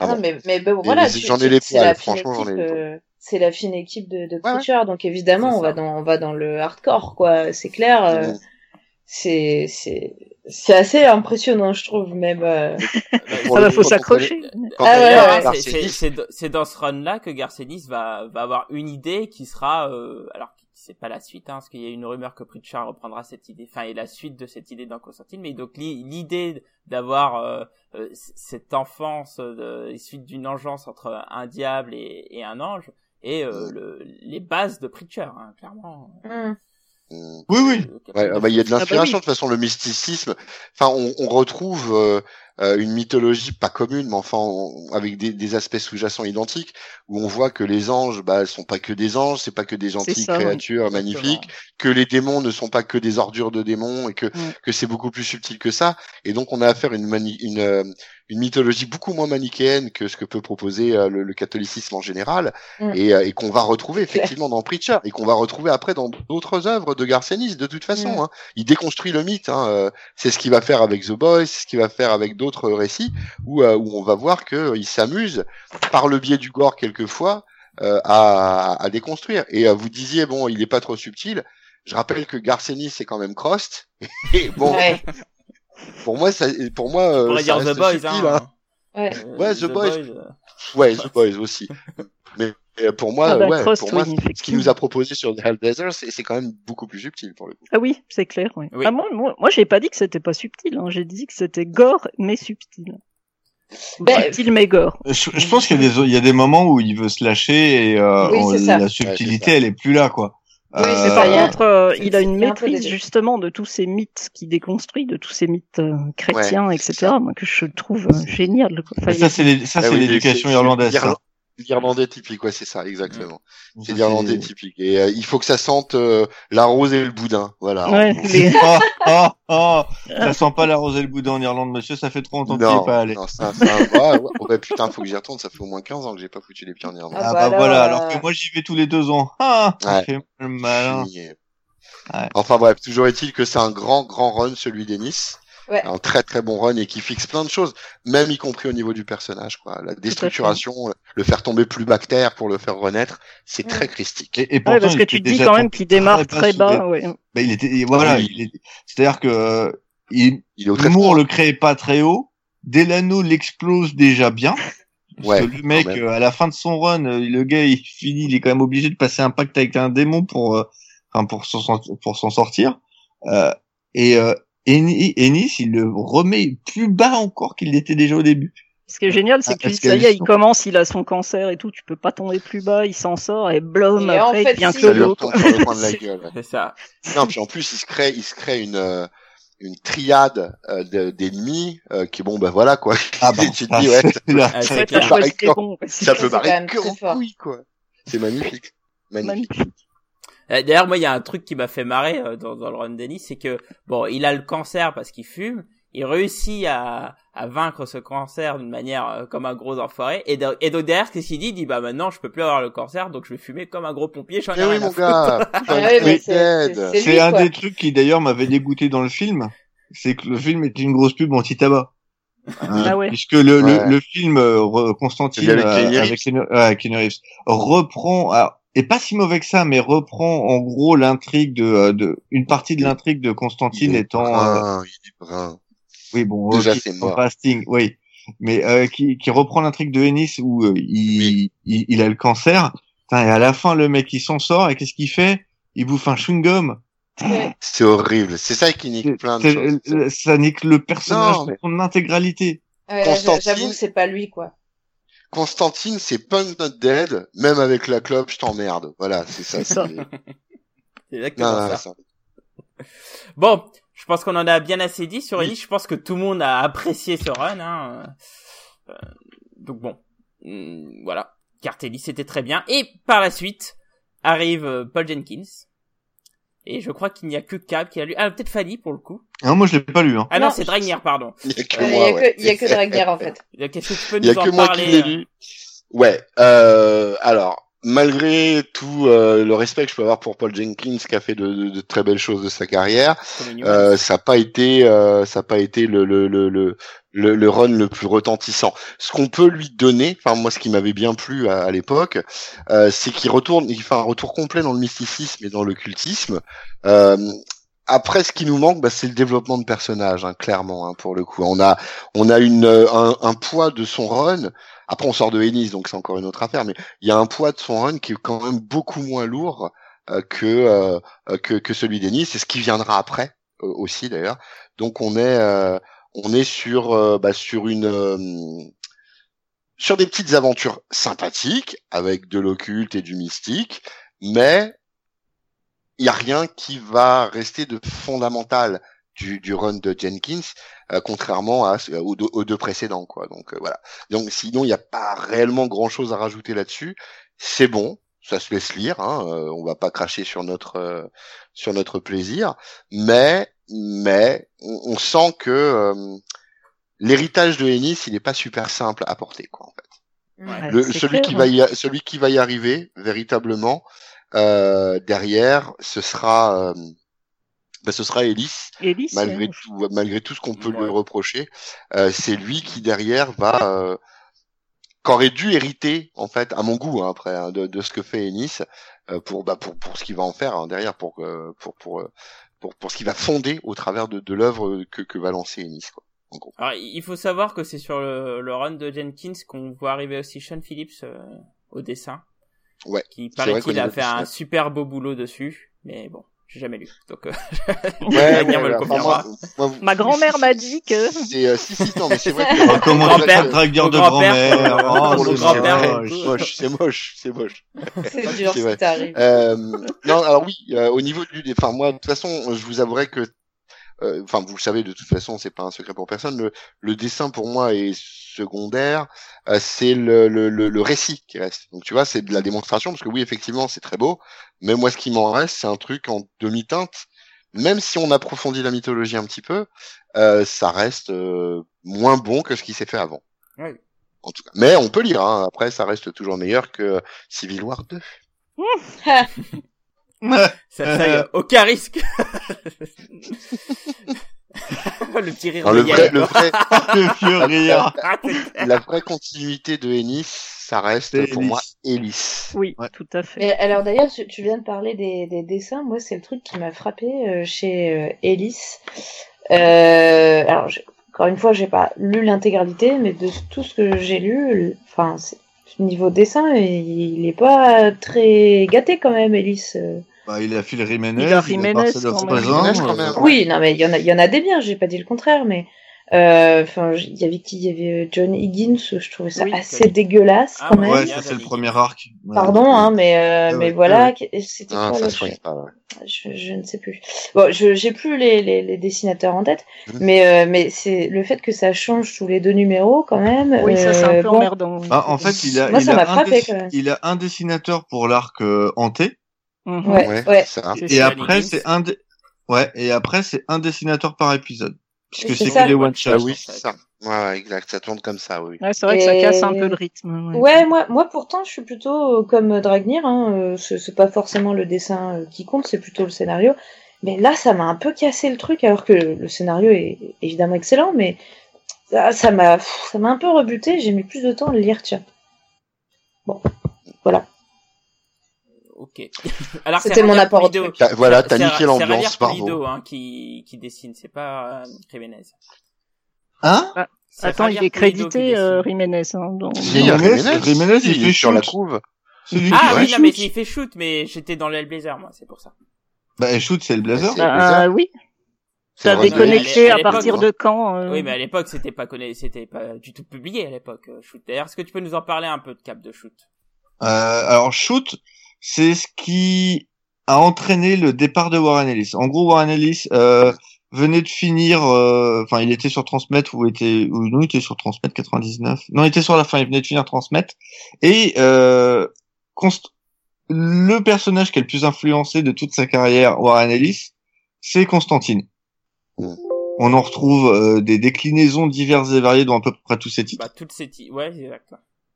Ah non, bon. mais, mais bon, voilà, j'en ai les poils, fine franchement, j'en ai équipe, les euh, c'est la fine équipe de, de ouais. Preacher, donc évidemment, on va dans, on va dans le hardcore, quoi. C'est clair. euh, Mm. c'est, c'est, c'est assez impressionnant, je trouve, même. euh, (laughs) Ah bah, faut s'accrocher. Ah ouais, ouais. C'est- c'est dans ce run-là que Garcenis va, va avoir une idée qui sera, euh, alors c'est pas la suite, hein, parce qu'il y a une rumeur que Preacher reprendra cette idée, enfin, et la suite de cette idée dans Constantine, mais donc l'i- l'idée d'avoir euh, euh, cette enfance euh, de, issue d'une engeance entre un diable et, et un ange, et euh, le, les bases de Preacher, hein, clairement. Mm. Oui, oui. Ouais, ah bah, il y a de bah l'inspiration oui. de toute façon le mysticisme. Enfin, on, on retrouve euh, euh, une mythologie pas commune, mais enfin avec des, des aspects sous-jacents identiques, où on voit que les anges, bah, sont pas que des anges, c'est pas que des gentilles ça, oui. créatures magnifiques, que les démons ne sont pas que des ordures de démons et que que c'est beaucoup plus subtil que ça. Et donc on a affaire à une mani- une euh, une mythologie beaucoup moins manichéenne que ce que peut proposer euh, le, le catholicisme en général Mm. et, euh, et qu'on va retrouver effectivement dans Preacher et qu'on va retrouver après dans d'autres œuvres de Garcenis de toute façon. Mm. Hein. Il déconstruit le mythe. Hein. C'est ce qu'il va faire avec The Boys, c'est ce qu'il va faire avec d'autres récits où, euh, où on va voir que euh, il s'amuse par le biais du gore quelquefois euh, à, à déconstruire. Et euh, vous disiez bon, il est pas trop subtil. Je rappelle que Garcenis c'est quand même Crost. (laughs) Et bon, Ouais. pour moi, ça, pour moi, On euh, pourrait ça The reste Boys, subtil, hein. hein. Ouais. Ouais, The Boys. Ouais, The Boys aussi. Mais euh, pour moi, Ah bah, ouais, Crost, pour moi, oui, ce qu'il nous a proposé sur The Hellblazer, c'est c'est quand même beaucoup plus subtil pour le coup. Ah oui, c'est clair. Oui. Oui. Ah, moi, moi, moi, j'ai pas dit que c'était pas subtil. Hein. J'ai dit que c'était gore mais subtil. Ben, subtil mais gore. Je, je pense qu'il y a des il y a des moments où il veut se lâcher et euh, Oui, on- la subtilité elle est plus là quoi. Oui, Euh, par contre, euh, il a une il un maîtrise justement de tous ces mythes qui déconstruit, de tous ces mythes euh, chrétiens, Ouais, etc. Moi que je trouve euh, génial. Enfin, ça c'est Ah l'éducation irlandaise. L'Irlandais typique, ouais, c'est ça, exactement. C'est l'Irlandais typique. Et euh, il faut que ça sente euh, la rose et le boudin, voilà. Ouais, les- (laughs) Ah, ah, ah, ça sent pas la rose et le boudin en Irlande, monsieur. Ça fait trop longtemps qu'il est pas allé. non, ça, ça, ouais, ouais, putain, faut que j'y retourne. Ça fait au moins 15 ans que j'ai pas foutu les pieds en Irlande. Ah Ah bah bah voilà, alors, alors euh, que moi j'y vais tous les deux ans. Ah, ça fait le malin. Enfin bref, toujours est-il que c'est un grand, grand run, celui d'Ennis. Ouais. Un très, très bon run et qui fixe plein de choses, même y compris au niveau du personnage, quoi. La déstructuration, le faire tomber plus bactère pour le faire renaître, c'est Ouais. très christique. Et, et Ouais, parce que tu te dis quand même qu'il démarre très sous- bas. Ouais. Bah, il était, voilà, c'est-à-dire que euh, il, Il est au très l'humour le crée pas très haut. Delano l'explose déjà bien. Parce Ouais, que le mec, euh, à la fin de son run, euh, le gars, il finit, il est quand même obligé de passer un pacte avec un démon pour, euh, enfin, pour s'en, pour s'en sortir. Euh, et euh, Ennis, Ennis, il le remet plus bas encore qu'il l'était déjà au début. Ce qui est génial, c'est Ah, que ça y est, il commence, il a son cancer et tout, tu peux pas tomber plus bas, il s'en sort et blum, Et en après, fait, si. que Ça lui l'eau. retombe sur le coin de la (laughs) C'est- gueule. ouais. C'est ça. Non, puis en plus, il se crée, il se crée une, euh, une triade euh, de- d'ennemis euh, qui, bon, bah voilà, quoi. Ah bah, (laughs) tu te dis, ouais, ça, peut barrer que en couille, quoi. C'est magnifique. Magnifique. magnifique. Euh, D'ailleurs, moi, il y a un truc qui m'a fait marrer euh, dans, dans le run Dennis, c'est que bon, il a le cancer parce qu'il fume. Il réussit à, à vaincre ce cancer d'une manière euh, comme un gros enfoiré. Et, de- et donc derrière, qu'est-ce qu'il dit? Il dit bah maintenant, je peux plus avoir le cancer, donc je vais fumer comme un gros pompier. J'en ai Eh oui, à mon gars. (laughs) Ah c'est- un quoi. des trucs qui d'ailleurs m'avait dégoûté dans le film, c'est que le film était une grosse pub anti-tabac. Hein, Ah ouais. Puisque le, Ouais. le, le film euh, Constantine avec euh, avec Keanu, Reeves, reprend alors, et pas si mauvais que ça, mais reprend en gros l'intrigue de, euh, de une partie de l'intrigue de Constantine Il est étant euh, brun, il est brun. oui bon Déjà, ok, c'est mort. casting oui mais euh, qui, qui reprend l'intrigue de Ennis où euh, il, il il a le cancer Putain, et à la fin le mec il s'en sort et qu'est-ce qu'il fait? Il bouffe un chewing gum. C'est horrible. C'est ça qui nique plein de C'est- choses. ça nique le personnage Non, mais- dans son intégralité Ouais, Constantine. J'avoue que c'est pas lui, quoi. Constantine, c'est Punk Not Dead, même avec la clope, je t'emmerde. Voilà, c'est ça. C'est ça. (laughs) exactement Non, ça. ça. Bon, je pense qu'on en a bien assez dit sur Ellie. Je pense que tout le monde a apprécié ce run. Hein. Euh, donc bon, Hum, voilà. Cartelli, c'était très bien. Et par la suite, arrive euh, Paul Jenkins. Et je crois qu'il n'y a que Cab qui a lu. Ah, peut-être Fanny pour le coup. Ah, moi je l'ai pas lu hein. Ah non, Non. c'est Dragnir, pardon. Il y a que Euh, Il y moi, a ouais. que, il y a que Dragnier, en fait. (laughs) Qu'est-ce que tu peux Il y a nous que en moi parler qui l'ai euh, lu. Ouais. Euh, alors, malgré tout euh, le respect que je peux avoir pour Paul Jenkins, qui a fait de, de- de très belles choses de sa carrière, euh, ça n'a pas été, euh, ça a pas été le le, le, le le le run le plus retentissant. Ce qu'on peut lui donner, enfin moi ce qui m'avait bien plu à, à l'époque, euh, c'est qu'il retourne, il fait un retour complet dans le mysticisme et dans l'occultisme. Euh, après, ce qui nous manque, bah, c'est le développement de personnages, hein, clairement, hein, pour le coup. On a, on a une, euh, un, un poids de son run. Après, on sort de Ennis, donc c'est encore une autre affaire. Mais il y a un poids de son run qui est quand même beaucoup moins lourd euh, que, euh, euh, que que celui d'Ennis. C'est ce qui viendra après euh, aussi, d'ailleurs. Donc, on est, euh, on est sur, euh, bah, sur une, sur des petites aventures sympathiques avec de l'occulte et du mystique, mais il y a rien qui va rester de fondamental du, du run de Jenkins, euh, contrairement à, aux, deux, aux deux précédents, quoi. Donc euh, voilà. Donc sinon, il n'y a pas réellement grand chose à rajouter là-dessus. C'est bon, ça se laisse lire. Hein, euh, on va pas cracher sur notre sur notre plaisir, mais mais on, on sent que l'héritage de Ennis, il n'est pas super simple à porter, quoi, en fait. Ouais, Le, c'est celui clair, qui hein. va y, celui qui va y arriver véritablement euh, derrière, ce sera, euh, bah, ce sera Ellis. Ellis, Malgré ouais. tout, malgré tout ce qu'on peut lui reprocher, euh, c'est lui qui derrière va, euh, qu'aurait dû hériter en fait, à mon goût hein, après, hein, de, de ce que fait Ennis euh, pour, bah, pour pour ce qu'il va en faire hein, derrière, pour pour pour euh, pour pour ce qu'il va fonder au travers de, de l'œuvre que que va lancer Ennis. Quoi, en gros. Alors, il faut savoir que c'est sur le, le run de Jenkins qu'on voit arriver aussi Sean Phillips euh, au dessin. Ouais, Qui paraît qu'il a fait un super beau boulot dessus, mais bon, j'ai jamais lu. Donc, euh, (laughs) Ouais, Wagner me le ouais, confirmera. enfin, moi- moi, Ma grand-mère m'a dit que C'est euh, si si non mais c'est vrai que Oh, comment dragueur de grand-mère Oh, c'est moche. c'est moche, c'est moche, c'est dur C'est si vrai. t'arrives. Euh, non, alors oui, euh, au niveau du, enfin moi de toute façon, je vous avouerai que, enfin vous le savez de toute façon, c'est pas un secret pour personne. Le, le dessin pour moi est secondaire, euh, c'est le, le, le, le récit qui reste. Donc tu vois, c'est de la démonstration parce que oui effectivement c'est très beau, mais moi ce qui m'en reste c'est un truc en demi-teinte. Même si on approfondit la mythologie un petit peu, euh, ça reste euh, moins bon que ce qui s'est fait avant. Oui. En tout cas. Mais on peut lire, hein. après ça reste toujours meilleur que Civil War 2. (laughs) (laughs) ça, ça est, aucun risque. (laughs) le petit rire de le vrai, Yann. le vrai, Le vieux rire. (laughs) Ah, la vraie continuité de Ennis, ça reste pour Ennis. moi Ellis. oui, Ouais. tout à fait. Mais alors d'ailleurs, tu viens de parler des, des dessins. Moi, c'est le truc qui m'a frappé euh, chez euh, Ellis. Euh, alors, encore une fois, j'ai pas lu l'intégralité, mais de tout ce que j'ai lu, le- enfin, niveau dessin, il, il est pas très gâté quand même, Ellis. Bah, il a Phil Jiménez, Il a Jiménez Marcelo quand même. Quand euh, Oui, non, mais il y en a, il y en a des biens. J'ai pas dit le contraire, mais euh, enfin, il y avait qui? Il y avait euh, John Higgins. Je trouvais ça Oui, assez dégueulasse Ah, quand ouais, même. Ouais, ça c'est le premier arc. Ouais. Pardon, hein, mais euh, Ouais, mais voilà, c'était Ah, quoi ça le pas. ouais. je, je ne sais plus. Bon, je j'ai plus les, les, les dessinateurs en tête, Mhm. mais euh, mais c'est le fait que ça change tous les deux numéros quand même. Oui, ça c'est un peu bon, emmerdant. Ah, en fait, il a, Moi, il, ça a m'a un frappé, dessi- quand même. il a un dessinateur pour l'arc euh, hanté, Mhm. Ouais, Ouais, ouais. c'est ça. C'est et après c'est un, dé- ouais, et après c'est un dessinateur par épisode, puisque C'est que des one Ah shots. oui, c'est ça. Ouais, ouais, exact. Ça tourne comme ça, oui. Ouais, c'est vrai que ça casse un peu le rythme. ouais. Ouais, moi, moi pourtant, je suis plutôt euh, comme Dragnir. Hein, euh, c'est pas forcément le dessin euh, qui compte, c'est plutôt le scénario. Mais là, ça m'a un peu cassé le truc, alors que le scénario est évidemment excellent, mais ça m'a ça m'a un peu rebuté. J'ai mis plus de temps à le lire, tiens. Bon, voilà. Ok. (laughs) Alors, C'était c'est mon apport Pulido. Voilà, t'as niqué l'ambiance, bravo. Pulido, hein, qui, qui dessine, c'est pas euh, Jiménez. Hein C'est Attends, il est crédité euh, Jiménez. Hein. Si, il Jiménez, Jiménez. Il fait est sur la lui Ah qui oui, fait non, mais shoot. il fait shoot, mais j'étais dans l'Hellblazer, moi, c'est pour ça. Bah, shoot, c'est le blazer. Ah oui, ça le a run de déconnecté à à partir de quand euh, Oui, mais à l'époque, c'était pas connu, c'était pas du tout publié à l'époque, euh, shoot. D'ailleurs, est-ce que tu peux nous en parler un peu de Cap de shoot? Euh, alors shoot, c'est ce qui a entraîné le départ de Warren Ellis. En gros, Warren Ellis euh, venait de finir, euh, enfin, il était sur Transmettre ou était, ou non, il était sur Transmettre 99. Non, il était sur la fin. Il venait de finir Transmettre et euh, const- le personnage qui a le plus influencé de toute sa carrière, Warren Ellis, c'est Constantine. Mm. On en retrouve euh, des déclinaisons diverses et variées dans à peu près tous ces titres, Bah, toutes ces ti- ouais, exact.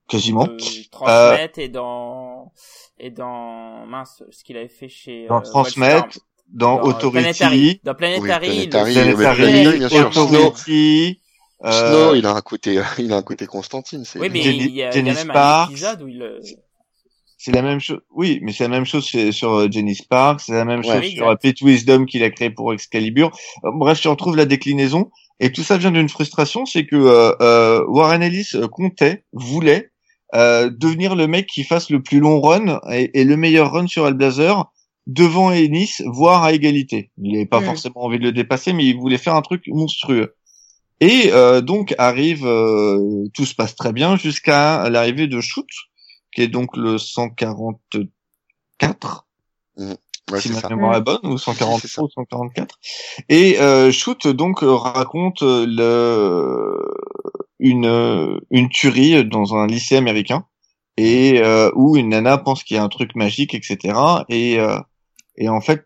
Quasiment. Euh, Transmet et dans, et dans, mince, ce qu'il avait fait chez, Dans euh, Transmet, Wildstorm. Dans, Authority, Dans Planetary. Oui, Planetary, Planetary, Planetary, bien sûr. Authority, euh, Snow, il a un côté, (laughs) il a un côté Constantine. C'est Oui, mais Jenny- il y a, il y a même un Sparks. épisode où il, euh, c'est la même chose. Oui, mais c'est la même chose sur, sur euh, Jenny Sparks, c'est la même Ouais, chose oui, sur exact. Pete Wisdom qu'il a créé pour Excalibur. Euh, Bref, tu retrouves la déclinaison. Et tout ça vient d'une frustration, c'est que euh, euh, Warren Ellis euh, comptait, voulait euh, devenir le mec qui fasse le plus long run et, et le meilleur run sur Hellblazer devant Ennis, voire à égalité. Il n'avait pas Mm. forcément envie de le dépasser, mais il voulait faire un truc monstrueux. Et euh, donc arrive, euh, tout se passe très bien jusqu'à l'arrivée de Shoot, qui est donc le 144. Ouais, si ma mémoire est bonne, ou c'est 143 ça. ou 144. Et euh, Shoot donc raconte le une euh, une tuerie dans un lycée américain et euh, où une nana pense qu'il y a un truc magique, etc. Et euh, et en fait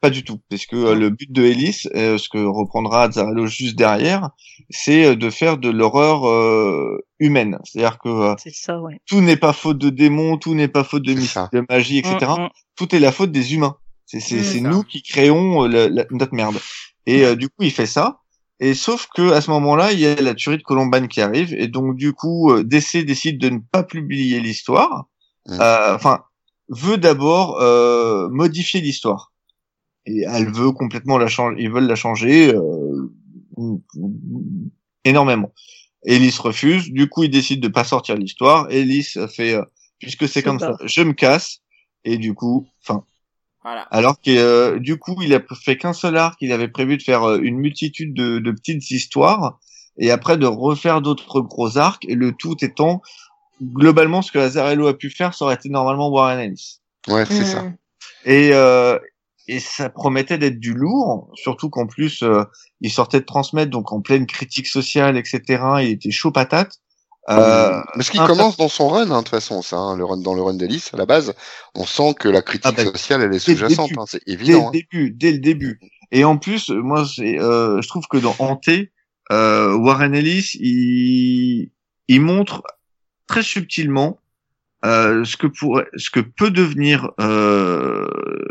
pas du tout, parce que euh, le but de Ellis, euh, ce que reprendra Azzarello juste derrière, c'est euh, de faire de l'horreur euh, humaine. C'est-à-dire que euh, C'est ça, ouais. tout n'est pas faute de démons, tout n'est pas faute de, de magie, etc. Mm, mm. Tout est la faute des humains. C'est c'est Mm. c'est Ça. nous qui créons euh, la- la- notre merde. Et euh, du coup, il fait ça. Et sauf que à ce moment-là, il y a la tuerie de Columbine qui arrive, et donc du coup, euh, DC décide de ne pas publier l'histoire. Mm. Euh, Enfin, veut d'abord euh, modifier l'histoire. Et elle veut complètement la changer. Ils veulent la changer euh, énormément. Ellis refuse. Du coup, il décide de pas sortir l'histoire. Ellis fait, euh, puisque c'est comme ça, barre. je me casse. Et du coup, enfin, Voilà. alors que euh, du coup, il a fait qu'un seul arc. Il avait prévu de faire euh, une multitude de, de petites histoires et après de refaire d'autres gros arcs. Et le tout étant globalement ce que Azarello a pu faire, ça aurait été normalement Warren Ellis. Ouais, c'est Mm. ça. Et euh, et ça promettait d'être du lourd, surtout qu'en plus euh, il sortait de transmettre donc en pleine critique sociale, etc. Il était chaud patate. Euh, Mais ce qui un- commence dans son run, hein, de toute façon, ça, hein, le run dans le run d'Alice, à la base, on sent que la critique Ah bah, sociale, elle est dès sous-jacente, hein, c'est dès évident. le hein. début, dès le début. Et en plus, moi, euh, je trouve que dans Hanté, euh, Warren Ellis, il, il montre très subtilement euh, ce que pourrait, ce que peut devenir euh,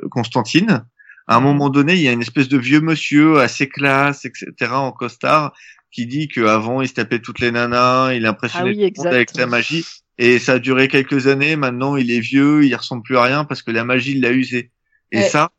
Constantine. À un moment donné, il y a une espèce de vieux monsieur assez classe, etc., en costard, qui dit qu'avant il se tapait toutes les nanas, il impressionnait Ah oui, tout le monde avec sa magie. Et ça a duré quelques années. Maintenant, il est vieux, il ressemble plus à rien parce que la magie l'a usé. Et Ouais. ça,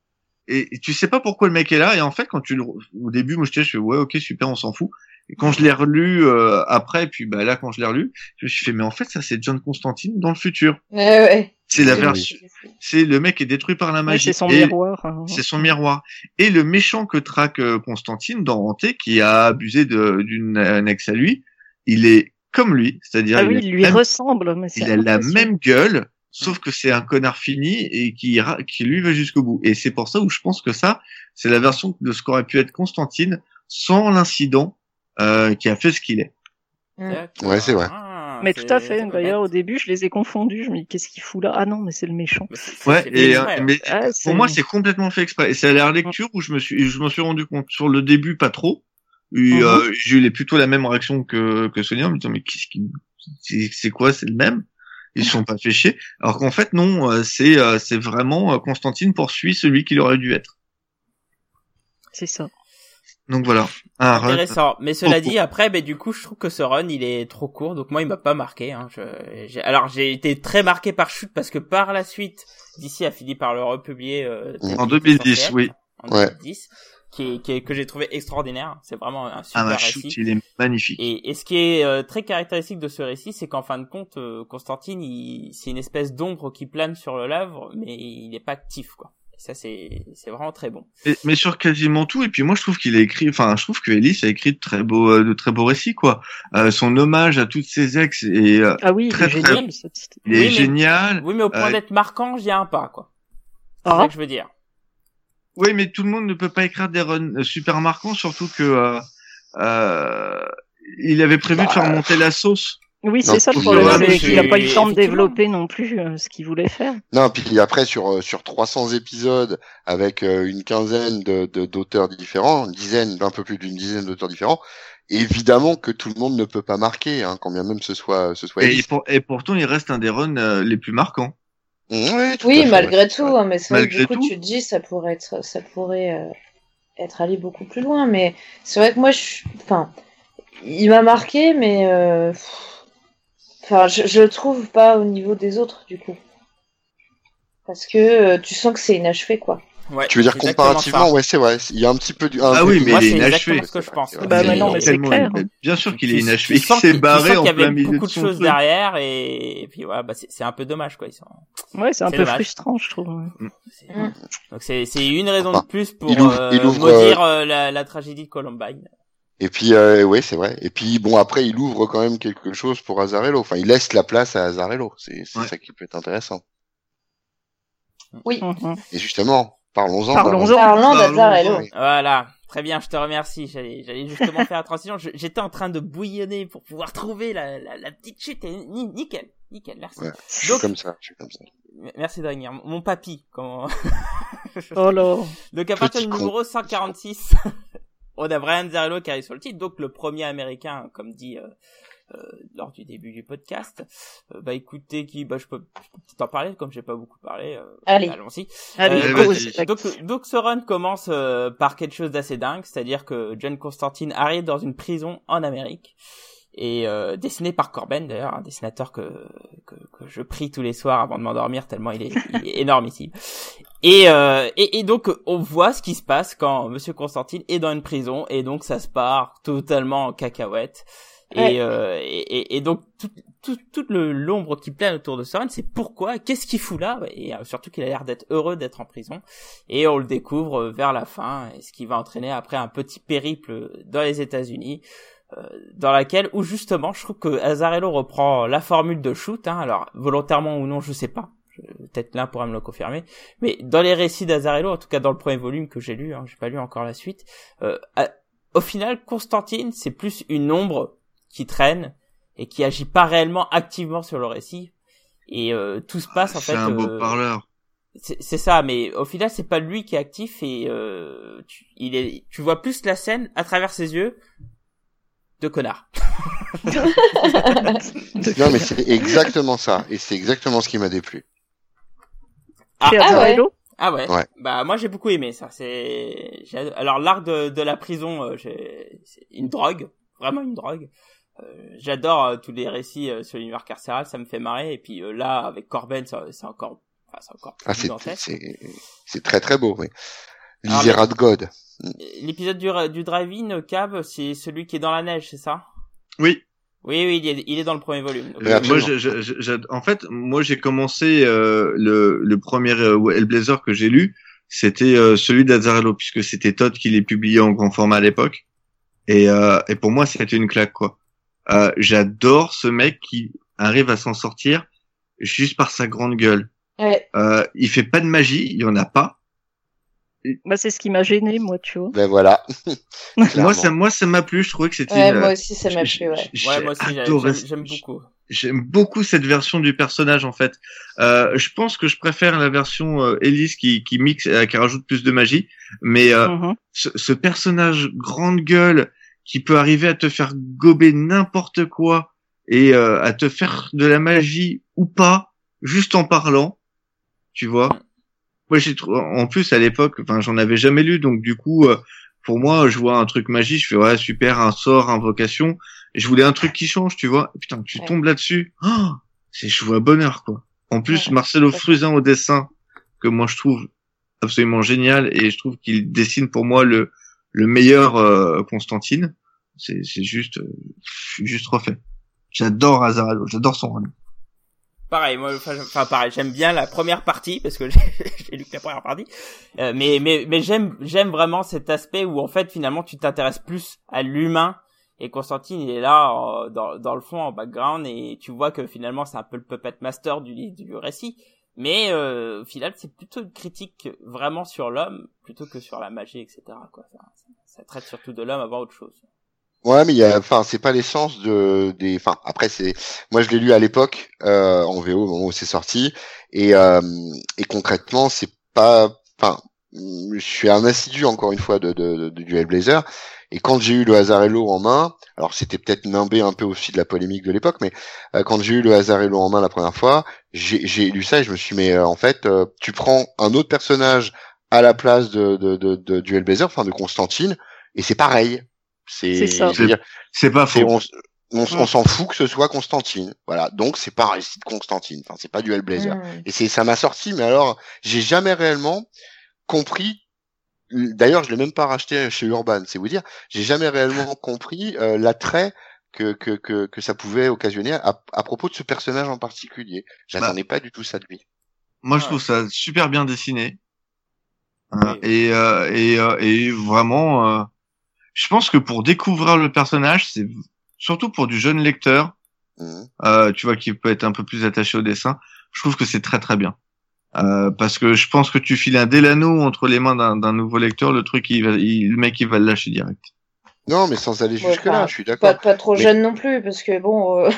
et tu sais pas pourquoi le mec est là. Et en fait, quand tu le, au début, moi, je je fais ouais, ok, super, on s'en fout. Et quand je l'ai relu euh, après, puis bah là, quand je l'ai relu, je me suis fait mais en fait, ça c'est John Constantine dans le futur. Ouais, ouais. C'est la Oui. version, c'est le mec qui est détruit par la Ouais, magie. c'est son Et- miroir. hein. c'est son miroir. Et le méchant que traque euh, Constantine dans Hanté, qui a abusé d'une annexe à lui, il est comme lui, c'est-à-dire Ah il, oui, a il lui même- ressemble. Mais il a la même gueule, sauf que c'est un connard fini et qui, ira- qui lui va jusqu'au bout. Et c'est pour ça où je pense que ça, c'est la version de ce qu'aurait pu être Constantine sans l'incident euh, qui a fait ce qu'il est. Mm. D'accord. Ouais, c'est vrai. Ah, Mais tout à fait. D'ailleurs, au début, je les ai confondus. Je me dis, qu'est-ce qu'il fout là? Ah non, mais c'est le méchant. Ouais, et, euh, mais Ah, pour moi, c'est complètement fait exprès. Et c'est à la lecture où je me suis, je m'en suis rendu compte sur le début pas trop. Mhm. euh, j'ai eu plutôt la même réaction que, que Sonia en me disant mais qu'est-ce qui, c'est, quoi, c'est le même? Ils se sont pas fait chier. Alors qu'en fait non, euh, c'est, euh, c'est vraiment euh, Constantine poursuit celui qu'il aurait dû être. C'est ça. Donc voilà. Un run. Intéressant. Mais cela Trop dit, après, ben du coup, je trouve que ce run, il est trop court. Donc moi, il m'a pas marqué. Hein. Je, j'ai- alors, j'ai été très marqué par Chute parce que par la suite, DC a fini par le republier euh, En qu'il était 2010, censé être, oui. En Ouais. 2010, qui est, qui est- que j'ai trouvé extraordinaire. C'est vraiment un super Ah bah récit. shoot, il est magnifique. Et, et ce qui est euh, très caractéristique de ce récit, c'est qu'en fin de compte, euh, Constantine, il, c'est une espèce d'ombre qui plane sur le Lavre, mais il n'est pas actif, quoi. Ça, c'est, c'est vraiment très bon. Et- mais sur quasiment tout. Et puis moi, je trouve qu'il a écrit, enfin, je trouve que Ellis a écrit de très beaux, euh, de très beaux récits, quoi. Euh, son hommage à toutes ses ex est, euh, Ah oui, il Très, est très- génial. il est Oui, mais- génial. Oui, mais au point Euh, d'être marquant, j'y ai un pas, quoi. C'est Ah. ça que je veux dire. Oui, mais tout le monde ne peut pas écrire des runs super marquants, surtout que euh, euh, il avait prévu de faire monter la sauce. Oui, Non, c'est ça le problème, c'est qu'il n'a pas eu le temps de développer non plus euh, ce qu'il voulait faire. Non, puis après sur euh, sur 300 épisodes avec euh, une quinzaine de de- d'auteurs différents, une dizaine, un peu plus d'une dizaine d'auteurs différents, évidemment que tout le monde ne peut pas marquer, hein, quand bien même ce soit ce soit. Et, pour- et pourtant, il reste un des runs euh, les plus marquants. Ouais, tout à Oui, fait, malgré ouais. tout, hein, mais c'est vrai que Malgré du coup, tout. tu te dis, ça pourrait être, ça pourrait euh, être allé beaucoup plus loin, mais c'est vrai que moi, je, suis- enfin, il m'a marqué, mais, euh, pff, enfin, je, je le trouve pas au niveau des autres, du coup, parce que euh, tu sens que c'est inachevé, quoi. Ouais, Tu veux dire comparativement, ça. ouais, c'est vrai. Il y a un petit peu du. un Ah peu oui, mais Moi, il est c'est inachevé. exactement ce que je pense. Bah, C'est- mais non, mais c'est clair. Bien sûr qu'il est inachevé. Il s'est barré en y avait plein milieu beaucoup de choses truc. derrière et, et puis voilà, bah, c'est c'est un peu dommage quoi. Ils sont... Ouais, c'est un peu dommage. frustrant, je trouve. ouais. c'est- Mm. Donc c'est c'est une raison Enfin, de plus pour il ouvre- euh, il ouvre, maudire euh, la, la tragédie de Columbine. Et puis, euh, ouais, c'est vrai. Et puis, bon, après, il ouvre quand même quelque chose pour Azarello. Enfin, il laisse la place à Azarello. C'est Ouais. ça qui peut être intéressant. Oui. Et justement, Parlons-en. Parlons-en. Parlons d'Azzarello. Oui. Voilà, très bien, je te remercie. J'allais, justement faire la transition. J'étais en train de bouillonner pour pouvoir trouver la, la, la petite chute. Et ni- nickel, nickel, merci. Ouais. Je suis comme ça. Je suis comme ça. Merci de revenir. Mon papy, comment... Oh là. (laughs) Donc à partir du numéro 146, on a Brian Zarello qui arrive sur le titre, donc le premier américain, comme dit euh, euh, lors du début du podcast. Euh, bah écoutez, qui, bah je peux, peux peut-être en parler, comme j'ai pas beaucoup parlé. euh, Allez. Allons-y. Allez, Euh, donc, donc ce run commence par quelque chose d'assez dingue, c'est-à-dire que John Constantine arrive dans une prison en Amérique et euh, dessiné par Corben d'ailleurs, un dessinateur que, que que je prie tous les soirs avant de m'endormir tellement il est, il est (laughs) énormissime. Et, euh, et et donc on voit ce qui se passe quand Monsieur Constantine est dans une prison et donc ça se part totalement en cacahuète. Ouais. Et, euh, et, et- donc tout, tout, toute le- l'ombre qui plane autour de Soren, c'est pourquoi, qu'est-ce qu'il fout là, et euh, surtout qu'il a l'air d'être heureux d'être en prison. Et on le découvre euh, vers la fin, ce qui va entraîner après un petit périple dans les États-Unis, euh, dans laquelle, où justement, je trouve que Azarello reprend la formule de shoot, hein, alors volontairement ou non, je sais pas. Peut-être l'un pourra me le confirmer, mais dans les récits d'Azarello, en tout cas dans le premier volume que j'ai lu, hein, j'ai pas lu encore la suite, euh, à- au final, Constantine, c'est plus une ombre qui traîne et qui agit pas réellement activement sur le récit. Et euh, tout se passe en fait. C'est un beau euh, parleur. c'est c'est ça, mais au final, c'est pas lui qui est actif et euh, tu, il est, tu vois plus la scène à travers ses yeux de connard. (laughs) Non, mais c'est exactement ça. Et c'est exactement ce qui m'a déplu. Ah, ah ouais. Ah ouais. Ouais. Bah moi j'ai beaucoup aimé ça. C'est alors l'arc de, de la prison, euh, c'est une drogue, vraiment une drogue. Euh, J'adore euh, tous les récits euh, sur l'univers carcéral, ça me fait marrer. Et puis euh, là avec Corben, c'est encore, enfin c'est encore Ah, plus c'est, c'est très très beau, oui. Ah, L'Isera de God. L'épisode du, du drive-in euh, cave, c'est celui qui est dans la neige, c'est ça? Oui. Oui, oui, il est, il est dans le premier volume. Donc, Euh, absolument. moi, je- je- je- en fait, moi, j'ai commencé euh, le, le premier euh, Hellblazer que j'ai lu, c'était euh, celui d'Azzarello, puisque c'était Todd qui les publiait en grand format à l'époque. Et, euh, et pour moi, c'était une claque, quoi. Euh, J'adore ce mec qui arrive à s'en sortir juste par sa grande gueule. Ouais. Euh, il fait pas de magie, il y en a pas. Bah, c'est ce qui m'a gêné, moi, tu vois. Ben voilà. (laughs) Moi, ça, moi, ça m'a plu. Je trouvais que c'était. Ouais, une- moi aussi, ça m'a plu, ouais. ouais, moi aussi, adoré j'aime beaucoup. J'aime beaucoup cette version du personnage en fait. Euh, je pense que je préfère la version euh, Elise qui, qui mixe, euh, qui rajoute plus de magie. Mais euh, Mhm. ce, ce personnage grande gueule qui peut arriver à te faire gober n'importe quoi et euh, à te faire de la magie ou pas, juste en parlant, tu vois. Moi j'ai en plus à l'époque, enfin j'en avais jamais lu, donc du coup euh, pour moi je vois un truc magie, je fais ouais super un sort, invocation. Et je voulais un truc qui change, tu vois. Et putain, tu Ouais. tombes là-dessus. Oh, c'est chou à bonheur, quoi. En plus, Ouais, Marcelo. Frusin au dessin, que moi je trouve absolument génial, et je trouve qu'il dessine pour moi le, le meilleur euh, Constantine. C'est, c'est juste, euh, je suis juste refait. J'adore Azarello, j'adore son run. Pareil, moi, enfin, pareil, j'aime bien la première partie parce que (laughs) j'ai lu que la première partie, Euh, mais mais mais j'aime j'aime vraiment cet aspect où en fait finalement tu t'intéresses plus à l'humain et Constantine il est là dans dans le fond en background et tu vois que finalement c'est un peu le puppet master du du récit, mais euh, au final c'est plutôt une critique vraiment sur l'homme plutôt que sur la magie etc quoi. Ça traite surtout de l'homme avant autre chose. Ouais, mais enfin, c'est pas l'essence de des. Enfin, après, c'est. Moi, je l'ai lu à l'époque euh, en VO au moment où c'est sorti, et euh, et concrètement, c'est pas. Enfin, je suis un assidu encore une fois de, de, de- du Hellblazer, et quand j'ai eu le Hazarello en main, alors c'était peut-être nimbé un peu aussi de la polémique de l'époque, mais euh, quand j'ai eu le Hazarello en main la première fois, j'ai j'ai lu ça et je me suis mais euh, en fait, euh, tu prends un autre personnage à la place de, de, de, de- du Hellblazer, enfin de Constantine, et c'est pareil. C'est C'est ça. pas faux. on, on, s'en fout que ce soit Constantine. Voilà. Donc c'est pas un récit de Constantine. Enfin, c'est pas du Hellblazer. Mm. Et c'est, ça m'a sorti, mais alors, j'ai jamais réellement compris. D'ailleurs, je l'ai même pas racheté chez Urban, c'est vous dire. J'ai jamais réellement (laughs) compris euh, l'attrait que, que, que, que ça pouvait occasionner à, à propos de ce personnage en particulier. J'attendais pas du tout ça de lui. Moi, je Ouais. trouve ça super bien dessiné. Euh, et, euh, et, euh, et vraiment, euh, je pense que pour découvrir le personnage, c'est surtout pour du jeune lecteur, Mhm. euh, tu vois, qui peut être un peu plus attaché au dessin, je trouve que c'est très très bien. Euh, parce que je pense que tu files un Delano entre les mains d'un d'un nouveau lecteur, le truc, il va, il- le mec, il va le lâcher direct. Non, mais sans aller Ouais, jusque là, enfin, je suis Pas, d'accord. pas trop Mais- jeune non plus, parce que bon. euh,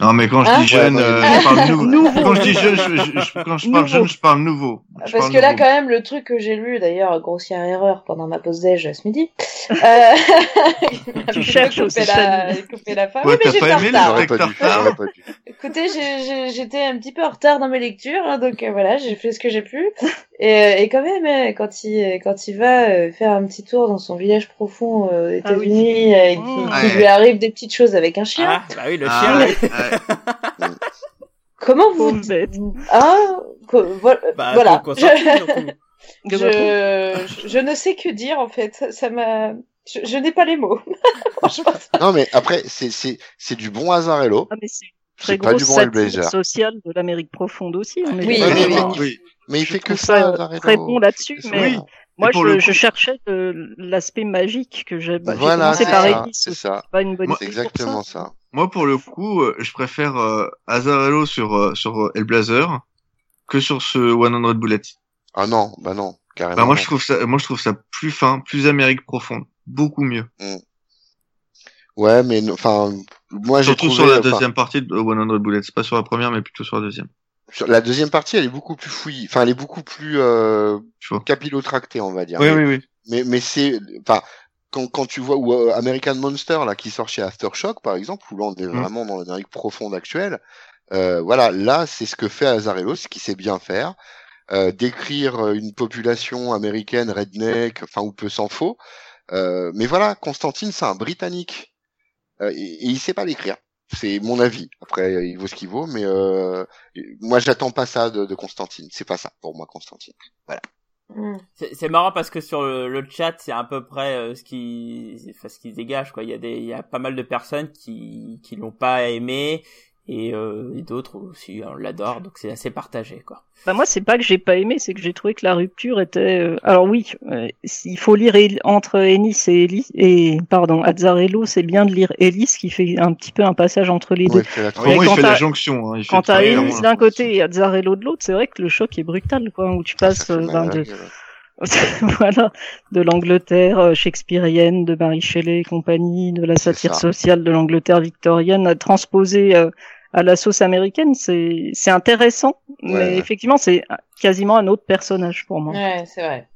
Non, mais quand je Hein dis jeune, euh, je parle nouveau. (laughs) Nouveau. Quand je dis jeune, je, je- je- quand je parle Nouveau. jeune, je parle nouveau. Je Parce parle que là, nouveau. quand même, le truc que j'ai lu, d'ailleurs, grossière erreur pendant ma pause déj ce midi. Euh... (laughs) Tu cherches couper aussi, la, couper la fin. Ouais, Oui, mais pas aimé le retard. (laughs) Écoutez, j'étais un petit peu en retard dans mes lectures, hein, donc euh, voilà, j'ai fait ce que j'ai pu. Et, euh, et quand même, euh, quand il quand il va euh, faire un petit tour dans son village profond euh, aux Ah oui. États-Unis et qu'il qu'il Ouais. lui arrive des petites choses avec un chien, Ah, bah oui, le Ah, chien. Ouais. comment vous Pauvre bête. hein co- vo- Bah, voilà, (laughs) je, ne sais que dire en fait, ça- ça m'a, je, je n'ai pas les mots. (laughs) Non, mais après, c'est, c'est, c'est du bon Hazarello. Ah, mais c'est une très C'est pas grosse du bon sociale de l'Amérique profonde aussi. on est Oui, d'accord. oui, oui. Hein. oui. Mais il Je fait que ça, très bon là-dessus, mais. Moi je, je cherchais de l'aspect magique que j'ai. Bah, j'ai Voilà, commencé c'est ça, c'est ça. pas une bonne Moi- exactement ça. ça. Moi, pour le coup, euh, je préfère euh, Azarello sur euh, sur euh, Hellblazer que sur ce 100 Bullets. Ah non, bah non, carrément. Bah, moi, je trouve ça, moi, je trouve ça plus fin, plus Amérique profonde, beaucoup mieux. Ouais, mais enfin, moi j'ai Surtout trouvé. sur la deuxième partie de 100 Bullets, pas sur la première, mais plutôt sur la deuxième. La deuxième partie, elle est beaucoup plus fouillie. Enfin, elle est beaucoup plus euh, capillotractée, on va dire. Oui, mais, oui, oui. mais, mais c'est, enfin, quand, quand tu vois ou euh, American Monster là qui sort chez Aftershock par exemple, où là on est Mm. vraiment dans l'Amérique profonde actuelle. Euh, voilà, là c'est ce que fait Azarello, ce qu'il sait bien faire. Euh, décrire euh, une population américaine redneck, enfin ou peu s'en faut. Euh, mais voilà, Constantine c'est un Britannique Euh, et, et il sait pas l'écrire. C'est mon avis. Après, euh, il vaut ce qu'il vaut, mais euh, moi j'attends pas ça de, de Constantine. C'est pas ça pour moi Constantine. Hmm. C'est c'est marrant parce que sur le, le chat, c'est à peu près euh, ce qui, enfin, ce qui se dégage quoi. Il y a des, il y a pas mal de personnes qui, qui l'ont pas aimé et, euh, et d'autres aussi on l'adore, donc c'est assez partagé quoi. Bah moi, c'est pas que j'ai pas aimé, c'est que j'ai trouvé que la rupture était. euh, Alors oui, euh, il faut lire El- entre Ennis et Ellis et pardon Azzarello, c'est bien de lire Ellis qui fait un petit peu un passage entre les deux. Ouais, fait la moi, il quand fait la t'as- jonction. Hein. Il Quand fait t'as Ellis clairement. d'un côté et Azzarello de l'autre, c'est vrai que le choc est brutal, quoi, où tu passes euh, ben, de gueule. (laughs) voilà de l'Angleterre euh, shakespearienne, de Mary Shelley et compagnie, de la satire sociale de l'Angleterre victorienne, à transposer euh, à la sauce américaine, c'est c'est intéressant, mais Ouais. effectivement c'est quasiment un autre personnage pour moi. Ouais, c'est vrai.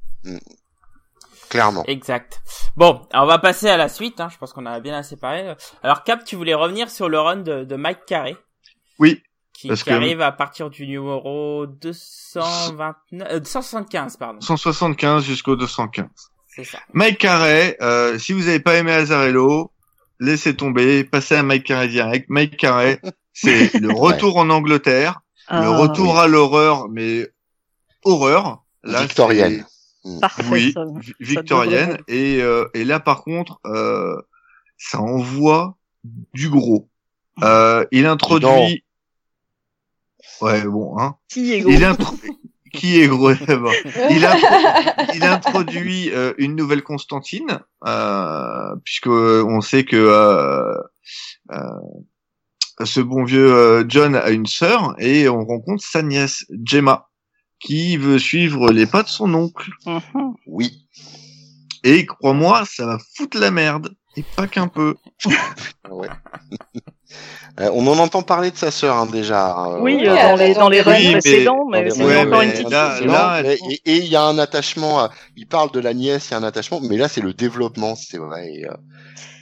Clairement. Exact. Bon, alors on va passer à la suite. Hein. Je pense qu'on a bien assez parlé. Alors Cap, tu voulais revenir sur le run de, de Mike Carré. Oui, Qui, Parce qui que- arrive à partir du numéro 229, euh, 275 pardon. 175 jusqu'au 215. C'est ça. Mike Carey, euh, si vous n'avez pas aimé Azarello, laissez tomber, passez à Mike Carey direct. Mike Carey, (laughs) c'est le retour en Angleterre, le Ah, retour à l'horreur, mais horreur. Là, Victorienne. oui, parfait. Oui, ça. victorienne. Et, euh, et là, par contre, euh, ça envoie du gros. Euh, il introduit. Ouais, bon, hein. Qui est gros Il intro... Qui est gros d'abord il, a- il introduit euh, une nouvelle Constantine, euh, puisque on sait que euh, euh, ce bon vieux euh, John a une sœur et on rencontre sa nièce Gemma, qui veut suivre les pas de son oncle. Mhm. Oui. Et crois-moi, ça va foutre la merde. Et pas qu'un peu. Ouais. (laughs) Euh, on en entend parler de sa sœur hein, déjà. euh, Oui, Oui, euh, dans les dans les runs Oui, précédents, dans mais c'est Ouais, encore mais une petite. là- fille. là- Et- il y a un attachement. à- Il parle de la nièce, il y a un attachement, mais là c'est le développement, c'est vrai. et, euh,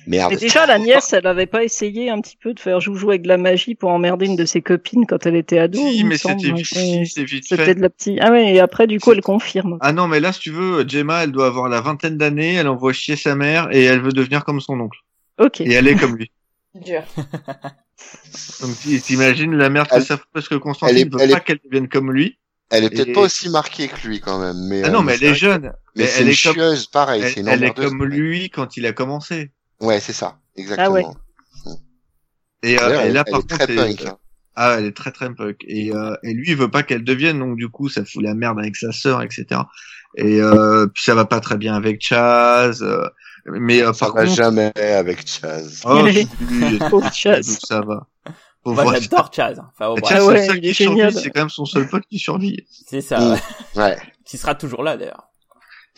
Merde. Mais déjà, la nièce, elle avait pas essayé un petit peu de faire joujou avec de la magie pour emmerder une de ses copines quand elle était ado. Si, mais c'était si, c'est vite C'était fait. de la petite. Ah ouais, et après, du coup, elle confirme. Ah non, mais là, si tu veux, Gemma, elle doit avoir la vingtaine d'années, elle envoie chier sa mère et elle veut devenir comme son oncle. Ok. Et elle est comme lui. (laughs) Dur. (laughs) Donc t'imagines la merde que Elle- ça fait parce que Constantine elle est- veut elle pas est- qu'elle devienne comme lui. Elle est peut-être Et- pas aussi marquée que lui quand même. Mais, Ah euh, non, mais elle est jeune. Mais elle une est comme, chieuse, pareil. elle, c'est une elle est comme lui quand il a commencé. Ouais, c'est ça, exactement. Ah ouais. Et, euh, elle, là, elle par est contre, très punk. hein. ah, elle est très très punk. Et, euh, et lui, il veut pas qu'elle devienne, donc du coup, ça fout la merde avec sa sœur, etc. Et euh, puis ça va pas très bien avec Chaz. euh, mais euh, Ça par va contre, jamais avec Chaz. oh, Pauvre (laughs) chasse. ça va. Moi, Chaz. j'adore Chaz. hein. Enfin, bref, Chaz, Ah ouais, c'est quand même son seul pote qui survit. c'est ça. Mm. ouais. Ouais. (laughs) Qui sera toujours là, d'ailleurs.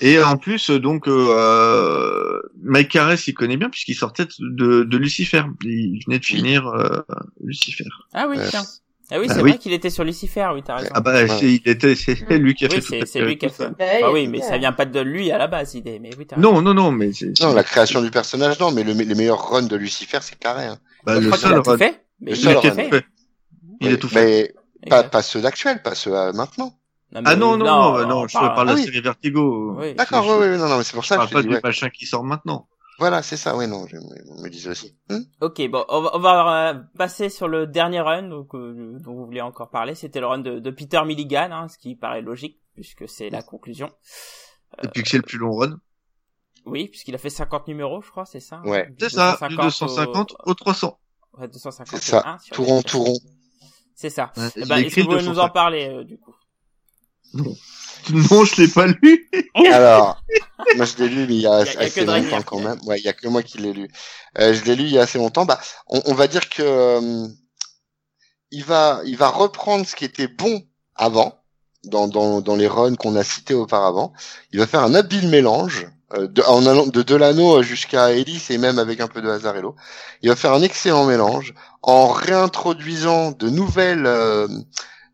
Et en plus, euh, donc, euh, Mike Caress, il connaît bien puisqu'il sortait de, de Lucifer. Il venait de finir euh, Lucifer. Ah oui, tiens. Ah oui, Bah c'est oui. vrai qu'il était sur Lucifer, oui, t'as raison. Ah bah, Ouais. c'est, il était, c'est lui qui a oui, fait c'est lui qui a tout fait. ça. Bah Ah oui, mais ça vient pas de lui à la base, l'idée. Mais oui, t'as Non, non, non, mais c'est, Non, la création du personnage, non, mais le, les meilleurs runs de Lucifer, c'est carré. Hein. bah, le seul a tout run. fait. Mais Le il Il a tout fait. fait. Il a tout fait. Mais pas, pas ceux d'actuels, pas ceux à maintenant. Non, Ah non, non, non, on non, je parle- parle de Ah la oui. série Vertigo. Oui. D'accord, Je- ouais, ouais, non, non, mais c'est pour Je ça que parle je pas du ouais. machin qui sort maintenant. Voilà, c'est ça, ouais, non, je me, me dis aussi. Hmm Ok, bon, on va, on va euh, passer sur le dernier run donc, euh, dont vous voulez encore parler. C'était le run de, de Peter Milligan, hein, ce qui paraît logique puisque c'est la conclusion. Et puis que c'est le plus long run. Oui, puisqu'il a fait 50 numéros, je crois, c'est ça hein, Ouais. C'est ça, du 250 250 au 300. au- ouais, 250 C'est ça, tout rond, tout rond. C'est ça. Ouais, Eh il ben, est-ce que vous pouvez nous en 250. parler euh, du coup? Non, je l'ai pas lu. (laughs) Alors, moi je l'ai lu mais il y a, y assez longtemps quand même. Ouais, il y a que moi qui l'ai lu. Euh, je l'ai lu il y a assez longtemps. Bah, on, on va dire que euh, il va, il va reprendre ce qui était bon avant dans dans, dans les runs qu'on a cités auparavant. Il va faire un habile mélange. euh, de, en allant de Delano jusqu'à Ellis et même avec un peu de Hazarello. Il va faire un excellent mélange en réintroduisant de nouvelles euh,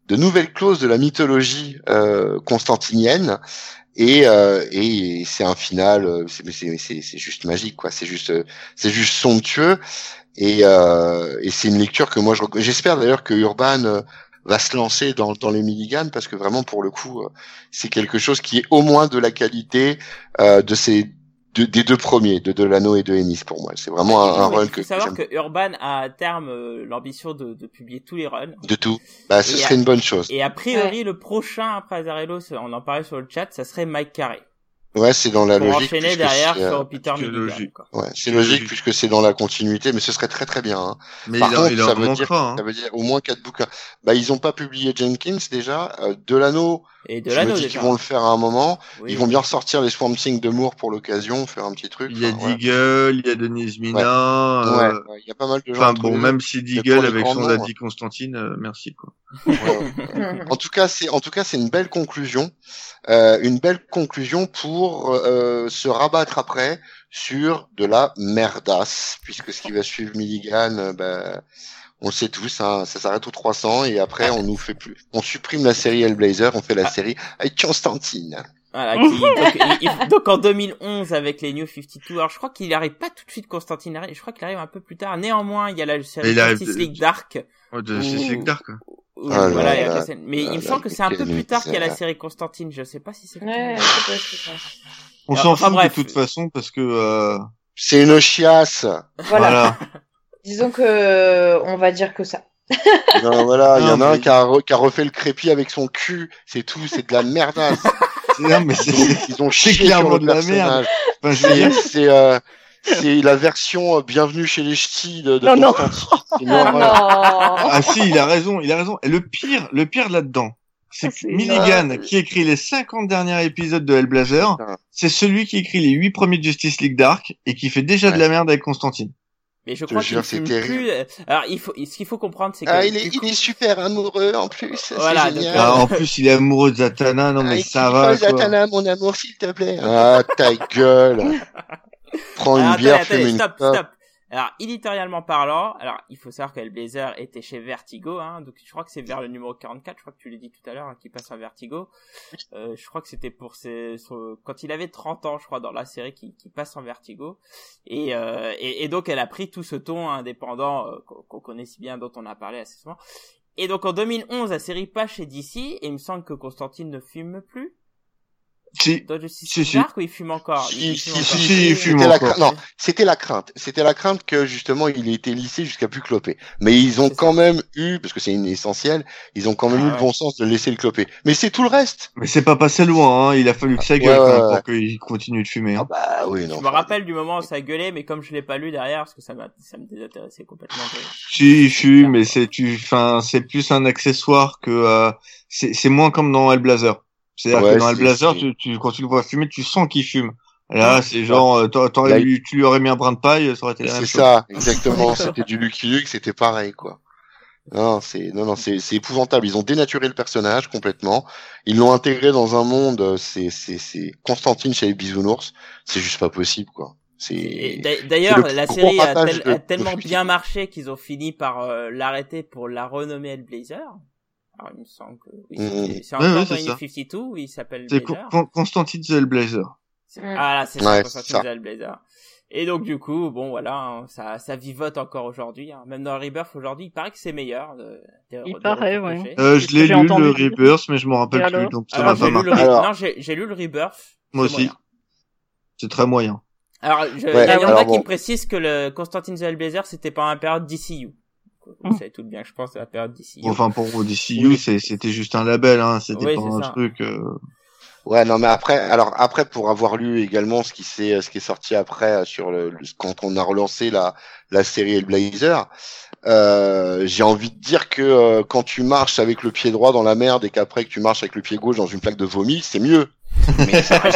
de nouvelles clauses de la mythologie euh, constantinienne. Et, euh, et c'est un final euh, c'est juste magique quoi. C'est juste euh, c'est juste somptueux. Et euh, et c'est une lecture que moi j'espère d'ailleurs que Urban va se lancer dans dans les Milligan parce que vraiment pour le coup c'est quelque chose qui est au moins de la qualité euh, de ces de- des deux premiers de Delano et de Ennis pour moi c'est vraiment un, un Oui, run Il que, faut que savoir que Urban a à terme euh, l'ambition de, de publier tous les runs. de tout bah ce Et serait à- une bonne chose Et a priori, le prochain après Azarello, on en parlait sur le chat, ça serait Mike Carey. ouais c'est dans la Pour logique enchaîner derrière euh, sur Peter c'est Milligan. logique. quoi. Ouais, c'est logique puisque c'est dans la continuité, mais ce serait très très bien. hein. Mais Par il, contre, il ça veut dire-. Hein. Ça veut dire au moins quatre bouquins. Bah, ils ont pas publié Jenkins déjà. Euh, Delano, Et de je me l'anneau dis déjà. qu'ils vont le faire à un moment. Oui. Ils vont bien ressortir les Swamp Thing de Moore pour l'occasion, faire un petit truc. Il y a Enfin, voilà. Deagle, il y a Denise Mina. Ouais, euh, ouais, il y a pas mal de gens. Enfin bon, même si Deagle avec son noms, daddy Constantine, euh, merci quoi. (laughs) Ouais, ouais. En tout cas, c'est en tout cas c'est une belle conclusion, euh, une belle conclusion pour euh, se rabattre après sur de la merdasse, puisque ce qui va suivre Milligan, euh, bah, on le sait tous, hein, ça s'arrête au 300 et après on nous fait plus, on supprime la série Hellblazer, on fait la Ah. série avec Constantine. Voilà, qui- donc, il- il- donc en 2011 avec les New 52, alors je crois qu'il arrive pas tout de suite Constantine, je crois qu'il arrive un peu plus tard. Néanmoins, il y a la série Justice de- League Dark. Ouais, de Ouh. c'est Dark quoi. où- Ah là voilà, là mais là il me là, semble que c'est un peu plus tard qu'il y a la série Constantine. Je sais pas si c'est. Ouais, On s'en fout bref. de toute façon parce que euh, C'est une chiasse. Voilà. (laughs) Disons que euh, on va dire que ça. (laughs) Non, voilà, il y en a un qui a, re- qui a refait le crépi avec son cul, c'est tout, c'est de la merdasse. (laughs) non mais c'est Ils ont, ils ont C'est chié sur le de la personnage. enfin, C'est dire, c'est, euh, c'est la version euh, Bienvenue chez les Ch'tis de, de Non, non. Ah non. ah si, il a raison, il a raison. Et le pire, le pire là-dedans, c'est Ah, Milligan qui écrit les 50 derniers épisodes de Hellblazer, c'est celui qui écrit les 8 premiers de Justice League Dark et qui fait déjà de la merde avec Constantine. Mais je crois qu'il terrible. plus. euh, Alors il faut, ce qu'il faut comprendre, c'est que Ah, il est, coup, il est super amoureux en plus. Voilà, génial. euh, Ah, en plus, il est amoureux de Zatanna, non mais Ah, ça il va quoi. Zatanna, mon amour, s'il te plaît. Ah, ta gueule. (laughs) Prends une bière, attendez, fume attendez, une stop, stop. Alors, éditorialement parlant, alors il faut savoir que Hellblazer était chez Vertigo, hein, donc je crois que c'est vers le numéro 44, je crois que tu l'as dit tout à l'heure, hein, qui passe à Vertigo. Euh, je crois que c'était pour ses, son- quand il avait 30 ans, je crois, dans la série qui, qui passe en Vertigo. Et, euh, et, donc elle a pris tout ce ton indépendant euh, qu'on qu'on connaît si bien, dont on a parlé assez souvent. Et donc en 2011, la série passe chez DC, et il me semble que Constantine ne fume plus. Si, Dans Justice Si, League si. Dark, ou il fume encore? Si, Il si, fume si, encore. si, il fume C'était la encore. crainte. Non, c'était la crainte. C'était la crainte que justement il ait été lissé jusqu'à plus cloper. Mais ils ont quand même eu, parce que c'est une essentielle, ils ont quand même Ah eu ouais. le bon sens de laisser le cloper. Mais c'est tout le reste. mais c'est pas passé loin, hein. il a fallu que ça Ouais, gueule quand même ouais, pour ouais. qu'il continue de fumer. Hein. Bah oui, non. Je me rappelle du moment où ça gueulait, mais comme je l'ai pas lu derrière, parce que ça m'a, ça me désintéressait complètement. Si, il fume, mais c'est tu, enfin, c'est plus un accessoire que euh, c'est c'est moins comme dans Hellblazer. C'est-à-dire Ouais, que dans c'est- Hellblazer, c'est- tu, tu, quand tu le vois fumer, tu sens qu'il fume. Là, c'est genre, euh, t'a- t'aurais tu lui aurais mis un brin de paille, ça aurait été la même C'est chose. ça, (laughs) exactement. c'était du Lucky Luke, c'était pareil, quoi. Non, c'est non non c'est c'est épouvantable. Ils ont dénaturé le personnage complètement. Ils l'ont intégré dans un monde. euh, C'est c'est c'est Constantine chez les bisounours. C'est juste pas possible quoi. C'est d'a- D'ailleurs, c'est le la série a, ratage tel- de- a de tellement bien marché qu'ils ont fini par euh, l'arrêter pour la renommer Hellblazer. Alors, il me semble que oui, Mhm. c'est- c'est Ouais, encore ouais, dans c'est les ça. New 52 où il s'appelle C'est Con- Constantine the Hellblazer. C'est-. Ah là, c'est Ouais, ça. Constantine Hellblazer. Et donc du coup, bon voilà, hein, ça, ça vivote encore aujourd'hui. hein. Même dans Rebirth aujourd'hui, il paraît que c'est meilleur. De, des- Il paraît, ouais. Euh, je l'ai lu, entendu le. Rebirth, mais je me rappelle plus, donc ça m'a pas le marqué. Alors- non, j'ai j'ai lu le Rebirth. Moi aussi. C'est très moyen. Alors, je- il Ouais, y en a qui me précisent que le Constantine the Hellblazer, c'était pas un période DCU. Vous Mm. savez tout bien, que je pense, c'est la période DCU. Enfin, pour DCU, Oui. c'est- c'était juste un label, hein. C'était Oui, pas un ça. truc. euh, Ouais, non, mais après, alors après, pour avoir lu également ce qui s'est, ce qui est sorti après euh, sur le, le- quand on a relancé la la série Hellblazer, euh, j'ai envie de dire que euh, quand tu marches avec le pied droit dans la merde et qu'après que tu marches avec le pied gauche dans une plaque de vomi, c'est mieux. Mais ça (laughs)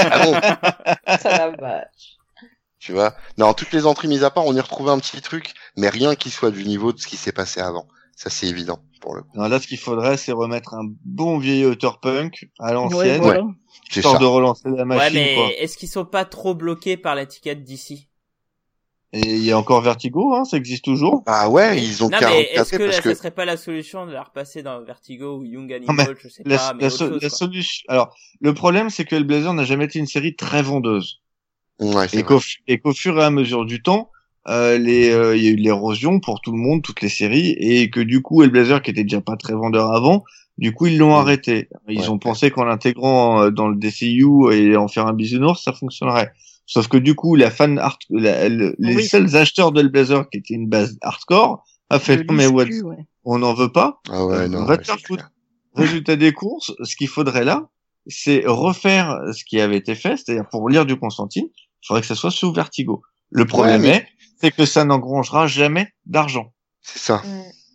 Ça la vache. Tu vois. Non, toutes les entrées mises à part, on y retrouvait un petit truc, mais rien qui soit du niveau de ce qui s'est passé avant. Ça, c'est évident pour le coup. non, là, ce qu'il faudrait, c'est remettre un bon vieil auteur punk à Ouais, l'ancienne, voilà. C'est histoire ça. de relancer la Ouais, machine, mais est-ce qu'ils sont pas trop bloqués par l'étiquette d'ici? Et il y a encore Vertigo, hein, ça existe toujours. Bah ouais, ils ont Non, mais est-ce 44 que, parce là, que ça serait pas la solution de la repasser dans Vertigo ou Young Non, mais Animal, je sais La, pas, mais la autre so- chose, la quoi. solution. Alors, le problème, c'est que Hellblazer n'a jamais été une série très vendeuse. Ouais, Et qu'au, et qu'au fur et à mesure du temps, euh, les, euh, il y a eu de l'érosion pour tout le monde, toutes les séries, et que du coup, Hellblazer, qui était déjà pas très vendeur avant, du coup, ils l'ont Mm. arrêté. Ils Ouais. ont pensé qu'en l'intégrant euh, dans le DCU et en faire un bisounours, ça fonctionnerait. Sauf que du coup, la fan art, la- le- les Oui. seuls acheteurs d'Hellblazer qui étaient une base hardcore, a fait, non mais lisent what, plus, ouais. on n'en veut pas. Ah ouais, Euh, non. va ouais, te faire c'est foutre. clair. Résultat des courses, ce qu'il faudrait là, c'est refaire ce qui avait été fait, c'est-à-dire pour lire du Constantine, il faudrait que ça soit sous Vertigo. Le problème mais- est, c'est que ça n'engrangera jamais d'argent. C'est ça.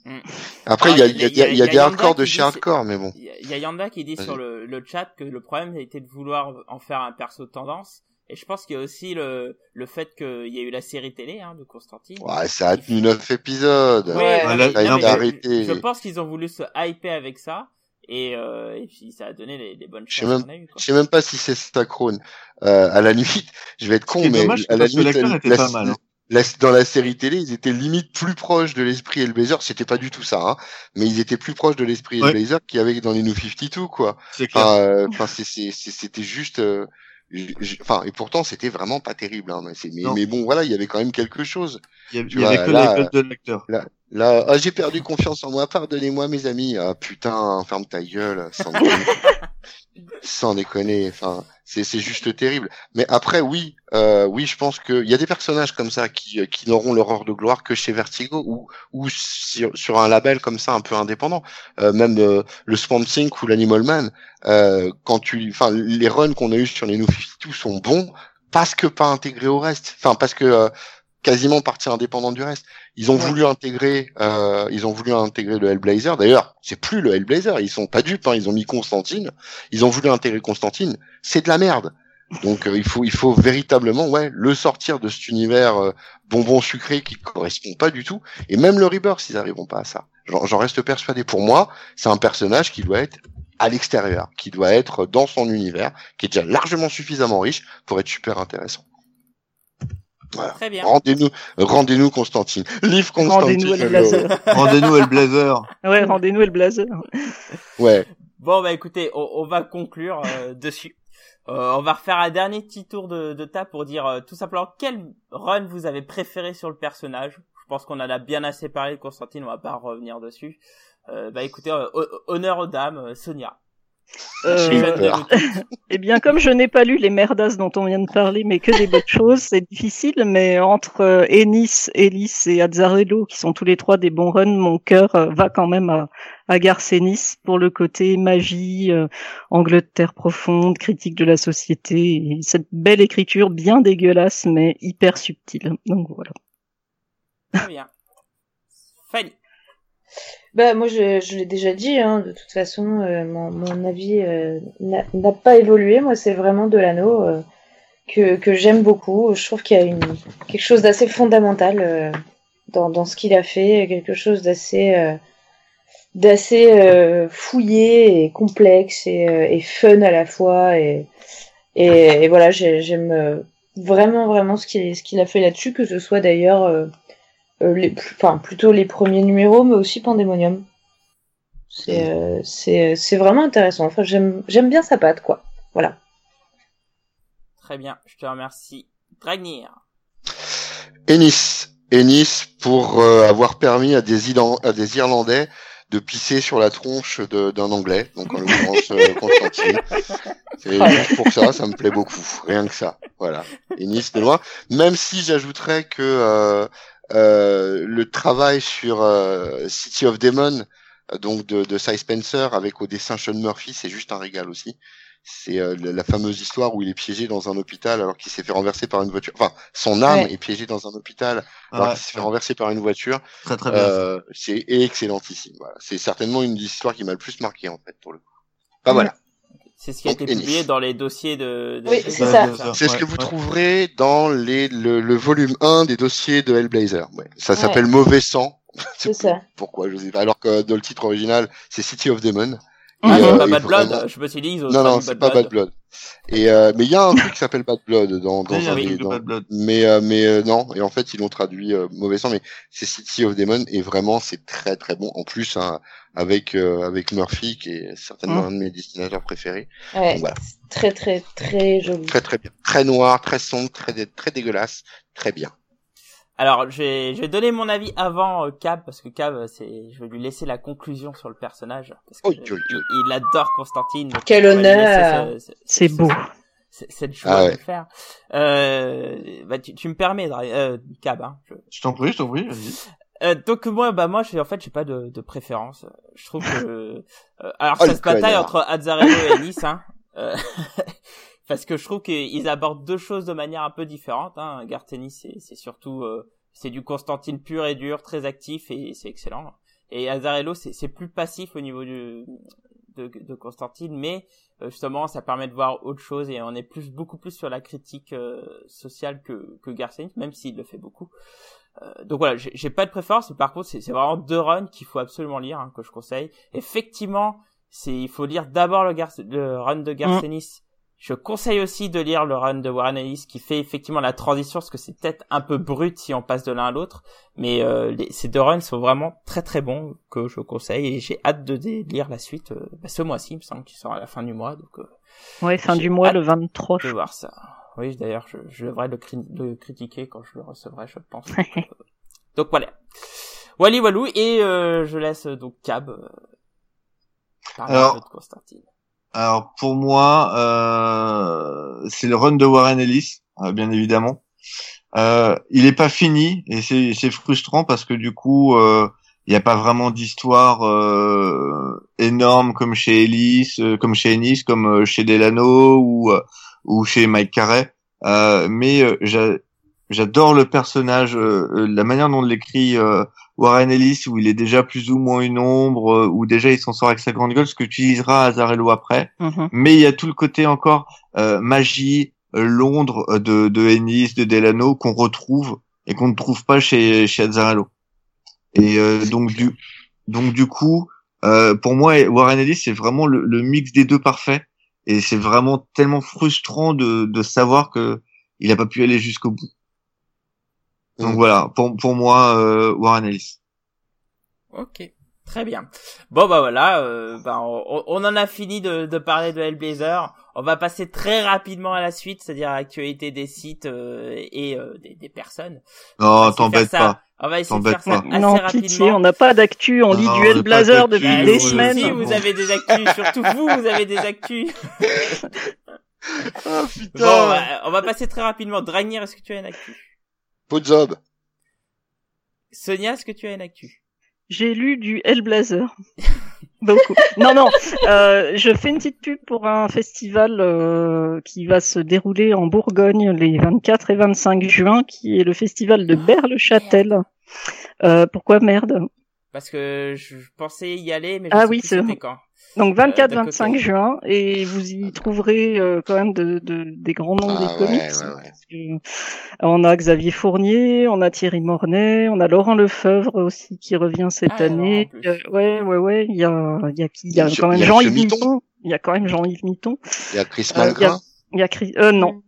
Mm. Après, il y a, il il y a- y y a, il y a des hardcore de chez hardcore, mais bon. Il y a- Yanda qui dit sur le, le chat que le problème a été de vouloir en faire un perso de tendance. Et je pense qu'il y a aussi le, le fait qu'il y a eu la série télé hein, de Constantine. Ouais, ça a tenu neuf épisodes. Ouais, mais- non, mais je- arrêté. Je, pense qu'ils ont voulu se hyper avec ça. Et, euh, et puis ça a donné les, les bonnes choses même- qu'on a eues. quoi. Je sais même pas si c'est Stackrone. Euh, à la limite, je vais être con, mais dommage, à la était la- pas mal, hein. la- dans la série télé, ils étaient limite plus proches de l'esprit Hellblazer. C'était pas du tout ça, hein, mais ils étaient plus proches de l'esprit Ouais. Hellblazer qu'il y avait dans les New 52, quoi. C'est clair. Enfin, euh, c'était juste. euh, Enfin, et pourtant, c'était vraiment pas terrible. Hein, mais, bon, voilà, il y avait quand même quelque chose. il y, il y avait vois, que là, la gueule de l'acteur. Là, ah, j'ai perdu confiance en moi. Pardonnez-moi, mes amis. Ah putain, ferme ta gueule. Sans déconner. (laughs) Sans déconner. Enfin, c'est c'est juste terrible. Mais après, oui, euh, oui, je pense qu'il y a des personnages comme ça qui euh, qui n'auront leur heure de gloire que chez Vertigo ou ou sur, sur un label comme ça un peu indépendant. Euh, même euh, le Swamp Thing ou l'Animal Man. Euh, quand tu, enfin, les runs qu'on a eu sur les New 52 sont bons parce que pas intégrés au reste. Enfin, parce que euh, quasiment partie indépendante du reste. Ils ont Ouais. voulu intégrer, euh, ils ont voulu intégrer le Hellblazer. D'ailleurs, c'est plus le Hellblazer. Ils sont pas dupes. Hein. Ils ont mis Constantine. Ils ont voulu intégrer Constantine. C'est de la merde. Donc euh, il faut, il faut véritablement, ouais, le sortir de cet univers euh, bonbon sucré qui correspond pas du tout. Et même le Rebirth, ils arriveront pas à ça. J'en j'en reste persuadé. Pour moi, c'est un personnage qui doit être à l'extérieur, qui doit être dans son univers, qui est déjà largement suffisamment riche pour être super intéressant. Voilà. Très bien. Rendez-nous, rendez-nous Constantine. Livre Constantine. Rendez-nous Hellblazer. (laughs) Rendez-nous Hellblazer. Ouais, rendez-nous le blazer. Ouais. Bon bah écoutez, on, on va conclure euh, dessus. Euh, on va refaire un dernier petit tour de, de table pour dire euh, tout simplement quel run vous avez préféré sur le personnage? Je pense qu'on en a bien assez parlé de Constantine, on va pas revenir dessus. Euh, bah écoutez, euh, ho- honneur aux dames, euh, Sonia. Euh. (laughs) Eh bien, comme je n'ai pas lu les merdas dont on vient de parler, mais que des bonnes (laughs) choses, c'est difficile. Mais entre euh, Ennis, Ellis et Azzarello, qui sont tous les trois des bons runs, mon cœur euh, va quand même à, à Garth Ennis pour le côté magie, euh, Angleterre profonde, critique de la société, et cette belle écriture bien dégueulasse, mais hyper subtile. Donc voilà. Très bien. Fanny. Bah moi je, je l'ai déjà dit, hein, de toute façon euh, mon, mon avis euh, n'a pas évolué. Moi c'est vraiment Delano euh, que, que j'aime beaucoup. Je trouve qu'il y a une, quelque chose d'assez fondamental euh, dans, dans ce qu'il a fait, quelque chose d'assez euh, d'assez euh, fouillé et complexe et, et, fun à la fois et et, voilà j'aime vraiment vraiment ce qu'il ce qu'il a fait là-dessus que ce soit d'ailleurs les enfin plutôt les premiers numéros mais aussi Pandemonium. C'est c'est c'est vraiment intéressant. Enfin j'aime j'aime bien sa patte quoi. Voilà. Très bien. Je te remercie. Dragnir. Ennis. Ennis pour avoir permis à des, à des Irlandais de pisser sur la tronche d'un anglais, donc en l'occurrence euh, (laughs) Constantine. C'est juste pour ça, ça me plaît beaucoup, rien que ça. Voilà. Et Nice de loin. Même si j'ajouterais que euh, euh, le travail sur euh, City of Demon, donc de, de Cy Spencer avec au dessin Sean Murphy, c'est juste un régal aussi c'est euh, la fameuse histoire où il est piégé dans un hôpital alors qu'il s'est fait renverser par une voiture. Enfin, son âme est piégée dans un hôpital alors qu'il s'est fait renverser par une voiture. Très très bien. Euh, c'est excellentissime. Voilà. C'est certainement une des histoires qui m'a le plus marqué en fait pour le coup. Bah voilà. C'est ce qui a été publié dans les dossiers de. de oui, c'est ça. C'est ce que vous trouverez dans les le, le, volume 1 des dossiers de Hellblazer. Ouais. Ça s'appelle Mauvais sang. C'est (laughs) ça. Pourquoi je sais pas. Alors que dans le titre original, c'est City of Demon. Ah, euh, pas Bad Blood, je me suis dit, ils ont Non, non, c'est pas Bad Blood. Et euh, mais il y a un truc qui s'appelle Bad Blood dans dans, un, oui, dans... Bad Blood. mais euh, mais euh, non et en fait ils l'ont traduit euh, mauvais sang mais c'est City of Demon et vraiment c'est très très bon en plus hein, avec avec Murphy qui est certainement mmh. un de mes dessinateurs préférés. Ouais, voilà. Très très très joli. Très très bien. Très noir, très sombre, très très dégueulasse, très bien. Alors, je vais, je vais donner mon avis avant euh, Cab parce que Cab, c'est, je vais lui laisser la conclusion sur le personnage parce que oh, je, il, il, adore Constantine. Quel honneur C'est beau. C'est le choix ah ouais. de le faire. Euh, bah, tu, tu me permets, euh, Cab. Hein, je je t'en prie, je t'en prie. Euh, donc moi, bah moi, je, en fait, j'ai pas de, de préférence. Je trouve que, (laughs) euh, alors oh, ça se bataille entre Azzarello et Nice, hein. Euh, (laughs) parce que je trouve qu'ils abordent deux choses de manière un peu différente. Hein. Gartenis, c'est, c'est surtout euh, c'est du Constantine pur et dur, très actif et c'est excellent. Et Azarello, c'est, c'est plus passif au niveau du, de, de Constantine, mais euh, justement, ça permet de voir autre chose et on est plus beaucoup plus sur la critique euh, sociale que que Gartenis, même s'il le fait beaucoup. Euh, donc voilà, j'ai, pas de préférence, mais par contre, c'est, vraiment deux runs qu'il faut absolument lire, hein, que je conseille. Effectivement, c'est il faut lire d'abord le, le run de Garcenis. Mmh je conseille aussi de lire le run de Warren Ellis qui fait effectivement la transition parce que c'est peut-être un peu brut si on passe de l'un à l'autre, mais euh, les, ces deux runs sont vraiment très très bons que je conseille et j'ai hâte de, de, lire la suite euh, bah, ce mois-ci, il me semble qu'il sort à la fin du mois. Donc, euh, ouais, fin du mois le 23. Je vais voir ça. Oui, d'ailleurs, je, je devrais le, cri le, critiquer quand je le recevrai, je pense. (laughs) donc, euh, donc, voilà. Wally Walou et euh, je laisse donc Cab parler Alors... un peu de Constantine. Alors pour moi, euh, c'est le run de Warren Ellis, euh, bien évidemment. Euh, il est pas fini et c'est frustrant parce que du coup, il n'y a pas vraiment d'histoire énorme comme chez Ellis, comme chez Ennis, comme chez Delano ou ou chez Mike Carey. mais j'adore le personnage, la manière dont l'écrit Warren Ellis où il est déjà plus ou moins une ombre, euh, où déjà il s'en sort avec sa grande gueule, ce que utilisera Azarello après. Mm-hmm. Mais il y a tout le côté encore euh, magie, euh, Londres euh, de, de Ennis, de Delano qu'on retrouve et qu'on ne trouve pas chez, chez Azarello. Et euh, donc du donc du coup, pour moi, Warren Ellis c'est vraiment le, le, mix des deux parfait. Et c'est vraiment tellement frustrant de, de savoir que il a pas pu aller jusqu'au bout. Donc voilà, pour, pour moi, euh, Warren Ellis. Ok, très bien. Bon bah voilà, euh, bah, on, on, en a fini de, de parler de Hellblazer. On va passer très rapidement à la suite, c'est-à-dire à l'actualité des sites euh, et euh, des, des, personnes. Non, t'embête pas. On va essayer de faire ça assez non, rapidement. Pitié, on n'a pas d'actu, on lit du Hellblazer depuis des semaines. Si, vous avez des actus, (laughs) surtout vous, vous avez des actus. oh, putain. Bon, bah, on va passer très rapidement. Dragnir, est-ce que tu as une actu? Podzob. Sonia, est-ce que tu as une actu? J'ai lu du Hellblazer. (laughs) Beaucoup. non, non. Euh, je fais une petite pub pour un festival euh, qui va se dérouler en Bourgogne les 24 et 25 juin, qui est le festival de Berle-Châtel. Euh, pourquoi merde Parce que je pensais y aller, mais je Ah sais oui, plus quand. Donc Euh, 24-25 de côté. juin, et vous y trouverez euh, quand même de, de- des grands noms Ah des ouais, comics. ouais, ouais. parce que, euh, on a Xavier Fournier, on a Thierry Mornay, on a Laurent Lefebvre aussi qui revient cette Ah, année. Euh, ouais, ouais, ouais. Il y a, il y a qui? Il y a Il y a- quand même Jean-Yves Mitton. Il y a quand même Jean-Yves Mitton. Il y a Chris Euh, il y a- Malgrin. Il y a Chris. Euh, non.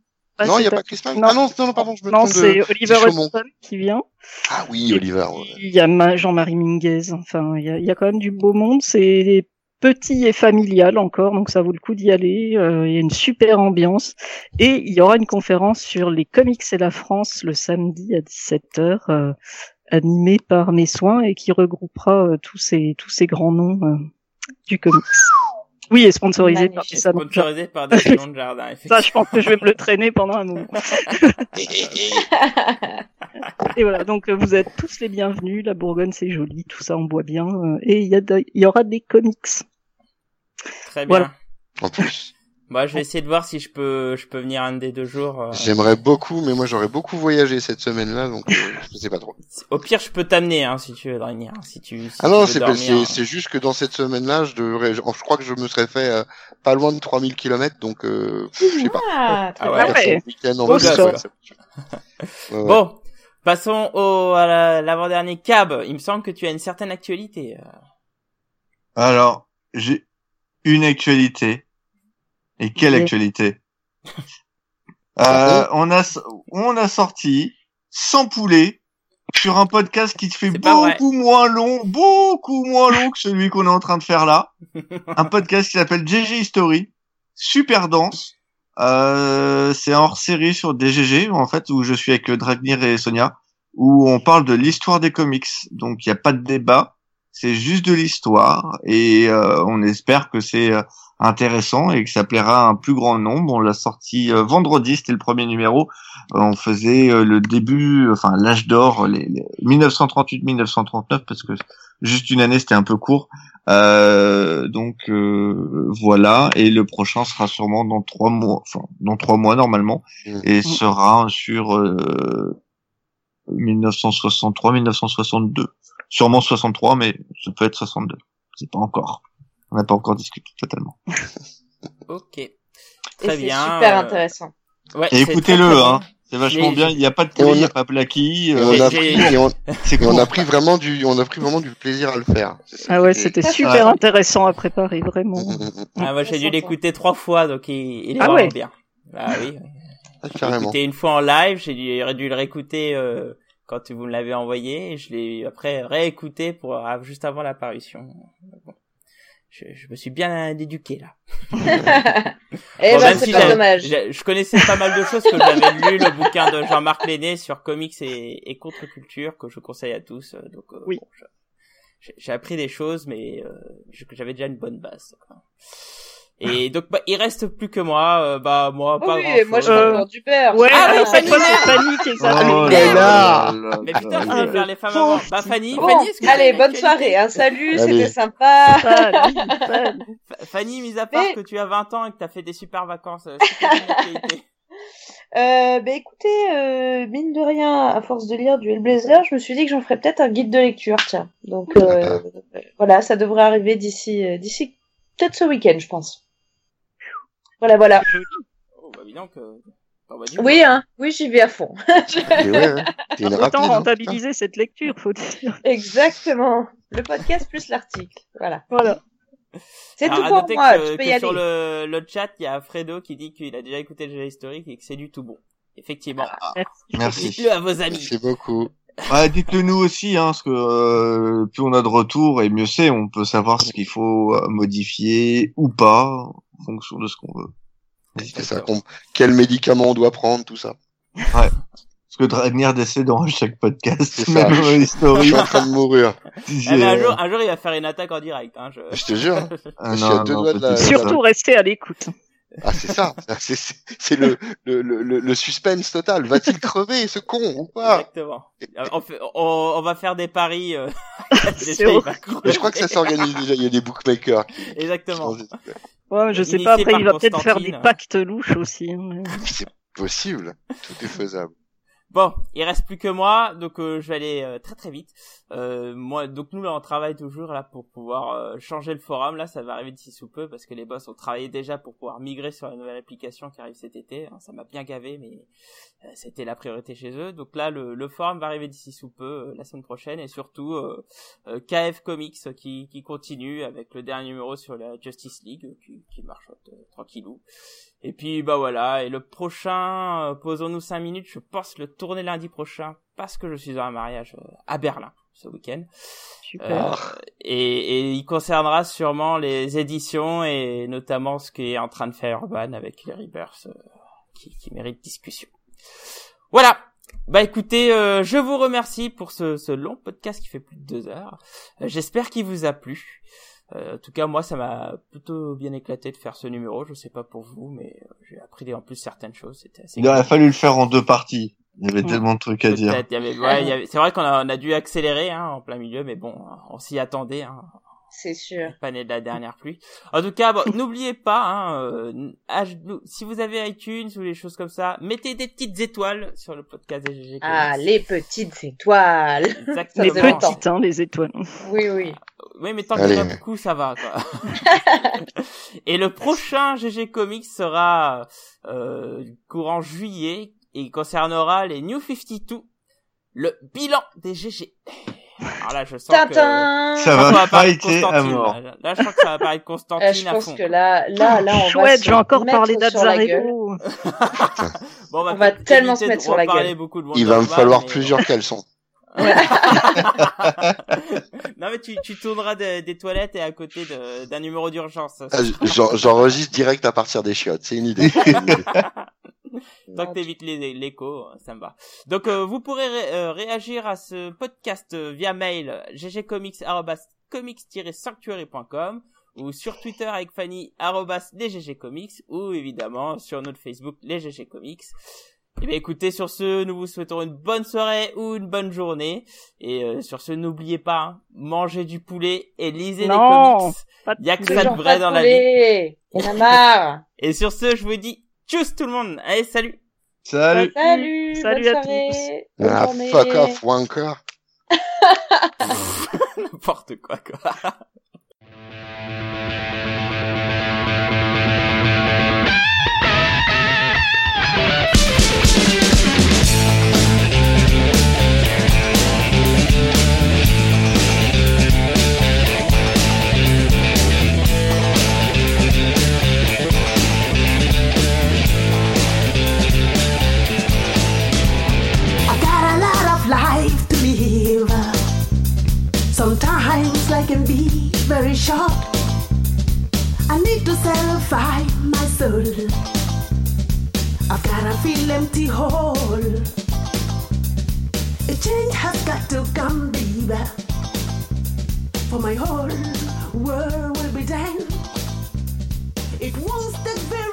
Non, il y a pas. Chris. Non. Ah non, non, non, pardon, je me Non, de... c'est Oliver. Hudson qui vient. Ah oui, Oliver. ouais. Il y a Ma- Jean-Marie Minguez. Enfin, il y a, il y a quand même du beau monde. C'est petit et familial encore, donc ça vaut le coup d'y aller. Euh, il y a une super ambiance. Et il y aura une conférence sur les comics et la France le samedi à 17h, euh, animée par Mes Soins et qui regroupera euh, tous ces tous ces grands noms euh, du comics. Oui, et sponsorisé par des salons de jardin. Sponsorisé par des salons de jardin, Ça, je pense que je vais me le traîner pendant un moment. (laughs) Et- voilà, donc euh, vous êtes tous les bienvenus. La Bourgogne, c'est joli, tout ça, on boit bien. euh, et il y, a de- il y aura des comics. Très bien. Voilà. En plus, Moi, je vais essayer de voir si je peux, je peux venir un des deux jours. euh. j'aimerais beaucoup, mais moi j'aurais beaucoup voyagé cette semaine-là, donc euh, (laughs) je sais pas trop. Au pire, je peux t'amener, hein, si tu veux, Dragnir. Si tu, si Ah non, c'est dormir. c'est juste que dans cette semaine-là, je devrais, je, je crois que je me serais fait euh, pas loin de 3000 kilomètres, donc euh, je sais pas. Ah, très Ah ouais. Ah en. (laughs) Bon, passons au à la- l'avant-dernier cab. Il me semble que tu as une certaine actualité. euh. Alors, j'ai une actualité. Et quelle Oui. actualité? (laughs) Euh, on, a, on a sorti sans poulet sur un podcast qui te fait beaucoup moins long, beaucoup moins long que celui qu'on est en train de faire là. (laughs) un podcast qui s'appelle GG History, super dense. Euh, c'est un hors-série sur DGG, en fait, où je suis avec Dragnir et Sonia, où on parle de l'histoire des comics. Donc, il n'y a pas de débat, c'est juste de l'histoire, et euh, on espère que c'est euh, intéressant et que ça plaira à un plus grand nombre. On l'a sorti euh, vendredi, c'était le premier numéro. Euh, on faisait euh, le début, enfin l'âge d'or, les, les 1938-1939, parce que juste une année c'était un peu court. Euh, donc euh, voilà, et le prochain sera sûrement dans trois mois, enfin dans trois mois normalement, Mm. et sera sur euh, 1963-1962, sûrement 63, mais ça peut être 62, c'est pas encore, on n'a pas encore discuté totalement. Ok. Très c'est bien. super euh, intéressant. Ouais, Et écoutez-le, hein, c'est vachement bien, il n'y a pas de poulet, il n'y a- a pas Blacky, euh, on a pris, et on, (laughs) et a pris vraiment du, on a pris vraiment du plaisir à le faire. Ah ouais, c'était super ouais. intéressant à préparer, vraiment. (laughs) Ah, moi, j'ai dû l'écouter trois fois, donc il, il est Ah vraiment ouais. bien. Ah oui. Ah, J'ai écouté une fois en live, j'ai dû, j'aurais dû le réécouter euh, quand vous me l'avez envoyé, et je l'ai après réécouté pour ah, juste avant l'apparition. Bon. Je, je me suis bien éduqué là. (laughs) Eh Bon, ben, même c'est si pas dommage. Je connaissais pas mal de choses que j'avais (laughs) lu le bouquin de Jean-Marc Lenné sur comics et, et contre-culture que je conseille à tous. euh, Donc euh, Oui. bon, j'ai appris des choses, mais euh, j'avais déjà une bonne base. quoi. Et donc bah, il reste plus que moi. euh, bah moi pas oui, grand moi je vais du beurre. Ouais, Ah oui, alors, cette Fanny fois, Merde. c'est Fanny qui est ça. Oh merde. là Mais putain, je voulais là. faire les femmes avant. Bah Fanny, Bon, Fanny, est-ce que allez, bonne soirée. actualité Hein. Salut, c'était sympa. Fanny, Fanny. Fa- Fanny, mis à part Mais- que tu as 20 ans et que t'as fait des super vacances, euh, (laughs) Euh, bah écoutez, euh, mine de rien, à force de lire du Hellblazer, je me suis dit que j'en ferais peut-être un guide de lecture, tiens. Donc euh, (laughs) voilà, ça devrait arriver d'ici, euh, d'ici peut-être ce week-end, je pense. Voilà, voilà. Oh bah donc. euh, oh, bah, Oui, hein, oui, j'y vais à fond. (laughs) Ouais, ouais. T'es une rapide, Autant hein, rentabiliser cette lecture, faut dire. Exactement. Le podcast plus l'article. Voilà. Voilà. C'est tout pour moi. que, tu peux que y aller. sur le, le chat, il y a Fredo qui dit qu'il a déjà écouté le jeu historique et que c'est du tout bon. Effectivement. Merci. Merci. Dites-le à vos amis. Merci beaucoup. Ouais, dites-le nous aussi, hein, parce que euh, plus on a de retours et mieux c'est, on peut savoir ce qu'il faut euh, modifier ou pas en fonction de ce qu'on veut. C'est ça. Quel médicament on doit prendre, tout ça. Parce que Dragnir décède dans chaque podcast, C'est ça. Je suis en train de mourir. (laughs) Ah, mais un jour, un jour, il va faire une attaque en direct. Hein, je... Je te jure. Ah, je suis à non, deux non, doigts de la- Surtout rester à l'écoute. Ah, c'est ça. C'est- C'est c'est le, le, le, le- suspense total. Va-t-il crever, ce con, ou pas? Exactement. On, fait- on, on va faire des paris. Euh... (laughs) Je crois que ça s'organise déjà. Il y a des bookmakers. Exactement. Ouais, je sais Initié pas, après il va peut-être faire des pactes louches aussi. hein, mais- C'est possible. Tout est faisable. Bon, il reste plus que moi, donc euh, je vais aller euh, très très vite. Euh, moi, donc nous là, on travaille toujours là pour pouvoir euh, changer le forum. Là, ça va arriver d'ici sous peu parce que les boss ont travaillé déjà pour pouvoir migrer sur la nouvelle application qui arrive cet été. Hein, ça m'a bien gavé, mais c'était la priorité chez eux. Donc là, le, le forum va arriver d'ici sous peu, la semaine prochaine, et surtout KF Comics qui, qui continue avec le dernier numéro sur la Justice League qui, qui marche tranquillou. Et puis bah voilà, et le prochain, euh, posons-nous 5 minutes, je pense le tourner lundi prochain parce que je suis dans un mariage euh, à Berlin ce week-end. Super. Euh, et, et, il concernera sûrement les éditions et notamment ce qui est en train de faire Urban avec les Rebirths qui, qui mérite discussion. Voilà. Bah écoutez, je vous remercie pour ce, ce, long podcast qui fait plus de deux heures. J'espère qu'il vous a plu. Euh, en tout cas, moi, ça m'a plutôt bien éclaté de faire ce numéro. Je sais pas pour vous, mais euh, j'ai appris en plus certaines choses. C'était assez. Il aurait fallu le faire en deux parties. Il y avait tellement de trucs à dire. C'est vrai qu'on a, on a dû accélérer hein, en plein milieu, mais bon, on s'y attendait. Hein. C'est sûr. Pas né de la dernière pluie. En tout cas, bon, (laughs) n'oubliez pas, hein, euh, si vous avez iTunes ou les choses comme ça, mettez des petites étoiles sur le podcast des GG. Ah, les petites étoiles. Exactement. Les petites, hein, les étoiles. Oui, oui. Oui, mais tant qu'il y a beaucoup, ça va, quoi. (laughs) et le prochain GG Comics sera euh, courant juillet et il concernera les New 52, le bilan des GG. Alors là, je sens que ça va fighter à mort. Là, je crois que ça va paraître Constantine euh, je pense que là, là, là, on Chouette, j'ai encore parlé d'Azarego. (laughs) bon, on va, on va tellement se mettre sur la gueule. Beaucoup de Il va me falloir mais... plusieurs (laughs) caleçons. non mais tu, tu tourneras de, des toilettes et à côté d'un numéro d'urgence. Ah, J'enregistre direct à partir des chiottes, c'est une idée. (laughs) (laughs) Tant que t'évites l'écho, ça me va. Donc euh, vous pourrez euh, réagir à ce podcast euh, via mail ggcomics@comics-sanctuary.com ou sur Twitter avec Fanny @lesggcomics ou évidemment sur notre Facebook les GG Comics. Et eh bien écoutez, sur ce, nous vous souhaitons une bonne soirée ou une bonne journée. Et sur ce, n'oubliez pas, hein, mangez du poulet et lisez non, les comics. Il y a que ça de vrai dans la vie. Marre. et sur ce, je vous dis Tchuss tout le monde. Allez, salut. Salut. Salut. Salut bonne à soirée. tous. Bonne Ah, fuck off, wanker. (laughs) N'importe quoi, quoi. Very short. I need to satisfy my soul. I've gotta feel empty hole. A change has got to come, baby. For my whole world will be done. It won't wants to